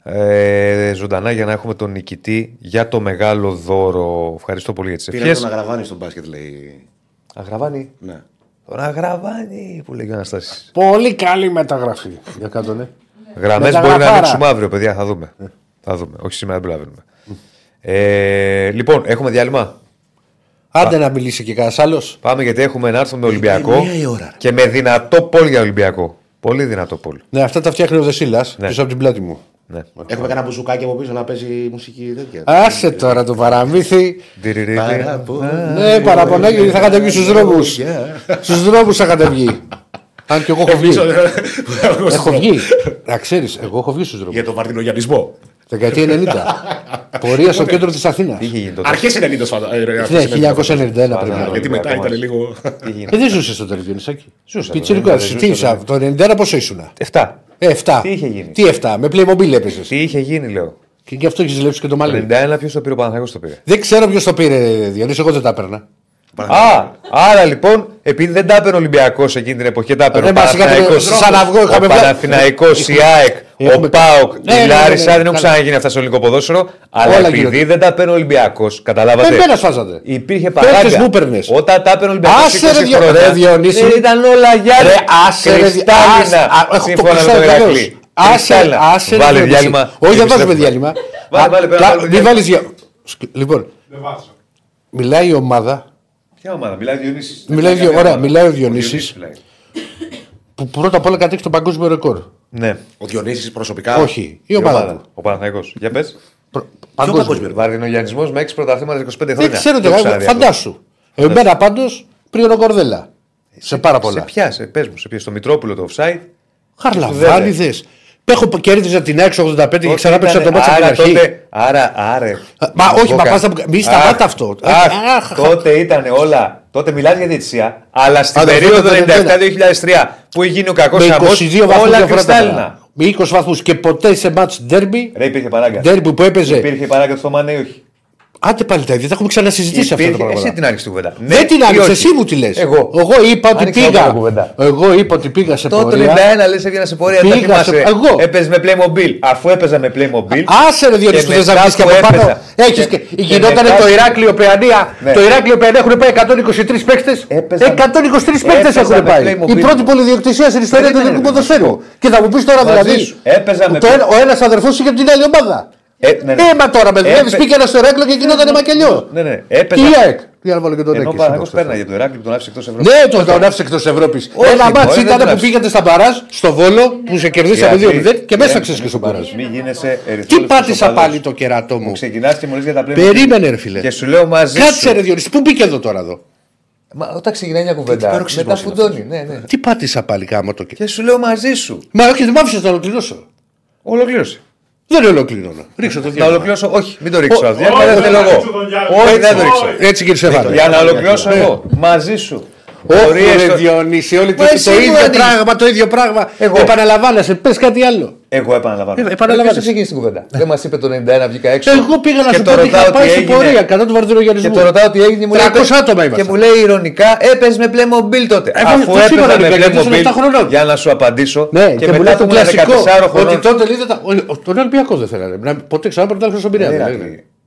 Ε, ζωντανά για να έχουμε τον νικητή για το μεγάλο δώρο. Ευχαριστώ πολύ για τις Πήρε τον ευχές. Αγραβάνη στο μπάσκετ, λέει. Αγραβάνει. Ναι. Τον Αγραβάνει που λέει ο Αναστάσης. Πολύ καλή μεταγραφή. Για κάτω, ναι. Γραμμές μπορεί να Μεταγραφάρα. ανοίξουμε αύριο, παιδιά. Θα δούμε. Θα δούμε. Όχι σήμερα δεν προλαβαίνουμε. Ε, λοιπόν, έχουμε διάλειμμα. Άντε να μιλήσει και κανένας άλλος. Πάμε γιατί έχουμε να έρθουμε με Ολυμπιακό. μία η ώρα, ρε. Και με δυνατό πόλ για Ολυμπιακό. Πολύ δυνατό πόλ. Ναι, αυτά τα φτιάχνει ο Δεσίλας Ναι. πίσω από την πλάτη μου. Ναι. Έχουμε κανένα μπουζουκάκι από πίσω να παίζει μουσική τέτοια. Άσε τώρα το παραμύθι. Τυριρiri. Ναι, παραπονάκι θα είχατε βγει στους δρόμους. Στους δρόμους θα είχατε βγει. Αν και εγώ έχω βγει. Έχω βγει. Να ξέρεις, εγώ έχω βγει στους δρόμους. Για τον Μαρτινογιανισμό. Δεκαετία 90. Πορεία στο κέντρο της Αθήνας. Τι είχε γίνει τότε; Αρχές 90 φαντα- ε, ρε, Ναι, αρχές 90 φαντάζομαι. 1991 πρέπει να Γιατί είναι. μετά ήταν λίγο. Τι έγινε. Ε, δεν ζούσε στο Τερβιονισάκι. Ζούσα, Πιτσιρικό, βέβαια, δεν τι ζούσα, ήσουν, το 91 πόσο ήσουν. 7. Ε, 7. Τι είχε γίνει; Τι 7, με Playmobil έπαιζες. Τι είχε γίνει, λέω; Και γι' αυτό έχεις ζηλέψει και το μαλλί. 91 ποιος το πήρε, ο Παναγιώτο το πήρε; Δεν ξέρω ποιος το πήρε, Διονύση, εγώ δεν τα έπαιρνα. Α, άρα λοιπόν, επειδή δεν τα έπαιρνε ο Ολυμπιακός εκείνη την εποχή, τα έπαιρνε ο Ρε, μας είχατε Παναθηναϊκός, σαν αυγό, είχαμε ο βγάλει- Παναθηναϊκός, η ΑΕΚ, ο Έχουμε- ΠΑΟΚ, Ναι, η ναι, ναι, Λάρισα. ναι, Δεν έχουν καλά. ξαναγίνει αυτά στο ελληνικό ποδόσφαιρο. Αλλά Όλα επειδή γίνονται. δεν τα έπαιρνε ο Ολυμπιακός, καταλάβατε. Εμένα σφάζατε. Υπήρχε Παίκτες παράγκα. μου έπαιρνες. Όταν τα έπαιρνε ο Ολυμπιακός. Άσε, ρε, Διο- ρε, Διονύση. Δεν ήταν όλα για Ρε, άσε, ρε, κρυστάλλινα. άσε, α, έχω το Σύμφωνα με κρυστάλλινο τον βεβαίως. Ηρακλή. Άσε, Κρυστάλλινα. άσε, ρε, Βάλε Διονύση. διάλειμμα. Όχι, δεν και βάζουμε επιστρέφουμε. διάλειμμα. Βάλε, Α, βάλε, πρέπει να κα- βάλουμε Μην διάλειμμα. βάλεις διάλειμμα. Λοιπόν, Δεν βάζω. μιλάει η ομάδα Ποια ομάδα, μιλάει ο Διονύσης. Μιλάει Δεν ο- μιλάει ωραία, ομάδα. μιλάει ο Ο Διονύσης. μιλάει. που πρώτα απ' όλα κατέχει το παγκόσμιο ρεκόρ. Ναι. Ο Διονύσης προσωπικά; Όχι, η Η ομάδα ομάδα. του. Ο Παναθηναϊκός. Για πες. Προ- παγκόσμιο. Παγκόσμιο. Βαρδινογιανισμός με 6 πρωταθλήματα 25 χρόνια. Δεν ξέρω, το έχω τι ξαναδεί φαντάσου. Εμένα πάντως πριν ο Κορδέλα. Σε πάρα αυτό. Σε πολλά. ποια, σε πες μου, σε ποια, στο Μητρόπουλο το offside. Χαρλαβάνιδες. Έχω κέρδιζα την 685 και ξανά Τότε παίξα το ήταν- μάτσα από την άρα αρχή. τότε- Άρα, άρε. Μα όχι, μα Μπόκα. πας να- μη σταμάτα Αχ, αυτό. αχ, Αχ, τότε ήταν όλα. Τότε μιλάς για διετησία, αλλά στην Α, δεν περίοδο φαίνεται, δεν 97-2003 που είχε γίνει ο κακός Με 22 χαμό, βαθμούς όλα διαφορά. κρυστάλλινα. τα Με 20 βαθμούς και ποτέ σε μάτς ντέρμπι. Ρε, υπήρχε παράγκα. Ντέρμπι που έπαιζε. Υπήρχε παράγκα του Θωμανέ, όχι; Άντε πάλι τα ίδια, τα έχουμε ξανασυζητήσει αυτά τα Υπήρχε- πράγματα. Εσύ την άρχισε την κουβέντα. Δεν Ναι την ή άνοιξε, όχι. εσύ μου τη λες. Εγώ. Εγώ είπα ότι Άνοιξε εγώ την πήγα. κουβέντα. Εγώ είπα ότι πήγα σε Τότε το πορεία. 91 λες έβγαινα σε πορεία. Δεν Πήγα θυμάσαι. σε- εγώ. Έπαιζε με Playmobil. Αφού έπαιζα με Playmobil. Άσε ρε Διονύση Και που δεν μετά ζαβείς και που από πάνω. έπαιζα. Έχεις Και- και και γινόταν μετά- το Ηράκλειο Παιανία. Ναι. Το Ηράκλειο Παιανία έχουν πάει 123 παίκτες. Έπαιζα- 123 παίκτες έπαιζα έχουν με πάει. Playmobil. Η πρώτη πολυδιοκτησία στην ιστορία του Περίμενε, ελληνικού ρε, ποδοσφαίρου. να σου Και θα μου πεις τώρα Μαζί δηλαδή. σου. Έπαιζα που με το Play- ένα- Ο ένας αδερφός είχε από την άλλη ομάδα. Ε, ναι, ναι. Ε, μα τώρα με δουλεύεις Έπαι- πήγαινα στο Ηράκλειο και γινόταν μακελιό. Ναι, ναι. Και Έπαιζα. η ΑΕΚ. Τι άλλο βάλω και τον Ενώ ο Έκη. Παναγιώτο πέρναγε το Ηράκλειο που τον άφησε εκτός Ευρώπης. Ναι, το τον άφησε εκτός Ευρώπης. Όχι, Ένα μπορεί, μάτσο δεν ήταν τον που άφησε. πήγατε στα μπαράζ στο Βόλο που σε κερδίσαμε Γιατί- 2-0 και μέσα δεν- ξέρεις και στο μπαράζ. Μην γίνεσαι Τι πάτησα πάλι το κερατό μου. Ξεκινάς και μου λες για τα Playmobil. Περίμενε, ρε φίλε. Και σου λέω μαζί. Κάτσε σου. ρε Διονύση, πού μπήκε εδώ τώρα εδώ; Μα όταν ξεκινάει μια κουβέντα, paroxysmos μετά είναι φουντώνει. Ναι, ναι. Τι πάτησα πάλι κάμω το κερατό. Και σου λέω μαζί σου. Μα όχι, δεν μ' άφησες να ολοκληρώσω. Ολοκλήρωσε. Δεν ολοκληρώνω. Ρίξω το Να διάλειμμα. ολοκληρώσω, όχι, μην το ρίξω. Ω, αυτό. Διάλειμμα δεν όχι, θέλω όχι, εγώ. το διάλειμμα. Όχι, Έτσι, δεν το ρίξω. όχι. Έτσι κύριε Στεφάνη. Για να ολοκληρώσω εγώ. Μαζί σου. Όχι Πορείες ρε στο- Διονύση, όλοι το, Μα το εσύ μου ίδιο ανοίγεις. πράγμα, το ίδιο πράγμα. Εγώ. Επαναλαμβάνεσαι, πες κάτι άλλο. Εγώ επαναλαμβάνω. Ε, επαναλαμβάνεσαι. Ποιος ξεκίνησε την κουβέντα; Δεν μας είπε το 91 βγήκα έξω. Εγώ πήγα να Και σου το πω ότι ρωτάω είχα τι πάει σε έγινε. πορεία κατά του Και βαρδινογενισμού. το ρωτάω τι έγινε. Μου λέει, 300 άτομα Και ήμασταν. μου λέει ηρωνικά, έπαιζε με Playmobil τότε. Εγώ Αφού το είπα, έπαιζα ρε, με γιατί ήσουν Playmobil. 7 χρονών. Για να σου απαντήσω. Ναι, και, μου λέει μετά το που ήμουν κλασικό 14 ότι χρονών. τότε λέει δεν τα- ο- ο- τον Ολυμπιακός δεν θέλανε. Να- Ποτέ ξανά πρωτάθλημα στον Πειραιά.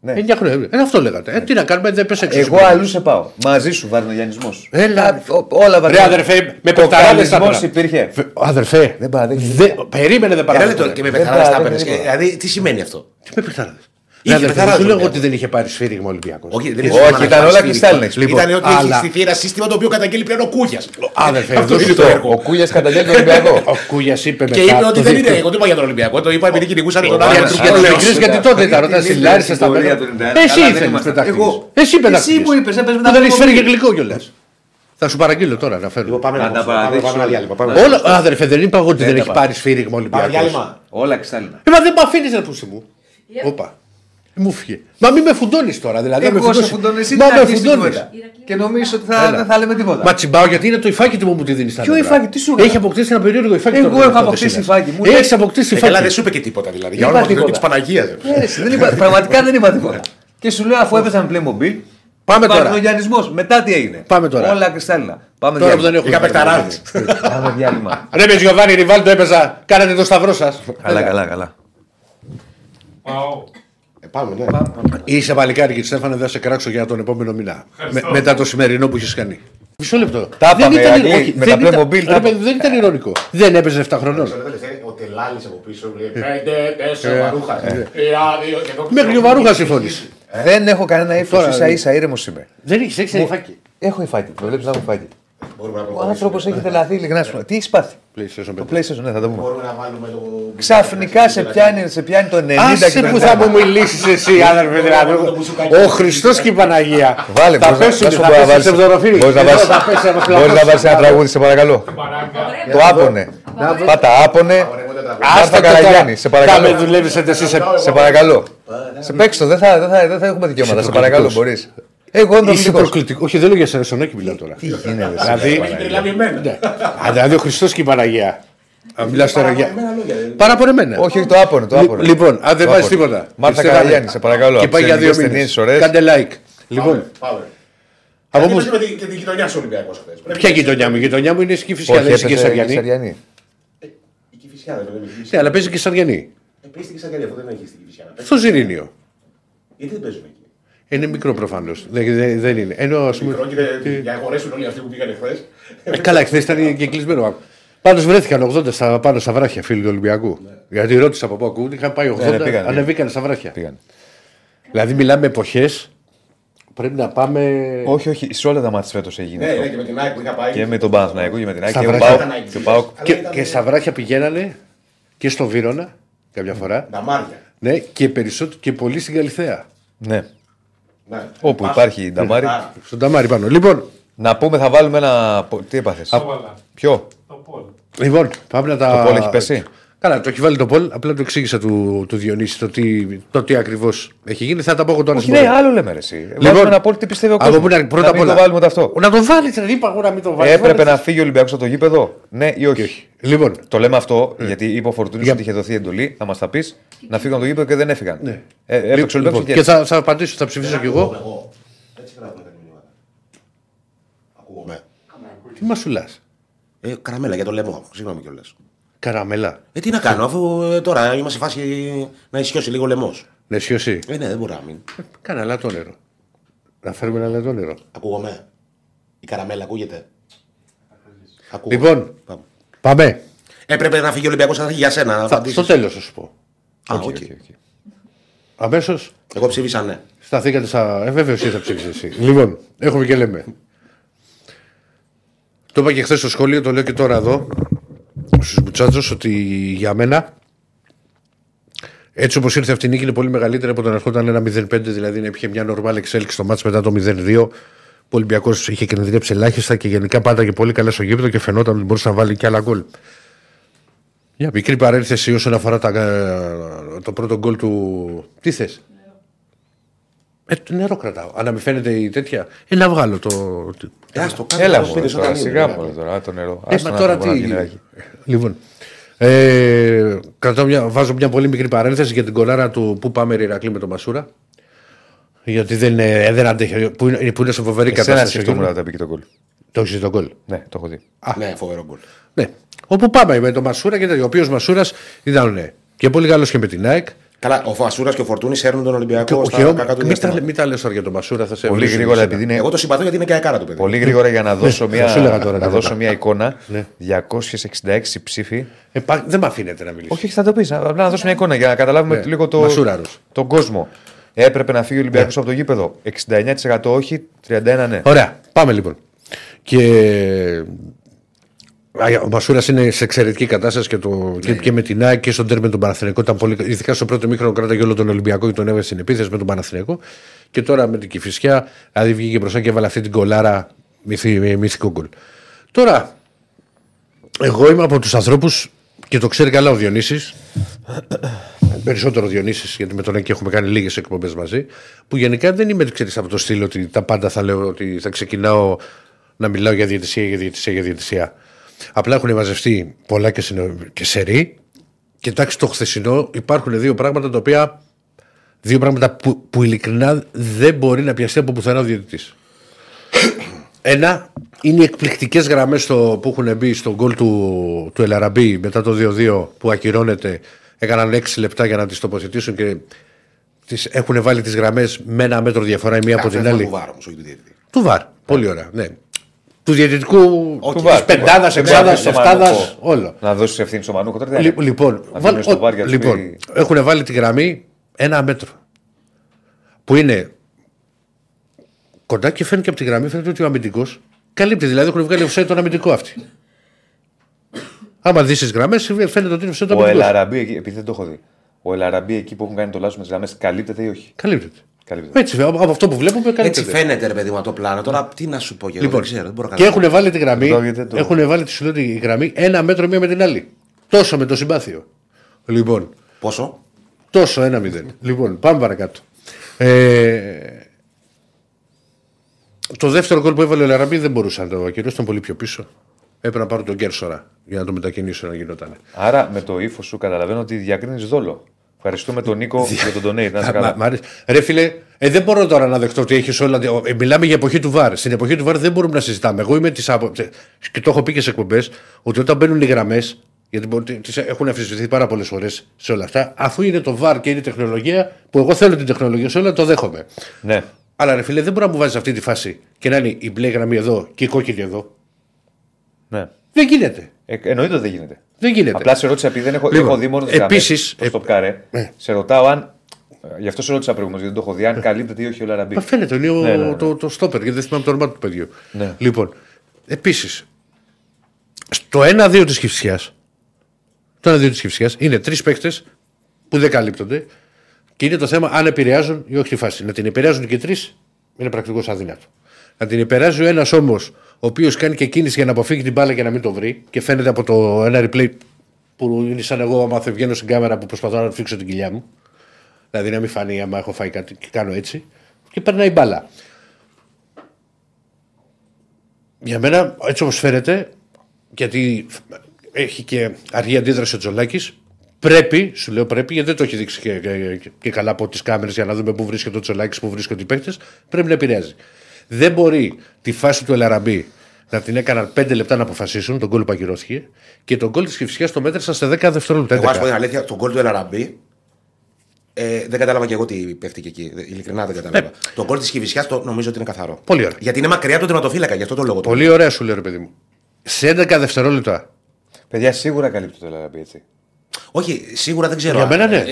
Ναι, δεν ρε, λέγανε. ναι. Εννιά χρόνια. Ε, αυτό λέγατε. Ε, τι να κάνουμε, δεν πέσε έξω. Εγώ αλλού σε πάω. Μαζί σου βαρνογιανισμό. Έλα. Όλα Ρε βαρνογιανισμό. αδερφέ, με Ο πεκταράδες τα καλλισμός πέρα. υπήρχε. Φε- Αδερφέ. Δεν παραδέχεται. Δε- Περίμενε, δεν Ένα λεπτό παράδειγμα. και με Δεν πεθαράδε τα παραδέχεται έπαιρνες. τίποτα. Δηλαδή, τι σημαίνει αυτό; Τι με πεκταράδες. Είχε Ρε αδερφέ, πεκταράδες δεν σου ο λέγω ότι Ολυμπιακός. δεν είχε πάρει σφύριγμα Ολυμπιακός. Όχι, δεν Όχι, ήσουν ήταν να όλα κάνεις κρυστάλλινες. σφύριγμα. Λοιπόν, Ήταν ότι αλλά- έχει στηθεί ένα σύστημα το οποίο καταγγέλει πλέον ο Κούγιας. Αδερφέ, Αυτό δώσ' είναι το το έργο. Ο Κούλια καταγγέλνει τον Ολυμπιακό. Ο Κούγιας είπε μετά. Και είπε ότι το δεν δίκτυο. είναι. Εγώ δεν είπα για τον Ολυμπιακό. Το είπα επειδή κυνηγούσαν τον Άννα, άλλο. Για τους- Άννα, για τους Άννα, μικρούς, γιατί Άννα, τότε Άννα, ήταν όταν Άννα, συλλάρισε Άννα, στα Άννα, παιδιά. Άννα, Άννα, Εσύ Άννα, ήθελες Άννα, πετάχτηκες. εγώ. Εσύ πετάχτηκες. μου είπες, έπαιζε με Που τα δεν έχει φέρει Playmobil. και γλυκό κιόλας. Θα σου παραγγείλω τώρα να φέρω. Λοιπόν, Πάμε Να να τα πάμε- παραδείξω. πάμε ένα διάλειμμα. πάμε. Όλα, αδερφέ, δεν είπα εγώ ότι δεν τα έχει πάω. πάρει σφύριγμα Πάμε Ολυμπιακός. διάλειμμα. Όλα κρυστάλλινα. Ε, μα δεν με αφήνεις να πούσει μου. Όπα. Μου φύγε. Μα μην με φουντώνεις τώρα. Δηλαδή, αν με Εγώ σε φουντώνεις- φουντώνω, εσύ Μα την με αρχή στην φουντώνεις. κουβέντα. Και νομίζω ότι θα- Έλα. δεν θα λέμε τίποτα. Μα τσιμπάω γιατί είναι το υφάκι του μου που τη δίνεις. Ποιο υφάκι, τι σου έκανα; Έχει αποκτήσει ένα περίεργο υφάκι. Εγώ τώρα, έχω αυτό αποκτήσει δεν υφάκι. Μου Έχεις λέει- αποκτήσει Ε, Καλά, δεν υφάκι. σου είπε και τίποτα δηλαδή. Δεν Για είπα όνομα του Θεού και τίποτα. της Παναγίας. Ε, εσύ, δεν είπα- Πραγματικά δεν είπα τίποτα. Και σου λέω αφού έπαιζα με Playmobil. Πάμε τώρα. Βαρδινογιανισμός. Μετά τι έγινε. Πάμε τώρα. Όλα κρυστάλλινα. Πάμε Τώρα που δεν διάλειμμα. έχω. Είχα παικταράδες. Πάμε διάλειμμα. Ρε με Γιωβάνι Ριβάλτο έπαιζα. Κάνατε το σταυρό σας. Καλά, καλά, καλά. Πάω. Ε, Πάμε, ναι. Είσαι παλικάρι και Στέφανε, δεν θα σε κράξω για τον επόμενο μήνα. Ευχαριστώ. Με- μετά το σημερινό που έχει κάνει. Μισό λεπτό. Τα δεν είπαμε, ήταν, Αγγλί, όχι, με δεν τα ήταν- Playmobil, ρε τα παιδί, δεν ήταν ηρωνικό. Δεν έπαιζε 7 χρονών. Ο Τελάλη από πίσω. Πέντε, τέσσερα, βαρούχα. Μέχρι και ο Βαρούχας συμφώνησε. Δεν έχω κανένα ύφος. Τώρα, ίσα ίσα ήρεμος είμαι. Δεν έχεις έξι υφάκι. Έχω υφάκι. Το βλέπεις να έχω υφάκι. Μπορούμε να Ο προχωρήσουμε. άνθρωπος έχει τρελαθεί ειλικρινά σου. Τι έχεις πάθει; PlayStation Το 5. PlayStation, ναι, θα το πούμε. Μπορούμε να βάλουμε το. Ξαφνικά σε πιάνει, σε πιάνει το 90 Άσε και το που θα 91. μου μιλήσεις εσύ, αδερφέ. δηλαδή. Ο Χριστός και η Παναγία. Βάλε, θα μπορείς να- πέσουν, να σου θα πω να πέσει βάλεις- σε ψευδοροφίλη. μπορείς να Εδώ βάλεις- θα πέσει, θα μας Μπορείς να πλακώσει. βάλεις ένα τραγούδι, σε παρακαλώ. Παράγκα. Το άπονε. Πάτα άπονε. Άστα Μάρθα το Καραγιάννη, σε Θα με παρακαλώ. δουλεύει εσύ σε. Σε παρακαλώ. Σε παίξ το, δεν θα, δεν θα, δεν θα έχουμε δικαιώματα. Σε παρακαλώ, μπορείς. Εγώ είμαι Είσαι προκλητικός. προκλητικός. Όχι, δεν λέω για σένα, στον Άκη μιλάω τώρα. Τι γίνεται. Δηλαδή, ναι. Α, δηλαδή ο Χριστός και η Παναγία. Αν μιλάς τώρα για. Παραπονεμένα. Όχι, όχι, το άπονε. Το άπονε. Λοιπόν, αν δεν Το βάζεις άπονε. τίποτα. Μάρθα Στέφανε, Καραγιάννη, σε παρακαλώ. Και από πάει τις για δύο ελληνικές μήνες. ταινίες ωραίες. Κάντε like. Λοιπόν, Από Από πού- με τη, και τη γειτονιά σου Ολυμπιακός χθες. Ποια γειτονιά μου, η γειτονιά μου είναι η Κηφισιά, δεν Όχι, είσαι και έπαιζε η Σαριανή. Σαριανή. Η Κηφισιά δεν είναι. Ναι, αλλά παίζει και Σαριανή. Επίση την Κηφισιά αυτό δεν έχει στην Κηφισιά. να παίξει. Στο Ζηρήνιο. Γιατί δεν παίζουν εκεί; Είναι μικρό προφανώς. Δεν, δεν, δεν είναι. Ενώ ας Μικρό πούμε. και δεν- για να χωρέσουν όλοι αυτοί που πήγαν χθες. Ε, καλά, χθες ήταν και κλεισμένο. Πάντως βρέθηκαν 80 στα, πάνω στα βράχια φίλοι του Ολυμπιακού. Γιατί ρώτησα από πού ακούγουν, είχαν πάει 80, Ναι, ναι, πήγαν, ανεβήκαν στα βράχια. Πήγαν. Δηλαδή μιλάμε εποχές. Πρέπει να πάμε. Όχι, όχι, σε όλα τα μάτια φέτος έγινε Ναι, αυτό. ναι, και με την ΑΕΚ που είχα πάει. Και με τον Παναθηναϊκό και με την ΑΕΚ Στα και ο βράχια. Πάοκ- και ο Πάοκ. Αλλά Και, ήταν- και στα βράχια πηγαίνανε και στο Βύρονα κάποια φορά. Νταμάρια. Ναι, και περισσότερο και πολύ στην Καλιθέα. Ναι. Ναι. Όπου Πας- υπάρχει η Νταμάρη. Α, Στον Ταμάρι πάνω. Λοιπόν, Να πούμε, θα βάλουμε ένα. Τι έπαθες; Το βάλα. Ποιο; Το Πολ. λοιπόν, πάμε να τα. Το Πολ έχει πέσει; Καλά, το έχει βάλει το Πολ. Απλά το εξήγησα του, του Διονύση το τι, το τι ακριβώς έχει γίνει. Θα τα πω εγώ τώρα Όχι, στην ναι, πορεία. άλλο λέμε ρε, εσύ. Βάζουμε ένα πόλ τι πιστεύει ο από κόσμος; πού να- πρώτα απ' μην όλα. το βάλουμε το αυτό. Να το βάλει, δεν είπα εγώ να μην το βάλει. Έπρεπε να φύγει ο Ολυμπιακός από το γήπεδο, ναι ή όχι; Λοιπόν, Το λέμε αυτό γιατί είπε ο Φορτούνης Για- ότι είχε δοθεί εντολή. Θα μας τα πεις να φύγουν από το γήπεδο και δεν έφυγαν. Ναι. Ε, έπαιξε ο λοιπόν, Ολυμπιακός και θα, θα απαντήσω, θα ψηφίσω κι εγώ. Εγώ. Έτσι γράφουν τα μηνύματα. Ακούγομαι. Τι μα σουλά. Ε, καραμέλα για το λαιμό. Συγγνώμη κιόλας. Καραμελά. Ε, τι να κάνω, αφού ε, τώρα είμαστε σε φάση να ισιώσει λίγο λαιμός. Ναι, σιωσή. Ε, ναι, δεν μπορεί να μην. Κάνα λατό νερό. Να φέρουμε ένα λατό νερό. Ακούγομαι. Η καραμέλα ακούγεται. Ακούγομαι. Λοιπόν, Πάμε. πάμε. Έπρεπε να φύγει ο Ολυμπιακός να φύγει για σένα. Να Θα, απαντήσεις. στο τέλος θα σου πω. Α, Οκ, οκ. οκ, οκ. Αμέσως Εγώ ψήφισα ναι. σταθήκατε στα. Ε, βέβαια, εσύ θα ψήφισε εσύ. Λοιπόν, έχουμε και λέμε. Το είπα και χθες στο σχολείο, το λέω και τώρα εδώ στους Μπουτσάτζο ότι για μένα έτσι όπως ήρθε αυτή η νίκη είναι πολύ μεγαλύτερη από το να ερχόταν ένα 0-5, δηλαδή να είχε μια νορμάλ εξέλιξη στο μάτς μετά το 0-2. Ο Ολυμπιακός είχε κινδυνεύσει ελάχιστα και γενικά πάντα και πολύ καλά στο γήπεδο και φαινόταν ότι μπορούσε να βάλει και άλλα γκολ. Μια μικρή παρένθεση όσον αφορά τα, ε, το πρώτο γκολ του. Τι θες; Ε, το νερό κρατάω. Αν να μην φαίνεται η τέτοια. Ε, να βγάλω το. Ε, ας το κάνω Έλα στο μου σπίτι σου τώρα, όταν είναι, σιγά δηλαδή. μου τώρα το νερό. Ε, Άστο μα να τώρα το πω, τι. γυναίκι. Λοιπόν. Ε, κρατάω μια, βάζω μια πολύ μικρή παρένθεση για την κολάρα του που πάμε Ηρακλή με τον Μασούρα. Γιατί δεν, είναι- δεν αντέχει. Που είναι, που είναι σε φοβερή Εσένα κατάσταση. σκεφτόμουν να τα πει και το γκολ. Το έχεις τον γκολ; Ναι, το έχω δει. Ναι, φοβερό γκολ. Ναι. Όπου πάμε με τον Μασούρα και τέτοιο. Ο οποίος Μασούρας ήταν ναι, και πολύ καλός και με την ΑΕΚ. Καλά, ο Φασούρας και ο Φορτούνης έρνουν τον Ολυμπιακό Και, στα και, κακά του μην, τα, διαστήματα. μην τα λες τώρα για τον Μασούρα, θα σε Πολύ βρίσω γρήγορα, εσένα. επειδή είναι Εγώ το συμπαθώ γιατί είναι και αεκάρα του παιδί. Πολύ γρήγορα για να δώσω, θα σου έλεγα μια, τώρα να τι δώσω θα μια εικόνα. Ναι. 266 ψήφοι. Ε, πα- δεν με αφήνετε να μιλήσω. Όχι, όχι, θα το πεις. Απλά να δώσω μια εικόνα για να καταλάβουμε Ναι. λίγο το, Μασούραρος. τον κόσμο. Έπρεπε να φύγει ο Ολυμπιακός από το γήπεδο. 69% όχι, 31% ναι. Ωραία, πάμε λοιπόν. Και Α, ο Μασούρας είναι σε εξαιρετική κατάσταση και, το, και, και με την ΑΕΚ και στον τέρμι με τον Παναθηναϊκό. Ήταν πολύ, ειδικά στο πρώτο μήχρονο κράταγε όλο τον Ολυμπιακό και τον έβγαλε στην επίθεση με τον Παναθηναϊκό. Και τώρα με την Κυφυσιά, δηλαδή βγήκε μπροστά και έβαλε αυτή την κολάρα μυθι, με μυθικό γκολ. Τώρα, εγώ είμαι από τους ανθρώπους και το ξέρει καλά ο Διονύσης Περισσότερο Διονύσης γιατί με τον Έκη έχουμε κάνει λίγες εκπομπές μαζί. Που γενικά δεν είμαι ξέρεις, από το στυλ ότι τα πάντα θα λέω ότι θα ξεκινάω να μιλάω για διαιτησία, για διαιτησία, για διαιτησία. Απλά έχουν μαζευτεί πολλά και, συνο... και σερή. Και εντάξει, το χθεσινό υπάρχουν δύο πράγματα τα οποία. Δύο πράγματα που, που ειλικρινά δεν μπορεί να πιαστεί από πουθενά ο διαιτητής. Ένα είναι οι εκπληκτικές γραμμές που έχουν μπει στον γκολ του, του Ελαραμπή μετά το 2-2 που ακυρώνεται. Έκαναν 6 λεπτά για να τις τοποθετήσουν και τις έχουν βάλει τις γραμμές με ένα μέτρο διαφορά η μία από Αυτό την είναι άλλη. του βάρου όμως, όχι του διαιτητή. Του βαρ. Πολύ ωραία. Ναι. Του διαιτητικού. Όχι, Του βαρ, βαρ. Πεντάδας, Δεν εξάδας, ξέρω, στο εφτάδας. Μανούκο. Όλο. Να δώσεις ευθύνη στο Μανούκο τώρα. τι Λι- να Λοιπόν, Να βάλ- αφήνουμε στο ο- βάρ για να λοιπόν πει- έχουν βάλει τη γραμμή ένα μέτρο. Που είναι κοντά και φαίνεται και από τη γραμμή φαίνεται ότι ο αμυντικός καλύπτει. Δηλαδή έχουν βγάλει offside τον αμυντικό αυτή. Άμα δεις τις γραμμές, φαίνεται ότι είναι offside τον Ο αμυντικός. Ελαραμπή, εκεί- επειδή δεν το έχω δει. Ο Ελαραμπή εκεί που έχουν κάνει το λάθος με τις γραμμές καλύπτεται ή όχι; Καλύπτεται. Καλύπτεται. Έτσι, από από αυτό που βλέπουμε, Έτσι καλύπτεται. φαίνεται ρε παιδί μου από το πλάνο. Τώρα τι να σου πω και εγώ Λοιπόν, δεν ξέρω. Δεν μπορώ να και κάνω. έχουν βάλει τη γραμμή. Το γιατί το- Έχουν βάλει τη σου λέω, τη γραμμή ένα μέτρο μία με την άλλη. Τόσο με το συμπάθειο. Λοιπόν, Πόσο; τόσο ένα μηδέν. λοιπόν, πάμε παρακάτω. Ε, το δεύτερο γκολ που έβαλε ο Λαραμπή δεν μπορούσε να το ακυρώσει, ήταν πολύ πιο πίσω. Έπρεπε να πάρω τον Κέρσορα για να το μετακινήσω να γινόταν. Άρα με το ύφος σου καταλαβαίνω ότι διακρίνεις δόλο. Ευχαριστούμε τον Νίκο για τον donate. Να είσαι Μα- καλά. μ' αρέσει. Ρε φίλε, ε, δεν μπορώ τώρα να δεχτώ ότι έχεις όλα. ε, μιλάμε για εποχή του βαρ. Στην εποχή του βαρ δεν μπορούμε να συζητάμε. Εγώ είμαι της άπο... και το έχω πει και σε εκπομπές ότι όταν μπαίνουν οι γραμμές, γιατί μπορεί- τις έχουν αφισβητηθεί πάρα πολλές φορές σε όλα αυτά, αφού είναι το βαρ και είναι η τεχνολογία, που εγώ θέλω την τεχνολογία σε όλα, το δέχομαι. Ναι. Αλλά ρε φίλε, δεν μπορεί να μου βάζεις αυτή τη φάση και να είναι η μπλε γραμμή εδώ και η κόκκινη εδώ. ναι. Δεν γίνεται. Ε, εννοείται ότι δεν γίνεται. Δεν γίνεται. Απλά σε ρώτησα επειδή δεν έχω, Λοιπόν, έχω δει μόνος τι επίσης, Το ε, στοπκάρε. ναι. Σε ρωτάω αν. ε, Γι' αυτό σε ρώτησα προηγουμένως, γιατί δεν το έχω δει. Αν καλύπτεται ή όχι ο Λαραμπή. Μα φαίνεται, είναι ο- Ναι, ναι, ναι. το, το στόπερ, γιατί δεν θυμάμαι το όνομα του παιδιού. Ναι. Λοιπόν, επίσης, στο 1-2 της Κυφσιάς, το 1-2 της Κυφσιάς είναι τρεις παίκτες που δεν καλύπτονται και είναι το θέμα αν επηρεάζουν ή όχι τη φάση. Να την επηρεάζουν και τρεις είναι πρακτικώς αδύνατο. Να την επηρεάζει ο ένας όμως, ο οποίος κάνει και κίνηση για να αποφύγει την μπάλα και να μην το βρει και φαίνεται από το ένα replay που είναι σαν εγώ, άμα θα βγαίνω στην κάμερα που προσπαθώ να φίξω την κοιλιά μου. Δηλαδή να μην φανεί άμα έχω φάει κάτι και κάνω έτσι. Και περνάει μπάλα. Για μένα, έτσι όπως φαίνεται, γιατί έχει και αργή αντίδραση ο Τζολάκης, πρέπει, σου λέω πρέπει, γιατί δεν το έχει δείξει και, και- και καλά από τις κάμερες για να δούμε πού βρίσκεται ο Τζολάκης, πού βρίσκονται οι παίκτες, πρέπει να επηρεάζει. Δεν μπορεί τη φάση του Ελαραμπή να την έκαναν 5 λεπτά να αποφασίσουν, τον γκολ που ακυρώθηκε, και τον γκολ της Κυφσιά το μέτρησαν σε 10 δευτερόλεπτα. Εγώ, ας πω 11. την αλήθεια, τον γκολ του Ελαραμπή. Ε, δεν κατάλαβα και εγώ τι πέφτει εκεί. Δε- Ειλικρινά δεν κατάλαβα. Το γκολ της Κυβισιά το νομίζω ότι είναι καθαρό. Πολύ ωραία. Γιατί είναι μακριά το τερματοφύλακα, γι' αυτό το λόγο. το Πολύ ωραία σου λέω, ρε παιδί μου. Σε 11 δευτερόλεπτα. Παιδιά, σίγουρα καλύπτεται ο Λαραμπή έτσι. Όχι, σίγουρα δεν ξέρω. Για μένα ναι. Ε, ε,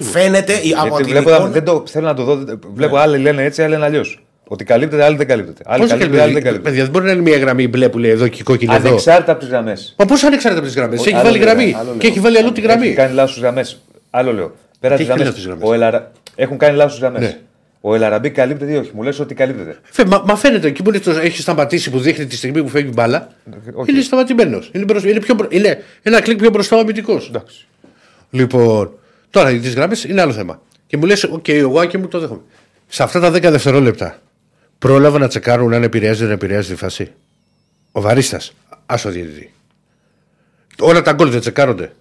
ε, Φαίνεται η- από Γιατί την βλέπω, εικόνα. δεν το, θέλω να το δω. δεν- Βλέπω άλλοι λένε έτσι, άλλοι λένε αλλιώς. Ότι καλύπτεται, άλλοι δεν καλύπτεται. Άλλοι Πώς καλύπτεται, άλλοι δεν καλύπτεται. καλύπτεται. Παιδιά, δεν μπορεί να είναι μια γραμμή μπλε που λέει εδώ και η κόκκινη εδώ. Ανεξάρτητα από τις γραμμές. Μα πώς ανεξάρτητα από τις γραμμές; Έχει βάλει γραμμή και έχει βάλει αλλού τη γραμμή. Έχει κάνει λάθος γραμμές. Άλλο λέω. Πέρα Τι τις έχει γραμμές. λάθος γραμμές; Ελ Αρα... Έχουν κάνει λάθος γραμμές. Ναι. Ο Ελ Αραμπί καλύπτεται ή όχι; Μου λες ότι καλύπτεται. Φε, μα, μα φαίνεται εκεί που είναι το, έχει σταματήσει που δείχνει τη στιγμή που φεύγει η μπάλα. όχι. Είναι σταματημένος. Είναι, μπρος- είναι, πιο, μπρο- είναι ένα κλικ πιο μπροστά ο αμυντικός. Εντάξει. Λοιπόν, τώρα τις γραμμές είναι άλλο θέμα. Και μου λες, οκ, εγώ και μου το δέχομαι. Σε αυτά τα 10 δευτερόλεπτα πρόλαβα να τσεκάρουν αν επηρεάζει ή δεν επηρεάζει τη φάση. Ο βαρίστας, άσ' το διαιτητή. Όλα τα γκολ δεν τσεκάρονται.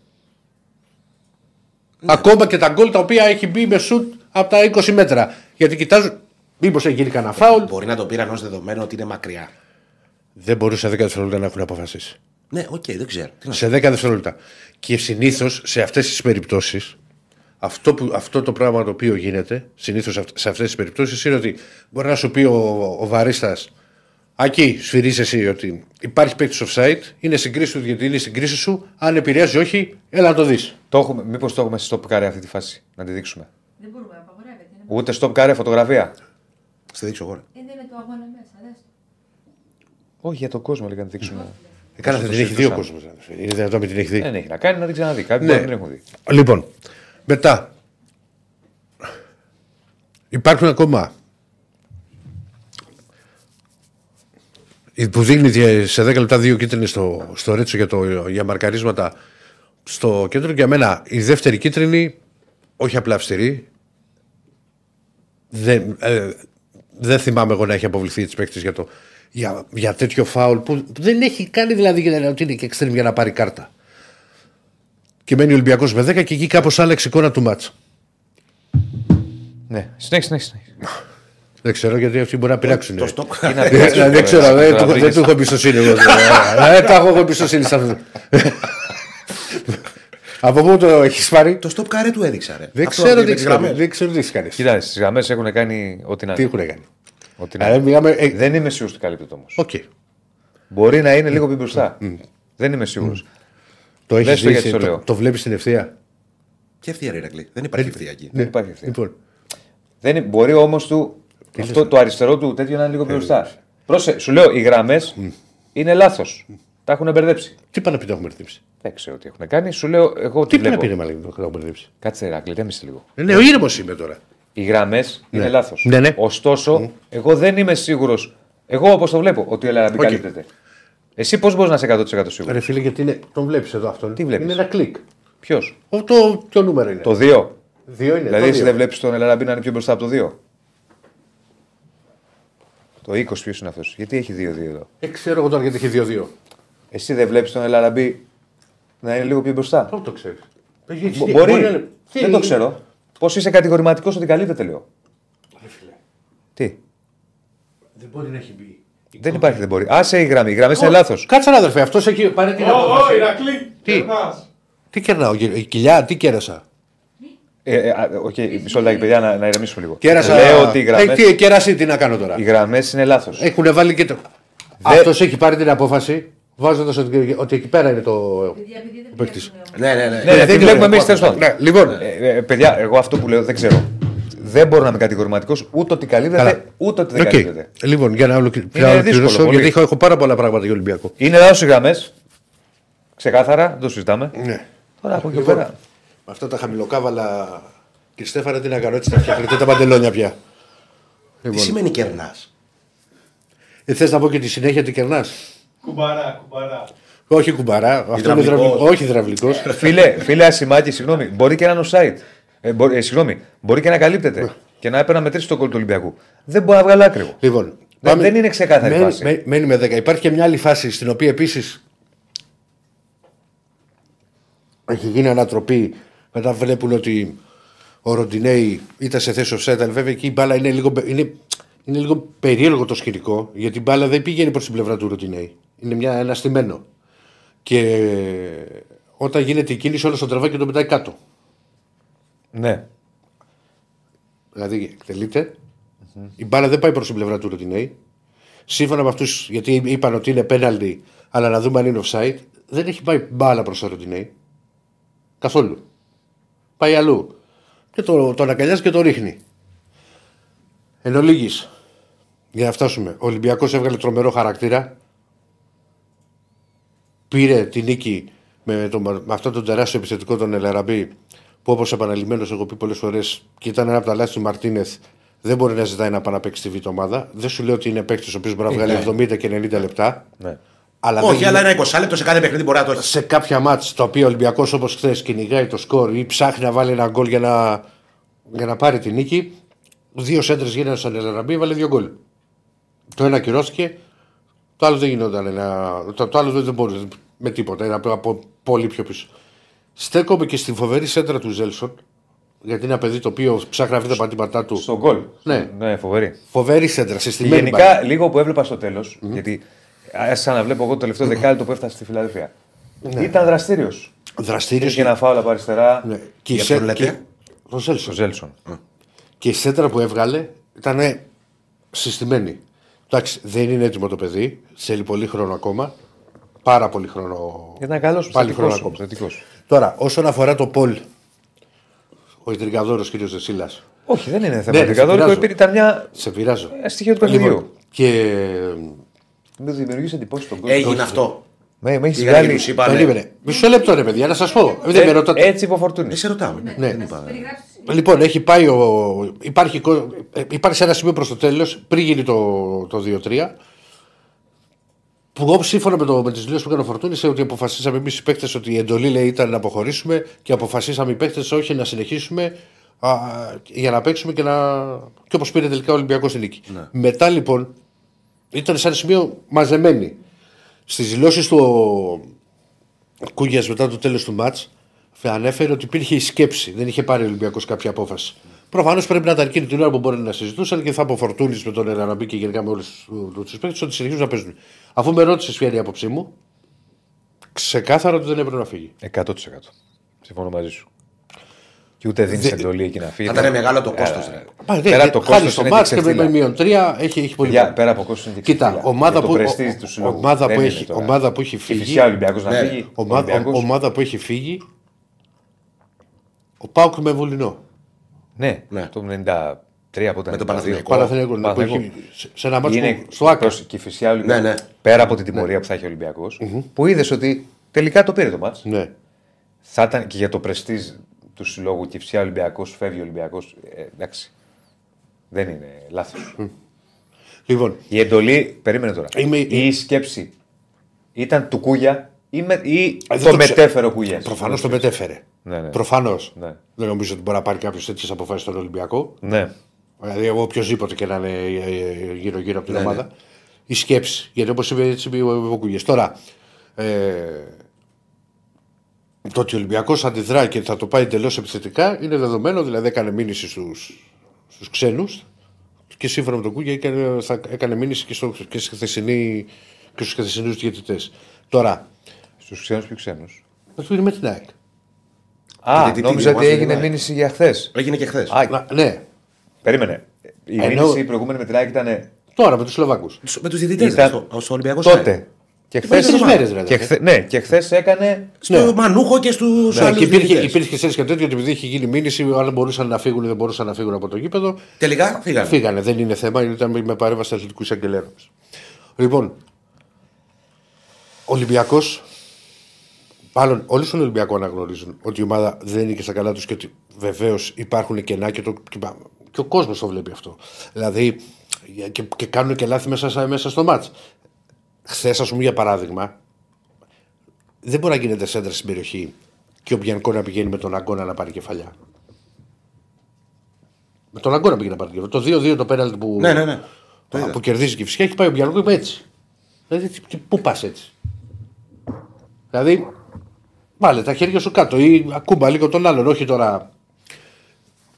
Ακόμα και τα γκολ τα οποία έχει μπει με σουτ από τα 20 μέτρα. Γιατί κοιτάζουν, μήπως έχει γίνει κανένα φάουλ. Μπορεί να το πήραν ως δεδομένο ότι είναι μακριά. Δεν μπορούσε σε 10 δευτερόλεπτα να έχουν αποφασίσει. Ναι, οκ, δεν ξέρω. Τι να Σε 10 δευτερόλεπτα. Και συνήθως σε αυτές τις περιπτώσεις, αυτό, που, αυτό το πράγμα το οποίο γίνεται, συνήθως σε αυτές τις περιπτώσεις, είναι ότι μπορεί να σου πει ο, ο βαρίστας, Ακεί, σφυρίζεις εσύ ότι υπάρχει παίκτης offside, είναι συγκρίση του γιατί είναι συγκρίση σου. Αν επηρεάζει όχι, έλα να το δεις. Το έχουμε, μήπως το έχουμε στο stop carry αυτή τη φάση. Να τη δείξουμε; Δεν μπορούμε, απαγορεύεται. Είναι... Ούτε stop carry, φωτογραφία; Στη δείξω εγώ. ρε. Ε, δεν είναι το αγώνα μέσα, δες το. Όχι για τον κόσμο, λέει, να τη δείξουμε. Έκανα το θα την έχει δει ο συζητούσαμε. κόσμος. Είναι δυνατόν με την έχει δει. Δεν έχει να κάνει να την ξαναδεί. Κάποιοι Ναι. μπορεί να την έχουν δει. Λοιπόν, μετά. Υπάρχουν ακόμα. Που δείχνει δια- σε 10 λεπτά δύο κίτρινε στο, στο Ρέτσο για, το, για μαρκαρίσματα στο κέντρο. Και για μένα η δεύτερη κίτρινη, όχι απλά αυστηρή. Δεν, ε, δεν θυμάμαι εγώ να έχει αποβληθεί της παίκτης για, το, για, για τέτοιο φάουλ που δεν έχει κάνει δηλαδή για να- ότι είναι και extreme για να πάρει κάρτα. Και μένει ο Ολυμπιακός με 10 και εκεί κάπως άλλαξε η εικόνα του ματς. Ναι, συνέχισε, συνέχισε. Δεν ξέρω γιατί αυτοί μπορεί να πειράξουν. Το στοπ. Τι να Ε, πειράξεις, Δεν τώρα, ξέρω, δεν τώρα του- δεν βρήκες. του έχω εμπιστοσύνη εγώ. Δεν τα έχω εμπιστοσύνη σε αυτό. Από πού το έχεις πάρει, Το στοπ καρέ του έδειξα. Ρε. δεν Αυτό, ξέρω με τι τις έχει κάνει. γραμμές. Δεν ξέρω τι έχεις κάνει. Κοίτα, στις γραμμές έχουν κάνει ό,τι να Τι είναι. έχουν κάνει. Ό,τι να Αλλά είναι. μιλάμε. ε, Δεν είμαι σίγουρος ότι καλύπτεται όμως. Οκ. Μπορεί να είναι λίγο πιο μπροστά. Δεν είμαι σίγουρος. Το Δες έχει το γιατί δει. το Το, λέω. το βλέπεις στην ευθεία; Και ευθεία, ρε Ηρακλή. Δεν υπάρχει ευθεία εκεί. Δεν υπάρχει ευθεία. Λοιπόν, Δεν είναι- μπορεί όμως του. Αυτό το αριστερό του τέτοιο να είναι λίγο πιο μπροστά. Πρόσε, σου λέω, οι γραμμές είναι λάθος. Τα έχουν μπερδέψει. τι πάνε να πει το έχουμε ρυθμίσει. Δεν ξέρω τι έχουν κάνει. Σου λέω, εγώ τι Τι πάνε να βλέπω. πει ρε Μαλίνο, το έχουμε ρυθμίσει. Κάτσε, Ρακλή, ρέμισε λίγο. Ε, Ναι, ο ήρεμος είμαι τώρα. Οι γραμμές είναι λάθος. Ναι, ναι. Ωστόσο, εγώ δεν είμαι σίγουρος. Εγώ όπως το βλέπω, ότι ο Ελαραμπή Οκ. καλύπτεται. Εσύ πώς μπορείς να είσαι 100% σίγουρος; Ρε φίλε, γιατί είναι, τον βλέπεις εδώ αυτόν. Τι βλέπεις; Είναι ένα κλικ. Ποιος; Ο, το, ποιο νούμερο είναι. Το 2. Δύο είναι. Δηλαδή, το εσύ δύο. δεν βλέπεις τον Ελ Αραμπί να είναι πιο μπροστά από το 2. Το 20 ποιος είναι αυτός; Γιατί έχει 2-2 εδώ; Ε, ξέρω εγώ τώρα γιατί έχει 2-2. Εσύ δεν βλέπεις τον Ελ Αραμπί να είναι λίγο πιο μπροστά; Πώς το ξέρεις; Μπο- Μπορεί. Δεν το ξέρω. Πώς είσαι κατηγορηματικός ότι καλύπτεται, λέω; Τι; Δεν μπορεί να έχει μπει. Δεν υπάρχει, δεν μπορεί. Άσε η γραμμή. Οι γραμμέ είναι λάθος. Κάτσε ένα αδερφέ, αυτός έχει πάρει την Ω, απόφαση. Ηρακλή. Τι; περνάς. Τι κερνάω, γε- η κοιλιά, τι κέρασα; Ε, ε, α, οκ, μισό λεπτάκι, παιδιά, να, να ηρεμήσουμε λίγο. Κέρασα. Λέω ότι οι Ε, γραμμέ τι, κέρασή, τι να κάνω τώρα; οι γραμμές είναι λάθος. Έχουν βάλει και το. Αυτός έχει πάρει την απόφαση βάζοντας ότι, ότι εκεί πέρα είναι το. Παιδιά, επειδή δεν παίκτης. βλέπουν όμως. Ναι, ναι, ναι. Ναι, ναι, δεν τη είναι βλέπουμε ωραίο. εμεί τέλος πάντων. Ναι, λοιπόν, Ε, ε, παιδιά, εγώ αυτό που λέω δεν ξέρω. Δεν μπορώ να είμαι κατηγορηματικός ούτε ότι καλύπτεται Καλά. ούτε ότι δεν οκ. καλύπτεται. Λοιπόν, για να ολοκλη- Είναι να ολοκληρώσω, δύσκολο, πολύ. γιατί έχω, έχω πάρα πολλά πράγματα για Ολυμπιακό. Είναι λάθος οι γραμμές. Ξεκάθαρα, δεν το συζητάμε. Ναι. Τώρα από εκεί Λοιπόν, πέρα. Με αυτά τα χαμηλοκάβαλα. Κύριε Στέφανε, τι να κάνω, έτσι θα φτιάχνετε τα παντελόνια πια. Τι σημαίνει κερνάς; Ε, Θες να πω και τη συνέχεια τι κερνάς; Κουμπαρά, κουμπαρά. Όχι κουμπαρά, αυτό είναι Υδραυλικός. υδραυλικός. Όχι υδραυλικός. φίλε, φίλε Ασημάκη, συγγνώμη, μπορεί και να είναι offside. Ε, μπορεί, ε, συγγνώμη, μπορεί και να καλύπτεται και να έπαιρνα μετρήσει το κόλ του Ολυμπιακού. Δεν μπορεί να βγάλει άκρη. λοιπόν, Δεν- δεν είναι ξεκάθαρη μένει, φάση. μένει- Μένει με 10. Υπάρχει και μια άλλη φάση στην οποία επίσης έχει γίνει ανατροπή. Μετά βλέπουν ότι ο Ροντινέη ήταν σε θέση offside, αλλά βέβαια εκεί η μπάλα είναι λίγο, είναι, είναι λίγο περίεργο το σκηνικό, γιατί η μπάλα δεν πηγαίνει προς την πλευρά του Ροντινέη. Είναι μια, ένα στημένο. Και όταν γίνεται η κίνηση, όλο τον τραβάει και τον πετάει κάτω. Ναι. Δηλαδή εκτελείται. Η μπάλα δεν πάει προς την πλευρά του Ροντινέη. Σύμφωνα με αυτούς, γιατί είπαν ότι είναι πέναλτι, αλλά να δούμε αν είναι offside, δεν έχει πάει μπάλα προς το Ροντινέη. Καθόλου. Πάει αλλού. Και το, τον αγκαλιάζει και το ρίχνει. Εν ολίγης, για να φτάσουμε, ο Ολυμπιακός έβγαλε τρομερό χαρακτήρα. Πήρε τη νίκη με, το, με αυτό το τεράστιο επιθετικό τον Ελαραμπή που όπως επαναλημμένω έχω πει πολλές φορές και ήταν ένα από τα λάθη του Μαρτίνεθ. Δεν μπορεί να ζητάει να πάει να παίξει τη β' ομάδα. Δεν σου λέω ότι είναι παίκτης ο οποίος μπορεί να βγάλει 70 και 90 λεπτά. ναι. Αλλά Όχι, δεν αλλά ένα 20 λεπτό σε κάθε παιχνίδι μπορεί να το έχει. σε κάποια μάτς τα οποία ο Ολυμπιακός όπως χθες κυνηγάει το σκορ ή ψάχνει να βάλει ένα γκολ για να, για να πάρει τη νίκη, δύο σέντρες γίνανε στον Ελαραμπή, βάλε δύο γκολ. Το ένα κυρώθηκε, το άλλο δεν γινόταν. Ένα, το, το άλλο δεν, δεν μπορούσε με τίποτα. Era από, από πολύ πιο πίσω. Στέκομαι και στην φοβερή σέντρα του Ζέλσον, γιατί είναι ένα παιδί το οποίο ψάχνει να βρει τα πατήματά του. Στον γκολ. Ναι. ναι, φοβερή. Φοβερή σέντρα, συστημένη. Γενικά, μπάλα. λίγο που έβλεπα στο τέλος, γιατί άρχισα να βλέπω εγώ το τελευταίο δεκάλεπτο που έφτασε στη Φιλαδέλφια. Ήταν δραστήριος. Δραστήριος Είχε ένα φάουλ από αριστερά. Ναι. Και η Για σε- ποιον λέτε; και- τον Ζέλσον. Ο Ζέλσον. Και η σέντρα που έβγαλε ήταν συστημένη. Εντάξει, δεν είναι έτοιμο το παιδί. Θέλει πολύ χρόνο ακόμα. Πάρα πολύ χρόνο. Ήταν καλός Πάλι χρόνο ακόμα. Τώρα, όσον αφορά το Πολ, ο Ιδρυγαδόρο κ. Δεσίλας. Όχι, δεν είναι Ναι, θέμα. σε Ναι, πειράζω. ήταν μια Σε πειράζω. ένα στοιχείο του παιχνιδιού. Λοιπόν, και. Μου δημιουργείς εντυπώσεις τον κόσμο. Έγινε αυτό. Με, με έχεις Πήγανε και βγάλει. τους είπανε. Περίμενε. Μισό λεπτό ρε παιδιά, να σας πω. Δεν με ρωτάτε. Έτσι είπε ο Φορτούνη. Δεν σε ρωτάω. Ναι. Περιγράψεις εσύ. Λοιπόν, έχει πάει ο... υπάρχει, κο- ε, υπάρχει σε ένα σημείο προς το τέλος, πριν γίνει το, το 2-3, που εγώ σύμφωνα με, το, με τις δηλώσεις που έκανε ο Φορτούνης, ότι αποφασίσαμε εμείς οι παίκτες ότι η εντολή λέει, ήταν να αποχωρήσουμε και αποφασίσαμε οι παίκτες όχι να συνεχίσουμε α, για να παίξουμε και, να... και όπως πήρε τελικά ο Ολυμπιακός στη νίκη. Μετά λοιπόν ήταν σε ένα σημείο μαζεμένοι. Στις δηλώσεις του ο Κούγιας μετά το τέλος του μάτς ανέφερε ότι υπήρχε η σκέψη. Δεν είχε πάρει ο Ολυμπιακός κάποια απόφαση. Προφανώς πρέπει να ήταν εκείνη την ώρα που μπορεί να συζητούσαν και θα αποφορτούνει με τον Εραραμπή και γενικά με όλους τους παίκτε ότι συνεχίζουν να παίζουν. Αφού με ρώτησες ποια είναι η άποψή μου, ξεκάθαρα ότι δεν έπρεπε να φύγει. 100%. Συμφωνώ μαζί σου. Και ούτε δίνεις εντολή εκεί να φύγει. Θα ήταν μεγάλο το Ε, κόστο. Πάλι, Πέρα δεν- το χάρη κόστος στο είναι μάτς και και με ξεφτύλα. μείον τρία έχει, έχει πολύ Για, πολύ. πέρα από κόστος είναι και Κοίτα, ξεφτύλα. ομάδα Και που- το πρεστίζ ο- τους συλλόγου. ομάδα Δεν που είναι έχει- τώρα. ομάδα που έχει Και φύγει- Φυσικά ο Ολυμπιακός να Ναι. φύγει. Ομάδα, Ολυμπιακός- ομάδα που έχει φύγει ο Πάουκ με βουλινό. Ναι, Ναι. το 93 από Με τον Παναθηναϊκό. Παραθυνέκο, ναι, που Παναθηναϊκό. έχει- σε- σε ένα μάτσο Είναι που- στο Άκα. προς- Και φυσικά ο Ολυμπιακός, Ναι, ναι. πέρα από την τιμωρία που θα έχει ο ολυμπιακο που είδες ότι τελικά το πήρε το μάτς. Ναι. Θα ήταν και για το πρεστίζ του συλλόγου και φυσικά ο Ολυμπιακός φεύγει ο Ολυμπιακός. Ε, εντάξει. Δεν είναι λάθος. Λοιπόν, Η εντολή, περίμενε τώρα. Είμαι- Η σκέψη ήταν του Κούγια ή, με, ή Ε, δεν το, το ξέρω. μετέφερε ο Κούγια. προφανώς το μετέφερε. Ναι, ναι. Προφανώς. Ναι. Δεν νομίζω ότι μπορεί να πάρει κάποιος τέτοιες αποφάσεις στον Ολυμπιακό. Ναι. Δηλαδή, εγώ οποιοδήποτε και να είναι ε, γύρω-γύρω από την Ναι, ομάδα. Η σκέψη. Γιατί όπως είπε, έτσι είπε ο ο Κουγιές. Τώρα, ε, Το ότι ο Ολυμπιακός αντιδρά και θα το πάει εντελώς επιθετικά είναι δεδομένο, δηλαδή έκανε μήνυση στους στους ξένους και σύμφωνα με τον Κούγια έκανε, θα, έκανε μήνυση και, στο, και, στη χθεσινή, και στους χθεσινούς διαιτητές. Τώρα, Στους ξένους και ξένους. αυτό είναι με την ΑΕΚ. Α, Γιατί τι, νόμιζα ότι διαβάζω έγινε την μήνυση για χθες. Έγινε και χθες. Α, Να- ναι, περίμενε. Η Ενώ- μήνυση η προηγούμενη με την ΑΕΚ ήταν τώρα με τους Σλοβάκους. Με τους διαιτητές. Ήταν- Στο, στο Ολυμπιακός τότε. Και χθε. Πριν τρεις μέρες, ρε, Και αδερφέ. χθε, ναι, και χθες έκανε. Στο Ναι. Μανούχο και στους Ναι, άλλου και υπήρχε, διαιτητές. υπήρχε ξέρεις και τέτοιο ότι επειδή είχε γίνει μήνυση, αν μπορούσαν να φύγουν ή δεν μπορούσαν να φύγουν από το γήπεδο, Τελικά φύγανε. φύγανε. Δεν είναι θέμα, ήταν με παρέμβαση αθλητικού εισαγγελέα. Λοιπόν, Ολυμπιακό. Μάλλον όλοι στον Ολυμπιακό αναγνωρίζουν ότι η ομάδα δεν είναι και στα καλά τους και ότι βεβαίως υπάρχουν κενά και, το, και, και ο κόσμος το βλέπει αυτό. Δηλαδή και, και κάνουν και λάθη μέσα, στα- μέσα στο μάτς. Χθες, ας πούμε, για παράδειγμα, δεν μπορεί να γίνεται σέντρα στην περιοχή και ο Μπιανκό να πηγαίνει με τον Αγκώνα να πάρει κεφαλιά. Με τον Αγκώνα πήγε να πάρει κεφαλιά. Το 2-2 το πέναλτι που, Ναι, ναι, ναι. Το Α, είδα. που κερδίζει και φυσικά έχει πάει ο Μπιανκό είπε έτσι. Δηλαδή, τι- τι- πού πας έτσι. Δηλαδή, βάλε τα χέρια σου κάτω ή ακούμπα λίγο τον άλλον, όχι τώρα.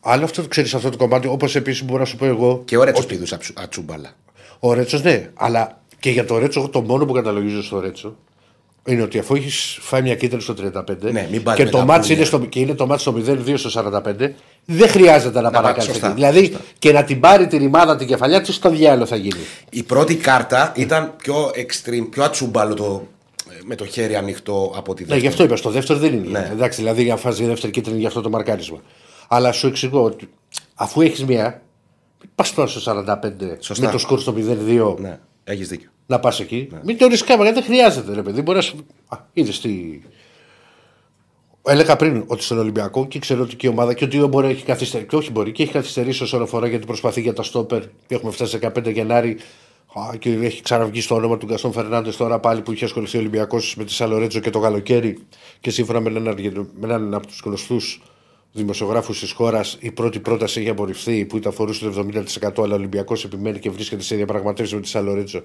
Άλλο αυτό ξέρεις αυτό το κομμάτι, όπως επίσης μπορώ να σου πω εγώ. Και ο Ρέτσος πήδου ατσούμπαλα. Ο Ρέτσος, ναι. Αλλά και για το Ρέτσο, εγώ το μόνο που καταλογίζω στο Ρέτσο είναι ότι αφού έχεις φάει μια κίτρινη στο 35 Ναι, μην πας και, με το τα μάτς πούνια. είναι στο, και είναι το μάτς στο 0-2 στο 45, δεν χρειάζεται να, πάει, παρακάνεις. σωστά, Δηλαδή και να την πάρει τη ρημάδα την κεφαλιά της, στο διάλογο θα γίνει. Η πρώτη κάρτα ήταν πιο extreme, πιο ατσούμπαλο το, με το χέρι ανοιχτό από τη Ναι, δεύτερη. γι' αυτό είπα. Στο δεύτερο δεν είναι. Ναι. Εντάξει, δηλαδή για φάση δεύτερη κίτρινη για αυτό το μαρκάρισμα. Αλλά σου εξηγώ ότι αφού έχεις μία, πας τώρα στο 45 Σωστά. με το σκορ στο 0-2 Ναι, έχεις δίκιο. να πας εκεί. Μην το ρισκάμε, γιατί δεν χρειάζεται, ρε παιδί. Μπορεί να σου. Α, είδες τι. Έλεγα πριν ότι στον Ολυμπιακό και ξέρω ότι και η ομάδα και ότι μπορεί να έχει καθυστερήσει. Και όχι μπορεί και έχει καθυστερήσει όσον αφορά γιατί προσπαθεί για τα στόπερ. Και έχουμε φτάσει 15 Γενάρη. Α, και έχει ξαναβγεί στο όνομα του Γκαστόν Φερνάντες τώρα πάλι που είχε ασχοληθεί ο Ολυμπιακός με τη Σαλορέτζο και το καλοκαίρι. Και σύμφωνα με έναν, Αργεντο- με έναν από τους γνωστούς δημοσιογράφους της χώρας, η πρώτη πρόταση είχε απορριφθεί που ήταν αφορούσε το 70%. Αλλά ο Ολυμπιακός επιμένει και βρίσκεται σε διαπραγματεύσεις με τη Σαλορέτζο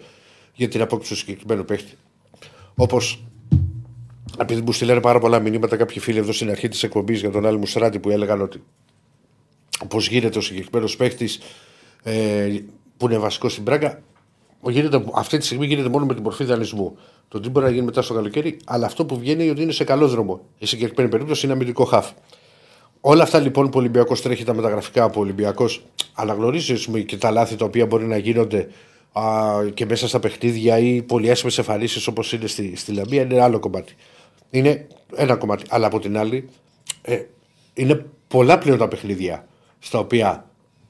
για την απόκτηση του συγκεκριμένου παίχτη. Όπως επειδή μου στείλανε πάρα πολλά μηνύματα κάποιοι φίλοι εδώ στην αρχή της εκπομπής για τον Άλλη Μουστράτη που έλεγαν ότι πώς γίνεται ο συγκεκριμένος παίχτης ε, που είναι βασικός στην Πράγκα. Γίνεται, αυτή τη στιγμή γίνεται μόνο με την μορφή δανεισμού. Το τι μπορεί να γίνει μετά στο καλοκαίρι, αλλά αυτό που βγαίνει είναι ότι είναι σε καλό δρόμο. Η συγκεκριμένη περίπτωση είναι αμυντικό χάφ. Όλα αυτά λοιπόν που ο Ολυμπιακός τρέχει τα μεταγραφικά, που ο Ολυμπιακός αναγνωρίζει ας πούμε, και τα λάθη τα οποία μπορεί να γίνονται α, και μέσα στα παιχνίδια ή πολυάσχημε εμφανίσεις όπως είναι στη, στη Λαμία, είναι άλλο κομμάτι. Είναι ένα κομμάτι. Αλλά από την άλλη, ε, είναι πολλά πλέον τα παιχνίδια στα οποία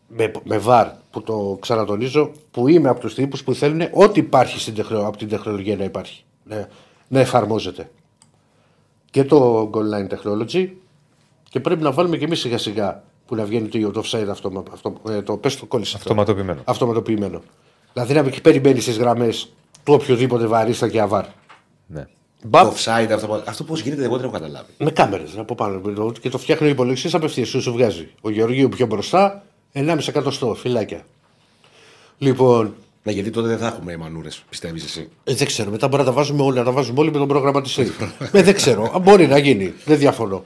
με, με βαρ που το ξανατονίζω, που είμαι από τους τύπους που θέλουν ό,τι υπάρχει στην τεχνο, από την τεχνολογία να υπάρχει. Να, να εφαρμόζεται. Και το goal line technology και πρέπει να βάλουμε και εμείς σιγά σιγά που να βγαίνει το offside αυτό, αυτό ε, το πες το κόλλησε αυτό. Αυτοματοποιημένο. Αυτοματοποιημένο. Δηλαδή να μην περιμένεις στις γραμμές του οποιοδήποτε βαρίστα και αβάρ. Ναι. Μπαπ, Το offside, αυτό, αυτό πώς γίνεται, εγώ δεν έχω καταλάβει. με κάμερες από πάνω. Και το φτιάχνει ο υπολογιστή απευθείας. Σου, σου βγάζει. Ο Γεωργίου πιο μπροστά, 1,5 εκατοστό, φυλάκια. Λοιπόν, Ναι, γιατί τότε δεν θα έχουμε μανούρες, πιστεύεις εσύ; ε, δεν ξέρω. Μετά μπορεί να τα βάζουμε όλοι, να τα βάζουμε όλοι με τον προγραμματιστή. ε, δεν ξέρω. Α, Μπορεί να γίνει. Δεν διαφωνώ.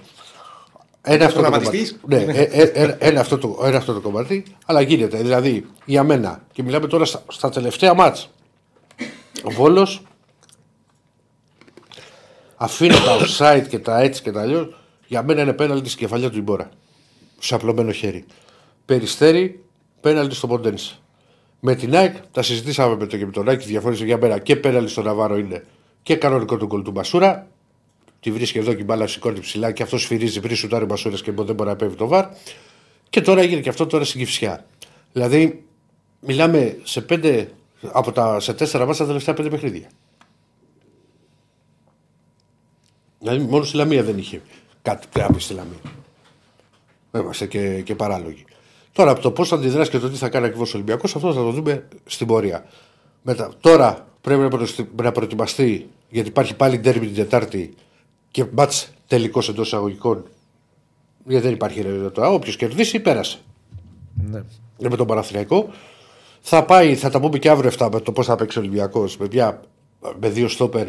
Ένα αυτό, το κομμάτι. Προγραμματιστής; Ναι, ε, ε, ε, ένα, αυτό το, ένα αυτό το κομμάτι. Αλλά γίνεται. Δηλαδή, για μένα, και μιλάμε τώρα στα, στα τελευταία μάτς. Ο Βόλος αφήνει τα offside και τα έτσι και τα αλλιώς. Για μένα είναι πέναλτι στην κεφαλιά του Ιμπόρα. Σε απλωμένο χέρι. Περιστέρι, πέναλτι στο Ποντένσα. Με την ΑΕΚ, τα συζητήσαμε με, το, και με τον Άκη, διαφώνησε για μένα και πέναλτι στο Ναβάρο είναι και κανονικό το γκολ του Μπασούρα. Τη βρίσκει εδώ και η μπάλα σηκώνει ψηλά και αυτός σφυρίζει πριν σου τάρει Μπασούρα και δεν μπορεί να πέφτει το βαρ. Και τώρα έγινε και αυτό τώρα στην Κυφσιά. Δηλαδή, μιλάμε σε πέντε, από τα, σε τέσσερα μάτια τα τελευταία πέντε παιχνίδια. Δηλαδή, μόνο στη Λαμία δεν είχε κάτι πρέπει στη Λαμία. Είμαστε και, και παράλογοι. Τώρα από το πώς θα αντιδράσεις και το τι θα κάνει ακριβώς ο Ολυμπιακός, αυτό θα το δούμε στην πορεία. Μετά, τώρα πρέπει να προετοι- να προετοιμαστεί, γιατί υπάρχει πάλι ντέρμπι την Τετάρτη και μπατ τελικός εντός εισαγωγικών. Γιατί δεν υπάρχει ρε, τώρα. Όποιος κερδίσει, πέρασε. Ναι. Με τον Παναθηναϊκό. Θα πάει, θα τα πούμε και αύριο αυτά με το πώς θα παίξει ο Ολυμπιακός. Παιδιά, με δύο στόπερ,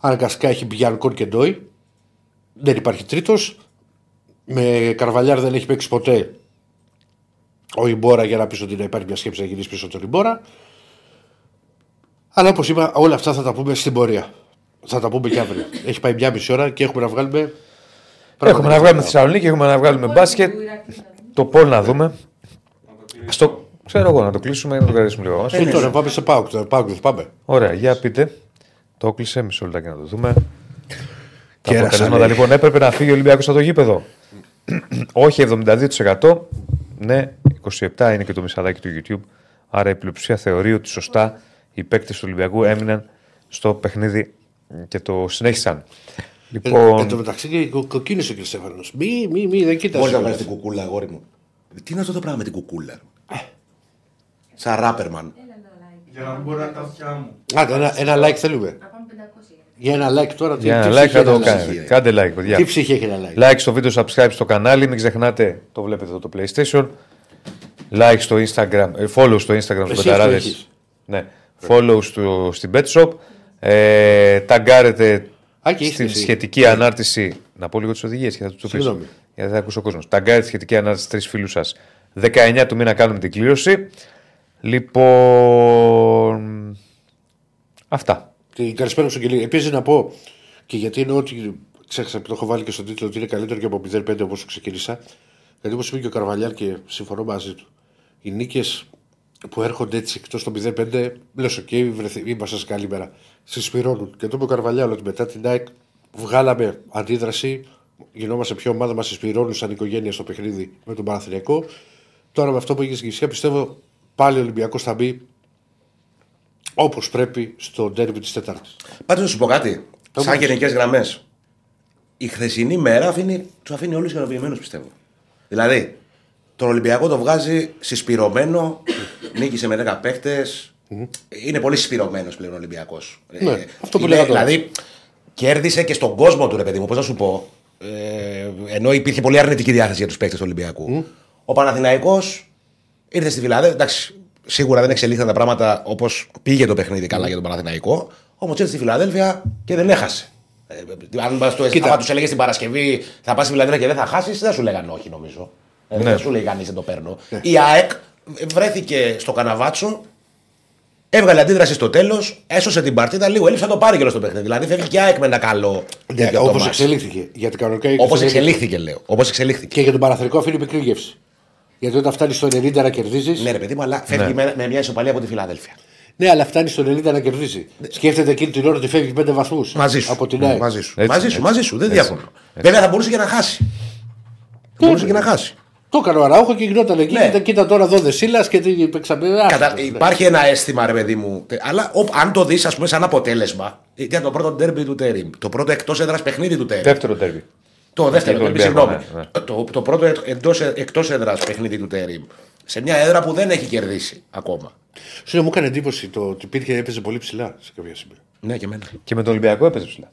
αναγκαστικά έχει Μπιανκόν και Ντόι. Δεν υπάρχει τρίτος. Με Καρβαλιάρ δεν έχει παίξει ποτέ ο Ιμπόρα για να πεις ότι να υπάρχει μια σκέψη να γυρίσει πίσω τον Ιμπόρα. Αλλά όπως είπα, όλα αυτά θα τα πούμε στην πορεία. Θα τα πούμε και αύριο. έχει πάει μια μισή ώρα και έχουμε να βγάλουμε. Έχουμε να βγάλουμε Θεσσαλονίκη, έχουμε να βγάλουμε μπάσκετ. Το πόλ να δούμε. Στο, ξέρω εγώ, να το κλείσουμε να το κρατήσουμε λίγο. Ε, τώρα πάμε σε Πάουκ. τώρα, Πάουκ δεν πάμε. Ωραία, για πείτε. Το κλείσε, μισό λεπτάκι να το δούμε. Τα Κέρασαν, αποτελέσματα λέει. λοιπόν έπρεπε να φύγει ο Ολυμπιακός από το γήπεδο. Όχι 72%. Ναι, 27 είναι και το μισαδάκι του YouTube. Άρα η πλειοψηφία θεωρεί ότι σωστά οι παίκτες του Ολυμπιακού έμειναν στο παιχνίδι και το συνέχισαν. Ε, Λοιπόν, εν τω μεταξύ και κο- κοκκίνησε ο κ. Στέφανο. Μη, μη, μη, δεν κοίτασε. Μπορεί να βγάλει την κουκούλα, αγόρι μου. Τι είναι αυτό το πράγμα με την κουκούλα; Σαν ράπερμαν. Έλα ένα like. Για να μην μπορεί να τα αυτιά μου. Άντε, ένα, ένα like θέλουμε. Να πάμε 500 για Για ένα like τώρα. τι- για τι ένα like ψυχή θα το έχεις ένα κάνετε. like. Κάντε like, παιδιά. Τι ψυχή έχεις ένα like; Like στο βίντεο, subscribe στο κανάλι. Μην ξεχνάτε, το βλέπετε εδώ το PlayStation. Like στο Instagram, ε, follow στο Instagram Εσύ στους αυτό Πεταράδες. έχεις. Ναι. Follow στο, στην BetShop. Ε, ταγκάρετε Α, και στην είσαι εσύ. σχετική ανάρτηση. Να πω λίγο τις οδηγίες και θα τους το πείσω. Συγγνώμη. Γιατί θα ακούσει ο κόσμο. Ταγκάρετε σχετική ανάρτηση τρεις φίλους σας. 19 του μήνα κάνουμε την κλήρωση. Λοιπόν. Αυτά. Την καλησπέρα στον Κελί. Επίσης να πω και γιατί είναι ότι ξέχασα που το έχω βάλει και στον τίτλο ότι είναι καλύτερο και από 0-5 όπως ξεκίνησα. Γιατί όπως είπε και ο Καρβαλιάλ και συμφωνώ μαζί του, οι νίκες που έρχονται έτσι εκτός των 0-5, λες: Οκ, βρεθεί- είμαστε σε καλή μέρα. Συσπειρώνουν. Και το είπε ο Καρβαλιάλ ότι μετά την ΑΕΚ βγάλαμε αντίδραση, γινόμαστε πιο ομάδα, μας συσπειρώνουν σαν οικογένεια στο παιχνίδι με τον Παναθηναϊκό. Τώρα με αυτό που έγινε στην Κηφισιά πιστεύω πάλι ο Ολυμπιακός θα μπει όπως πρέπει στο ντέρμπι της Τετάρτης. Πάντως να σου πω κάτι. Το Σαν πες. γενικές γραμμές. Η χθεσινή μέρα αφήνει, του αφήνει όλους ικανοποιημένους πιστεύω. Δηλαδή, τον Ολυμπιακό το βγάζει συσπηρωμένο, νίκησε με 10 παίχτε. Είναι πολύ συσπηρωμένος πλέον ο Ολυμπιακός. Ναι, αυτό που λέγα τώρα. Δηλαδή, κέρδισε και στον κόσμο του, ρε παιδί μου, πώς να σου πω. Ε, ενώ υπήρχε πολύ αρνητική διάθεση για τους παίχτε του Ολυμπιακού. Ο Παναθηναϊκός ήρθε στη Φιλαδέλφια. Εντάξει, σίγουρα δεν εξελίχθηκαν τα πράγματα όπως πήγε το παιχνίδι καλά για τον Παναθηναϊκό. Όμως ήρθε στη Φιλαδέλφια και δεν έχασε. Ε, αν μας το, Κοίτα. άμα τους έλεγες την Παρασκευή θα πας στη Φιλαδέλφια και δεν θα χάσεις, δεν σου λέγανε όχι νομίζω. Ε, Ναι. Δεν σου λέει κανείς δεν το παίρνω. Η ΑΕΚ βρέθηκε στο καναβάτσο, έβγαλε αντίδραση στο τέλος, έσωσε την παρτίδα λίγο. Έλειψε να το πάρει και στο παιχνίδι. Δηλαδή φεύγει και η ΑΕΚ με ένα καλό. Ναι, Όπως εξελίχθηκε. Γιατί κανονικά Όπως εξελίχθηκε. εξελίχθηκε, λέω. Όπως εξελίχθηκε. Και για τον Παραθυρικό αφήνει μικρή γεύση. Γιατί όταν φτάνεις στο 90 να κερδίζεις. Ναι, ρε παιδί μου, αλλά φεύγει με, με μια ισοπαλία από τη Φιλαδέλφια. Ναι, αλλά φτάνεις στο 90 να κερδίζει. Σκέφτεται εκείνη την ώρα ότι φεύγει 5 βαθμούς. Μαζί σου. Από την ΑΕΚ. Μαζί σου. Έτσι, μαζί σου, έτσι. μαζί σου. Δεν Έτσι. διαφωνώ. Βέβαια θα μπορούσε και να χάσει. Θα μπορούσε και να χάσει. Το έκανε ο Αραούχο και γινόταν εκεί. Ναι. Κοίτα, κοίτα τώρα εδώ δεσίλα και τι παίξαμε. Κατα... άστο, ναι. Υπάρχει ένα αίσθημα, ρε παιδί μου. τε- Αλλά ο... αν το δεις, ας πούμε, σαν αποτέλεσμα. Ήταν το πρώτο ντέρμπι του Τέριμ. Το πρώτο εκτός έδρας παιχνίδι του Τέριμ. Δεύτερο τέρμι. Το δεύτερο, τον ντέρμπι, Ολυμπιακό, συγγνώμη. ναι, Το, το πρώτο εκτός έδρας παιχνίδι του Τέριμ. Σε μια έδρα που δεν έχει κερδίσει ακόμα. Σου λέω, μου έκανε εντύπωση το ότι υπήρχε, έπαιζε πολύ ψηλά σε κάποια σημεία. Ναι, και εμένα. Και με τον Ολυμπιακό έπαιζε ψηλά.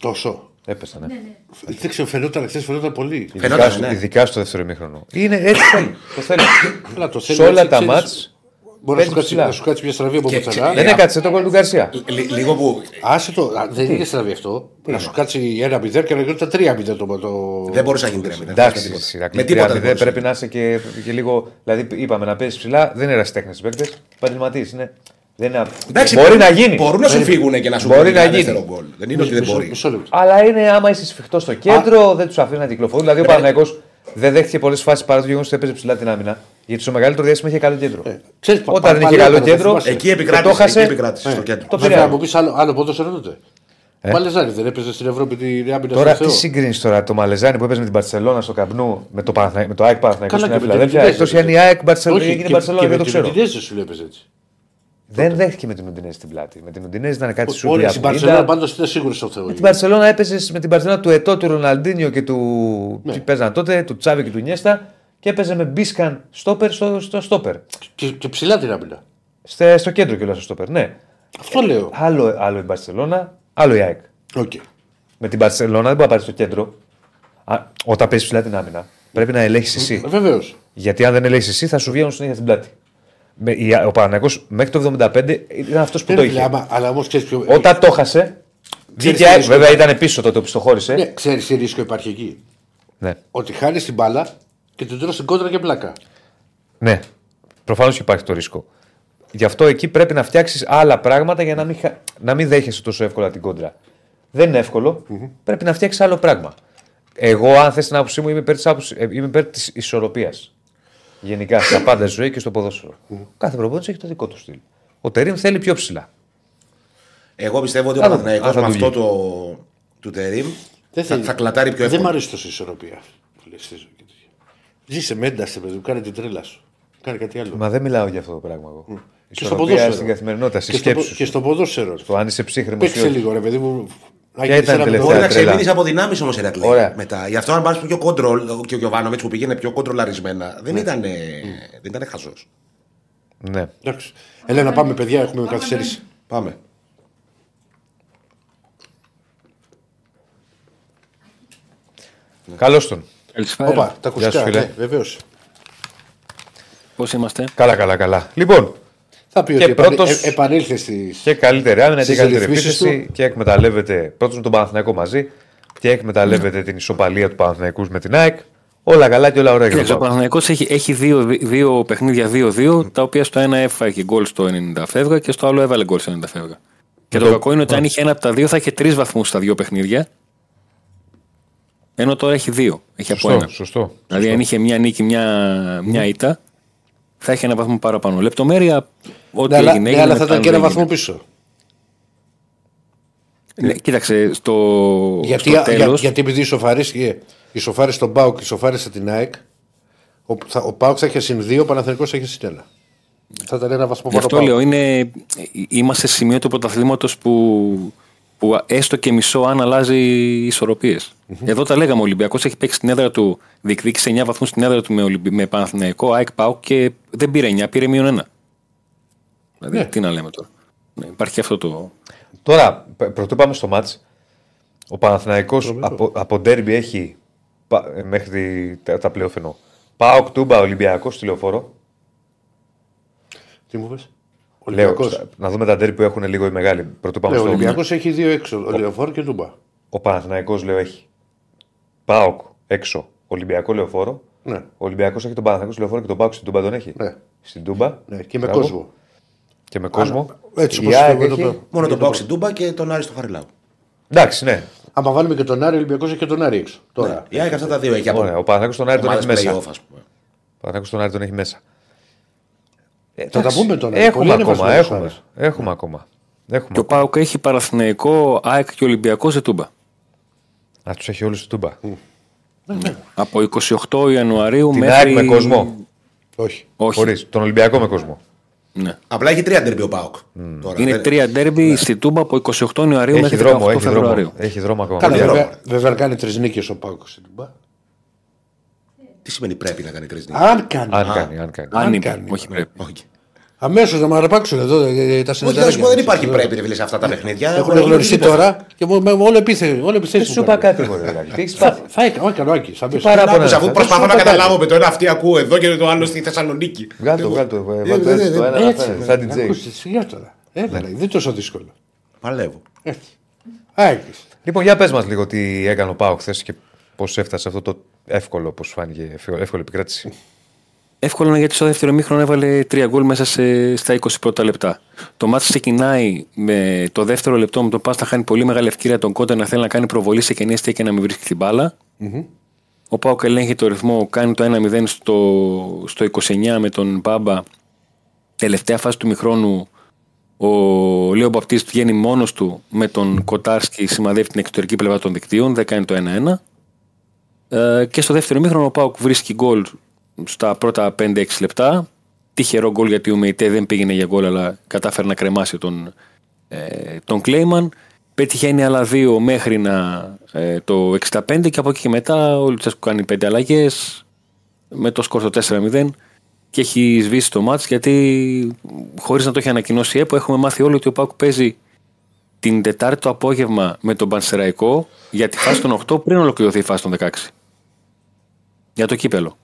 Τόσο. Έπεσαν, ναι. Ναι, ναι. Δεν ξέρω, φαινόταν χθες, φαινόταν πολύ. Ειδικά, Φαινόταν, στο, ναι. ειδικά στο δεύτερο ημίχρονο. Είναι έτσι θέλει. το θέλει. Αλλά το Σε θέλει όλα έτσι, τα ξέρεις, μάτς Μπορεί να σου, παίζει κάτσει, ψηλά. να σου κάτσει μια στραβή από Και- πουθενά. και- Δεν έκατσε το κόλ του Γκαρσία. Λι- λίγο που Άσε το. α, Δεν είναι στραβή αυτό. Να σου κάτσει ένα 0 και να γίνει τα 3-0 το. το... δεν μπορούσε να γίνει τρέμει. Εντάξει, Με Σιρακλή, τίποτα 3-0 δεν μπορούσε. πρέπει να είσαι και, και λίγο. Δηλαδή, είπαμε να παίζεις ψηλά, δεν είναι ερασιτέχνε παίκτες. Επαγγελματίες είναι. Δεν είναι... Εντάξει, μπορεί μπορούν- να γίνει. Μπορούν να σου φύγουν και να σου Μπορεί βγουν να ένα γίνει. δεύτερο γκολ. Δεν είναι ότι δεν Μισό- μπορεί. Μισό λεπτό. Αλλά είναι άμα είσαι σφιχτός στο κέντρο, δεν τους αφήνει να κυκλοφορούν. Δηλαδή, ο Παναγιώ δεν δέχτηκε πολλές φάσεις παρά το γεγονός ότι έπαιζε ψηλά την άμυνα. Γιατί στο μεγαλύτερο διάστημα είχε καλό κέντρο. Ξέρεις, πα- Όταν πα- δεν είχε παλιότερα, καλό θα κέντρο, θυμάσαι. Εκεί και το επικράτησε. χάσε. Εκεί επικράτησε στο κέντρο. Το Βέβαια, πήρε. να μου πει άλλο, άλλο ποδόσφαιρο τότε. Ο Παλεζάνη δεν έπαιζε στην Ευρώπη την άμυνα Τώρα στο τι Θεό. συγκρίνεις τώρα το Μαλεζάνι που έπαιζε με την Παρσελόνα στο Καμπνού με το, Παναθηνα- με το ΑΕΚ Παναθηναϊκό Καλά, στην και με Φιλαδέλφια. την Εκτός Ουντινέζε αν η ΑΕΚ Μπαρσελόνα Όχι, έγινε και- Μπαρσελόνα, και δεν με το την ξέρω. Ουντινέζε σου λέει έπαιζε έτσι. Δεν δέχτηκε με την Ουντινέζη στην πλάτη. Με την Ουντινέζη ήταν κάτι σου Όλοι στην Παρσελόνα πάντως ήταν σίγουρο στο Θεό. Με την Παρσελόνα έπαιζε με την Παρσελόνα του Ετώ, του Ροναλντίνιο και του. Ναι. Τι παίζαν τότε, του Τσάβη και του Νιέστα και έπαιζε με Μπίσκαν στόπερ στο, στο στόπερ. Και, και ψηλά την άμυνα. Στε, στο κέντρο κιόλας στο στόπερ, ναι. Αυτό λέω. Άλλο, άλλο η Μπαρσελόνα, άλλο η ΑΕΚ. Οκ. Με την Μπαρσελόνα δεν μπορεί να πάρει στο κέντρο. Α, όταν παίζει ψηλά την άμυνα, πρέπει να ελέγχεις εσύ. Βεβαίως. Γιατί αν δεν ελέγχεις εσύ, θα σου βγαίνουν συνέχεια στην πλάτη. Με, η- ο Παναγιώ μέχρι το 75 ήταν αυτός που το είχε. Αλλά όμως ξέρεις ποιο. Όταν το χάσε, Ξέρεις Δίκαια, τι ρίσκο βέβαια υπάρχει. ήταν πίσω τότε που στο χώρισε. Ναι, ξέρεις τι ρίσκο υπάρχει εκεί; Ναι. Ότι χάνεις την μπάλα και την τρως στην κόντρα και πλάκα. Ναι. Προφανώς και υπάρχει το ρίσκο. Γι' αυτό εκεί πρέπει να φτιάξεις άλλα πράγματα για να μην, χα- να μην δέχεσαι τόσο εύκολα την κόντρα. Δεν είναι εύκολο. Πρέπει να φτιάξεις άλλο πράγμα. Εγώ, αν θες την άποψή μου, είμαι υπέρ της είμαι υπέρ της ισορροπίας. Γενικά, στα πάντα στη ζωή και στο ποδόσφαιρο. Κάθε προπόνηση έχει το δικό του στυλ. Ο Τερήμ θέλει πιο ψηλά. Εγώ πιστεύω ότι ο Θα δούμε. Παναθηναϊκός Αν με θα του αυτό το του Τερήμ Δεν θα, θέλει- θα κλατάρει πιο Δεν εύκολα. μου αρέσει τόσο η ισορροπία. που λες στη ζωή και τέτοια. Ζήσε με ένταση, παιδί μου, κάνε την τρέλα σου. Κάνε κάτι άλλο. Μα δεν μιλάω για αυτό το πράγμα εγώ. Και στο Ισορροπία ποδόσφαιρο. στην καθημερινότητα, στη Και στο, σκέψη πο- σου. και στο ποδόσφαιρο. Το αν είσαι ψύχρεμος ή Παίξε όχι. λίγο, ρε παιδί μου. Να Ποια γίνεις ήταν ένα τελευταία Μπορεί να με το- τρέλα. ξεμείνει από δυνάμεις όμως Ερακλή. Ωραία. Μετά. Γι' αυτό, αν πας πιο κόντρολ και ο Γιωβάνοβιτς που πήγαινε πιο κοντρολαρισμένα, δεν ήταν, δεν ήταν χαζός. Ναι. Εντάξει. Έλα να πάμε, παιδιά, έχουμε καθυστερήσει. Πάμε. Καλώς τον. Καλησπέρα. Όπα, τα Γεια σου, ακουστικά. φίλε. Ναι, βεβαίως. Πώς είμαστε; Καλά, καλά, καλά. Λοιπόν, Θα πει Και ότι επανε- πρώτος- ε, επανήλθες στι. και καλύτερη άμυνα και Στις καλύτερη ρυθμίσεις επίθεση του. και εκμεταλλεύεται πρώτος με τον Παναθηναϊκό μαζί και εκμεταλλεύεται την ισοπαλία του Παναθηναϊκού με την ΑΕΚ. Όλα καλά και όλα ωραία. για Κοίταξε, ο τον Πάο. Παναθηναϊκός έχει, έχει δύο, δύο παιχνίδια 2-2, τα οποία στο ένα έφαγε γκολ στο 90 φεύγα και στο άλλο έβαλε γκολ στο 90 φεύγα. Και το το- κακό είναι ότι αν είχε ένα από τα δύο θα είχε τρεις βαθμούς στα δύο παιχνίδια. Ενώ τώρα έχει δύο. Έχει από Σωστό, ένα. σωστό. Δηλαδή, αν είχε μια νίκη, μια, μια ήττα, θα είχε ένα βαθμό παραπάνω. Λεπτομέρεια, ό,τι Ναι, αλλά, έγινε. ναι, έγινε, αλλά θα μετά ήταν και ένα δεν βαθμό έγινε. πίσω. Ναι, κοίταξε, στο, Γιατί, στο για, τέλος, γιατί επειδή ισοφαρίστηκε ισοφάρισε τον Πάουκ και ισοφάρισε την ΑΕΚ, ο, θα, ο Πάουκ θα είχε συν 2, ο Παναθηναϊκός θα είχε συν 1. Θα ήταν ένα βαθμό Γι' αυτό παραπάνω. λέω, είναι, είμαστε σε σημείο του πρωταθλήματος που, που έστω και μισό αν αλλάζει ισορροπίες. Εδώ τα λέγαμε. Ο Ολυμπιακός έχει παίξει στην έδρα του, διεκδίκησε 9 βαθμούς στην έδρα του με, Ολυμπι... με Παναθηναϊκό, ΑΕΚ ΠΑΟΚ και δεν πήρε 9, πήρε μείον 1. Δηλαδή, Ναι. τι να λέμε τώρα. Ναι, υπάρχει αυτό το. Τώρα, π- πρωτού πάμε στο μάτς, ο Παναθηναϊκός από, από ντέρμπι έχει πα- ε, μέχρι τα, τα πλέον εννοώ. Πάω Κτούμπα Ολυμπιακός στη λεωφόρο. Τι μου πες; Ο Λέω, Ολυμπιακός. στα- να δούμε τα ντέρμπι που έχουν λίγο οι μεγάλοι. Πρωτού πάμε Ναι, ο στο Ολυμπιακός έχει δύο έξω, ο Λεωφόρο και Τούμπα. Ο Παναθηναϊκός λέω έχει. Πάοκ έξω. Ολυμπιακό λεωφόρο. Ναι. Ο Ολυμπιακός έχει τον Παναθηναϊκός στη λεωφόρο και τον Πάοκ στην Τούμπα τον έχει. Ναι. Στην Τούμπα. Ναι, και με Μπράβο. κόσμο. Και με κόσμο. έτσι Η όπως ΑΕΚ το- έχει- το- Μόνο τον Πάουκ στην Τούμπα και τον Άρη στο Χαριλάου. Εντάξει, ναι. Άμα βάλουμε και τον Άρη, ο Ολυμπιακός έχει και τον Άρη έξω. Τώρα. Η ΑΕΚ αυτά τα δύο έχει από Ωραία. Ο Παναθηναϊκός τον Άρη τον έχει ομάδες μέσα. play-off, ας πούμε. Ο Παναθηναϊκός τον Άρη τον έχει μέσα. Ε, Θα τα εντάξει. πούμε τώρα. Έχουμε Πολύ ακόμα. ανεβασμένος Έχουμε, Άρης. έχουμε ακόμα. Έχουμε Και ο ακόμα. ΠΑΟΚ έχει Παναθηναϊκό, ΑΕΚ και Ολυμπιακό σε τούμπα. Να τους έχει όλους στην Τούμπα. Από 28 Ιανουαρίου Την μέχρι. ΑΕΚ με κόσμο. Όχι. Όχι. Χωρίς. Τον Ολυμπιακό με κόσμο. Ναι. Απλά έχει τρία ντερμπι ο Πάουκ. Τώρα, Είναι δεν- τρία ντέρμπι στη Τούμπα από 28 Ιανουαρίου Έχει μέχρι δρόμο, 18 έχει δρόμο. Φεβρουαρίου. Έχει δρόμο ακόμα. Καλά, Παιδιά, βέβαια, βέβαια κάνει τρεις νίκες ο Πάουκ στην Τούμπα. Τι σημαίνει πρέπει να κάνει τρει νίκε. Αν κάνει. Αν κάνει, αν κάνει. Αν Αν είπε, κάνει. όχι πρέπει. Αμέσω να μαραπάξουν εδώ ε, ε, τα Όχι, θα σου συνεδρία. πω, δεν υπάρχει πρέπει ρε φίλε, σε αυτά τα παιχνίδια. Έχουν Έχουν γνωριστεί γίνει τώρα και μου- με όλο επιθέσει. Όλο Δεν επιθέσει. σου είπα κάτι, μωρέ, Ραγκή. Τι έχεις πάθει. Θα έκανα, όχι, όχι, σαν πες. παράπονο Άκουσα, είναι αφού αυτά. προσπαθώ Δεν να σου είπα καταλάβω με το ένα αυτή ακούω εδώ και το άλλο στη Θεσσαλονίκη. Βγάλ' το, βγάλ' το. ε, Ε, βάλ' το ε, έτσι, ε, το ένα να Έτσι, φέρει, Σαν DJ. ακούστε, σιγά τώρα. Έλα, δεν είναι τόσο δύσκολο. Παλεύω. Έτσι. Άκης. Λοιπόν, για πε μα λίγο τι έκανε ο Πάο χθε και πώ έφτασε σε αυτό το εύκολο, πώ φάνηκε, εύκολη επικράτηση. Εύκολο είναι γιατί στο δεύτερο μήχρονο έβαλε τρία γκολ μέσα σε, στα 20 πρώτα λεπτά. Το μάτι ξεκινάει με το δεύτερο λεπτό με τον Πάστα χάνει πολύ μεγάλη ευκαιρία τον Κόντα να θέλει να κάνει προβολή σε κενή αιστεία και να μην βρίσκει την μπάλα. Ο Πάοκ ελέγχει το ρυθμό, κάνει το 1-0 στο, στο 29 με τον Μπάμπα. Τελευταία φάση του μηχρόνου ο Λέο Μπαπτίστ βγαίνει μόνος του με τον Κοτάρσκι, σημαδεύει την εξωτερική πλευρά των δικτύων, δεν κάνει το 1-1. Ε, και στο δεύτερο μήχρονο ο Πάουκ βρίσκει γκολ στα πρώτα 5-6 λεπτά. Τυχερό γκολ γιατί ο Μεϊτέ δεν πήγαινε για γκολ, αλλά κατάφερε να κρεμάσει τον, ε, τον Κλέιμαν. Πέτυχε άλλα δύο μέχρι να, ε, το 65 και από εκεί και μετά ο Λουτσέσκου κάνει 5 αλλαγές με το σκορ στο 4-0 και έχει σβήσει το μάτς γιατί χωρίς να το έχει ανακοινώσει η ΕΠΟ έχουμε μάθει όλοι ότι ο Πάουκ παίζει την Τετάρτη το απόγευμα με τον Πανσεραϊκό για τη φάση των 8 πριν ολοκληρωθεί η φάση των 16. Για το κύπελο.